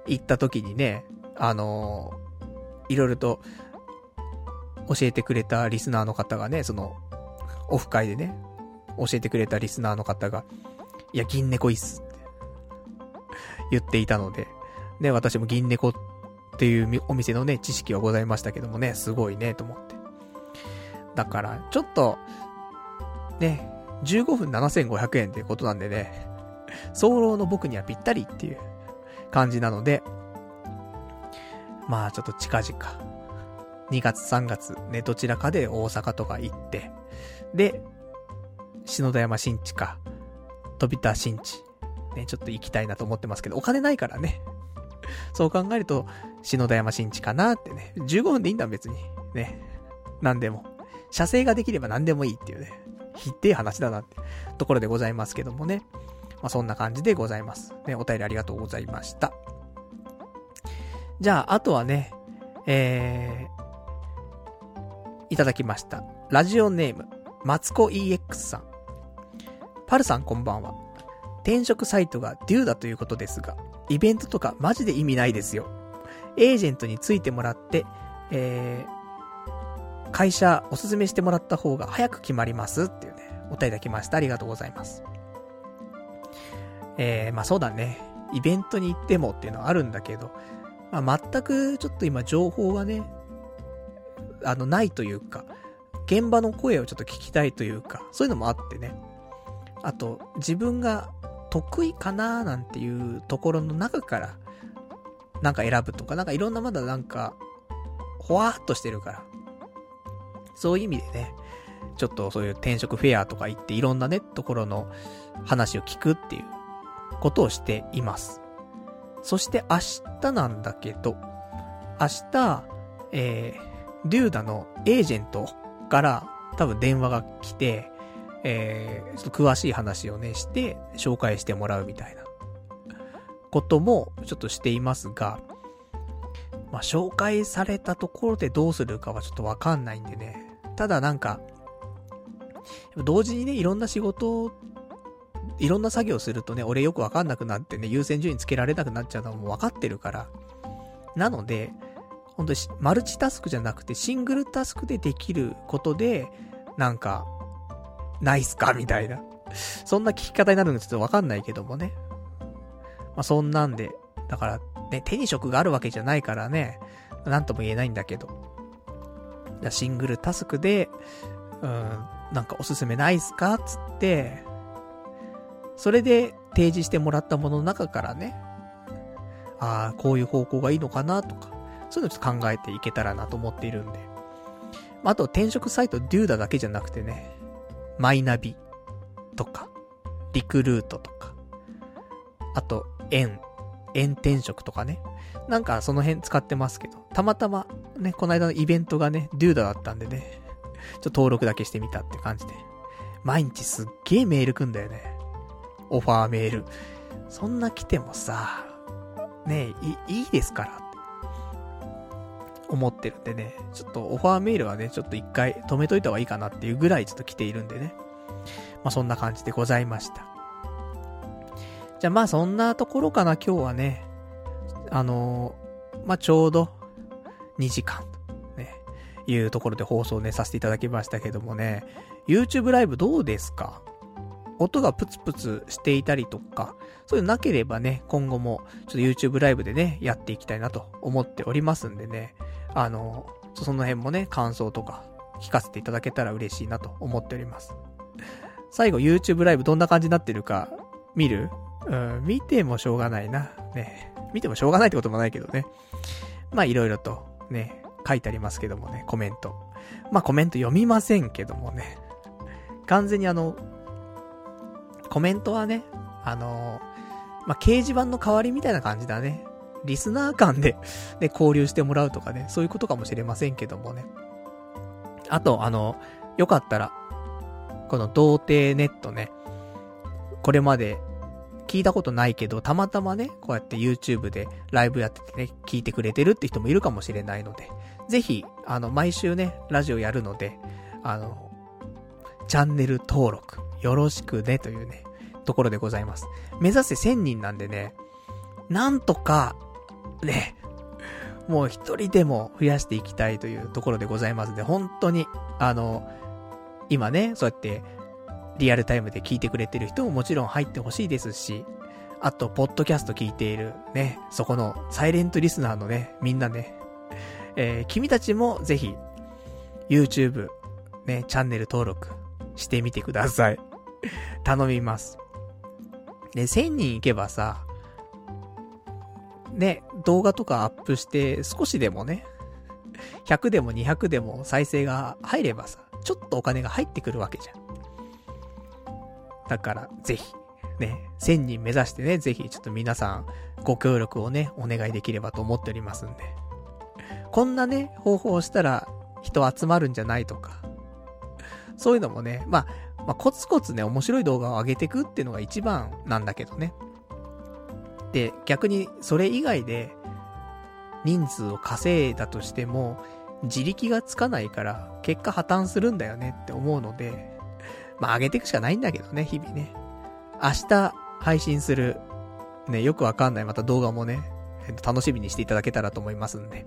行った時にね、あのー、いろいろと教えてくれたリスナーの方がね、その、オフ会でね、教えてくれたリスナーの方が、いや、銀猫いいっす言っていたので、ね、私も銀猫っていうお店のね、知識はございましたけどもね、すごいね、と思って。だから、ちょっと、ね、15分7500円っていうことなんでね、早漏の僕にはぴったりっていう感じなので、まあちょっと近々、2月3月ね、どちらかで大阪とか行って、で、篠田山新地か、飛田新地、ね、ちょっと行きたいなと思ってますけど、お金ないからね。そう考えると、篠田山新地かなってね、15分でいいんだ別に。ね。何でも。射精ができれば何でもいいっていうね、ひって話だなってところでございますけどもね。まあ、そんな感じでございます。ね、お便りありがとうございました。じゃあ、あとはね、えー、いただきました。ラジオネーム、マツコ EX さん。パルさんこんばんは。転職サイトがデューだということですが、イベントとかマジで意味ないですよ。エージェントについてもらって、えー、会社おすすめしてもらった方が早く決まりますっていうね、お便りいただきました。ありがとうございます。えー、まあそうだね。イベントに行ってもっていうのはあるんだけど、まあ全くちょっと今情報がね、あの、ないというか、現場の声をちょっと聞きたいというか、そういうのもあってね。あと、自分が得意かななんていうところの中から、なんか選ぶとか、なんかいろんなまだなんか、ほわーっとしてるから。そういう意味でね、ちょっとそういう転職フェアとか行っていろんなね、ところの話を聞くっていうことをしています。そして明日なんだけど、明日、えー、デューダのエージェントから多分電話が来て、えー、ちょっと詳しい話をね、して、紹介してもらうみたいな、ことも、ちょっとしていますが、まあ、紹介されたところでどうするかはちょっとわかんないんでね。ただなんか、同時にね、いろんな仕事、いろんな作業するとね、俺よくわかんなくなってね、優先順位つけられなくなっちゃうのもわかってるから。なので、本当にマルチタスクじゃなくてシングルタスクでできることで、なんか、ないっすか？みたいな。そんな聞き方になるのちょっとわかんないけどもね。まあ、そんなんで、だから、ね、手に職があるわけじゃないからね、なんとも言えないんだけど。シングルタスクで、うん、なんかおすすめないっすか？つって、それで提示してもらったものの中からね、ああ、こういう方向がいいのかなとか、そういうのちょっと考えていけたらなと思っているんで。あと転職サイトデューダだけじゃなくてね、マイナビとか、リクルートとか、あと、円、円転職とかね。なんかその辺使ってますけど、たまたまね、この間のイベントがね、デューダだったんでね、ちょっと登録だけしてみたって感じで。毎日すっげえメールくんだよね。オファーメール。そんな来てもさ、ねえ、い、いいですから思ってるんでね、ちょっとオファーメールはね、ちょっと一回止めといた方がいいかなっていうぐらいちょっと来ているんでね。まあそんな感じでございました。じゃあまあそんなところかな、今日はね。あのー、まあちょうど2時間とね、いうところで放送ね、させていただきましたけどもね、YouTube ライブどうですか？音がプツプツしていたりとか、そういうのなければね、今後もちょっと YouTube ライブでね、やっていきたいなと思っておりますんでね、あの、その辺もね、感想とか聞かせていただけたら嬉しいなと思っております。最後 YouTube ライブどんな感じになってるか見る？うん、見てもしょうがないな。ね。見てもしょうがないってこともないけどね。まあいろいろとね、書いてありますけどもね、コメント。まあコメント読みませんけどもね。完全にあの、コメントはね、あの、まあ、掲示板の代わりみたいな感じだね。リスナー間でね、交流してもらうとかね、そういうことかもしれませんけどもね。あと、あの、よかったら、この童貞ネットね、これまで聞いたことないけど、たまたまね、こうやって YouTube でライブやっててね、聞いてくれてるって人もいるかもしれないので、ぜひ、あの、毎週ね、ラジオやるので、あの、チャンネル登録、よろしくね、というね、ところでございます。目指せ1000人なんでね、なんとか、ね、もう一人でも増やしていきたいというところでございますので、本当に、あの、今ね、そうやって、リアルタイムで聞いてくれてる人ももちろん入ってほしいですし、あと、ポッドキャスト聞いている、ね、そこのサイレントリスナーのね、みんなね、えー、君たちもぜひ、YouTube、ね、チャンネル登録してみてください。頼みます。ね、1000人いけばさ、ね、動画とかアップして少しでもね、100でも200でも再生が入ればさ、ちょっとお金が入ってくるわけじゃん。だから、ぜひ、ね、1000人目指してね、ぜひちょっと皆さんご協力をね、お願いできればと思っておりますんで。こんなね、方法をしたら人集まるんじゃないとか。そういうのもね、まあ、まあ、コツコツね、面白い動画を上げていくっていうのが一番なんだけどね。で、逆にそれ以外で人数を稼いだとしても、自力がつかないから結果破綻するんだよねって思うので、まあ上げていくしかないんだけどね、日々ね。明日配信する、ね、よくわかんないまた動画もね、楽しみにしていただけたらと思いますんで。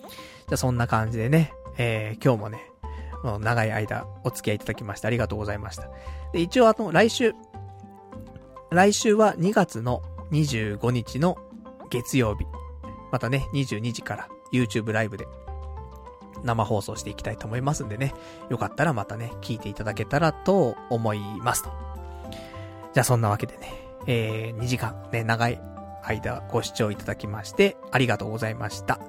じゃあそんな感じでね、えー、今日もね、もう長い間お付き合いいただきましてありがとうございました。で、一応あの、来週、来週は2月の25日の月曜日、またね、22時から YouTube ライブで生放送していきたいと思いますんでね、よかったらまたね、聞いていただけたらと思いますと。じゃあそんなわけでね、えー、2時間ね、長い間ご視聴いただきましてありがとうございました。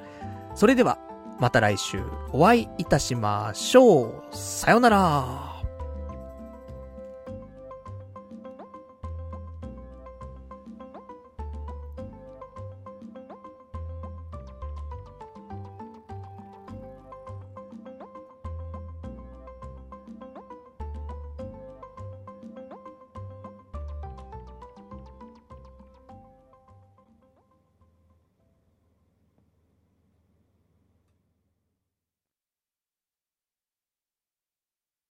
それでは、また来週お会いいたしましょう。さよなら。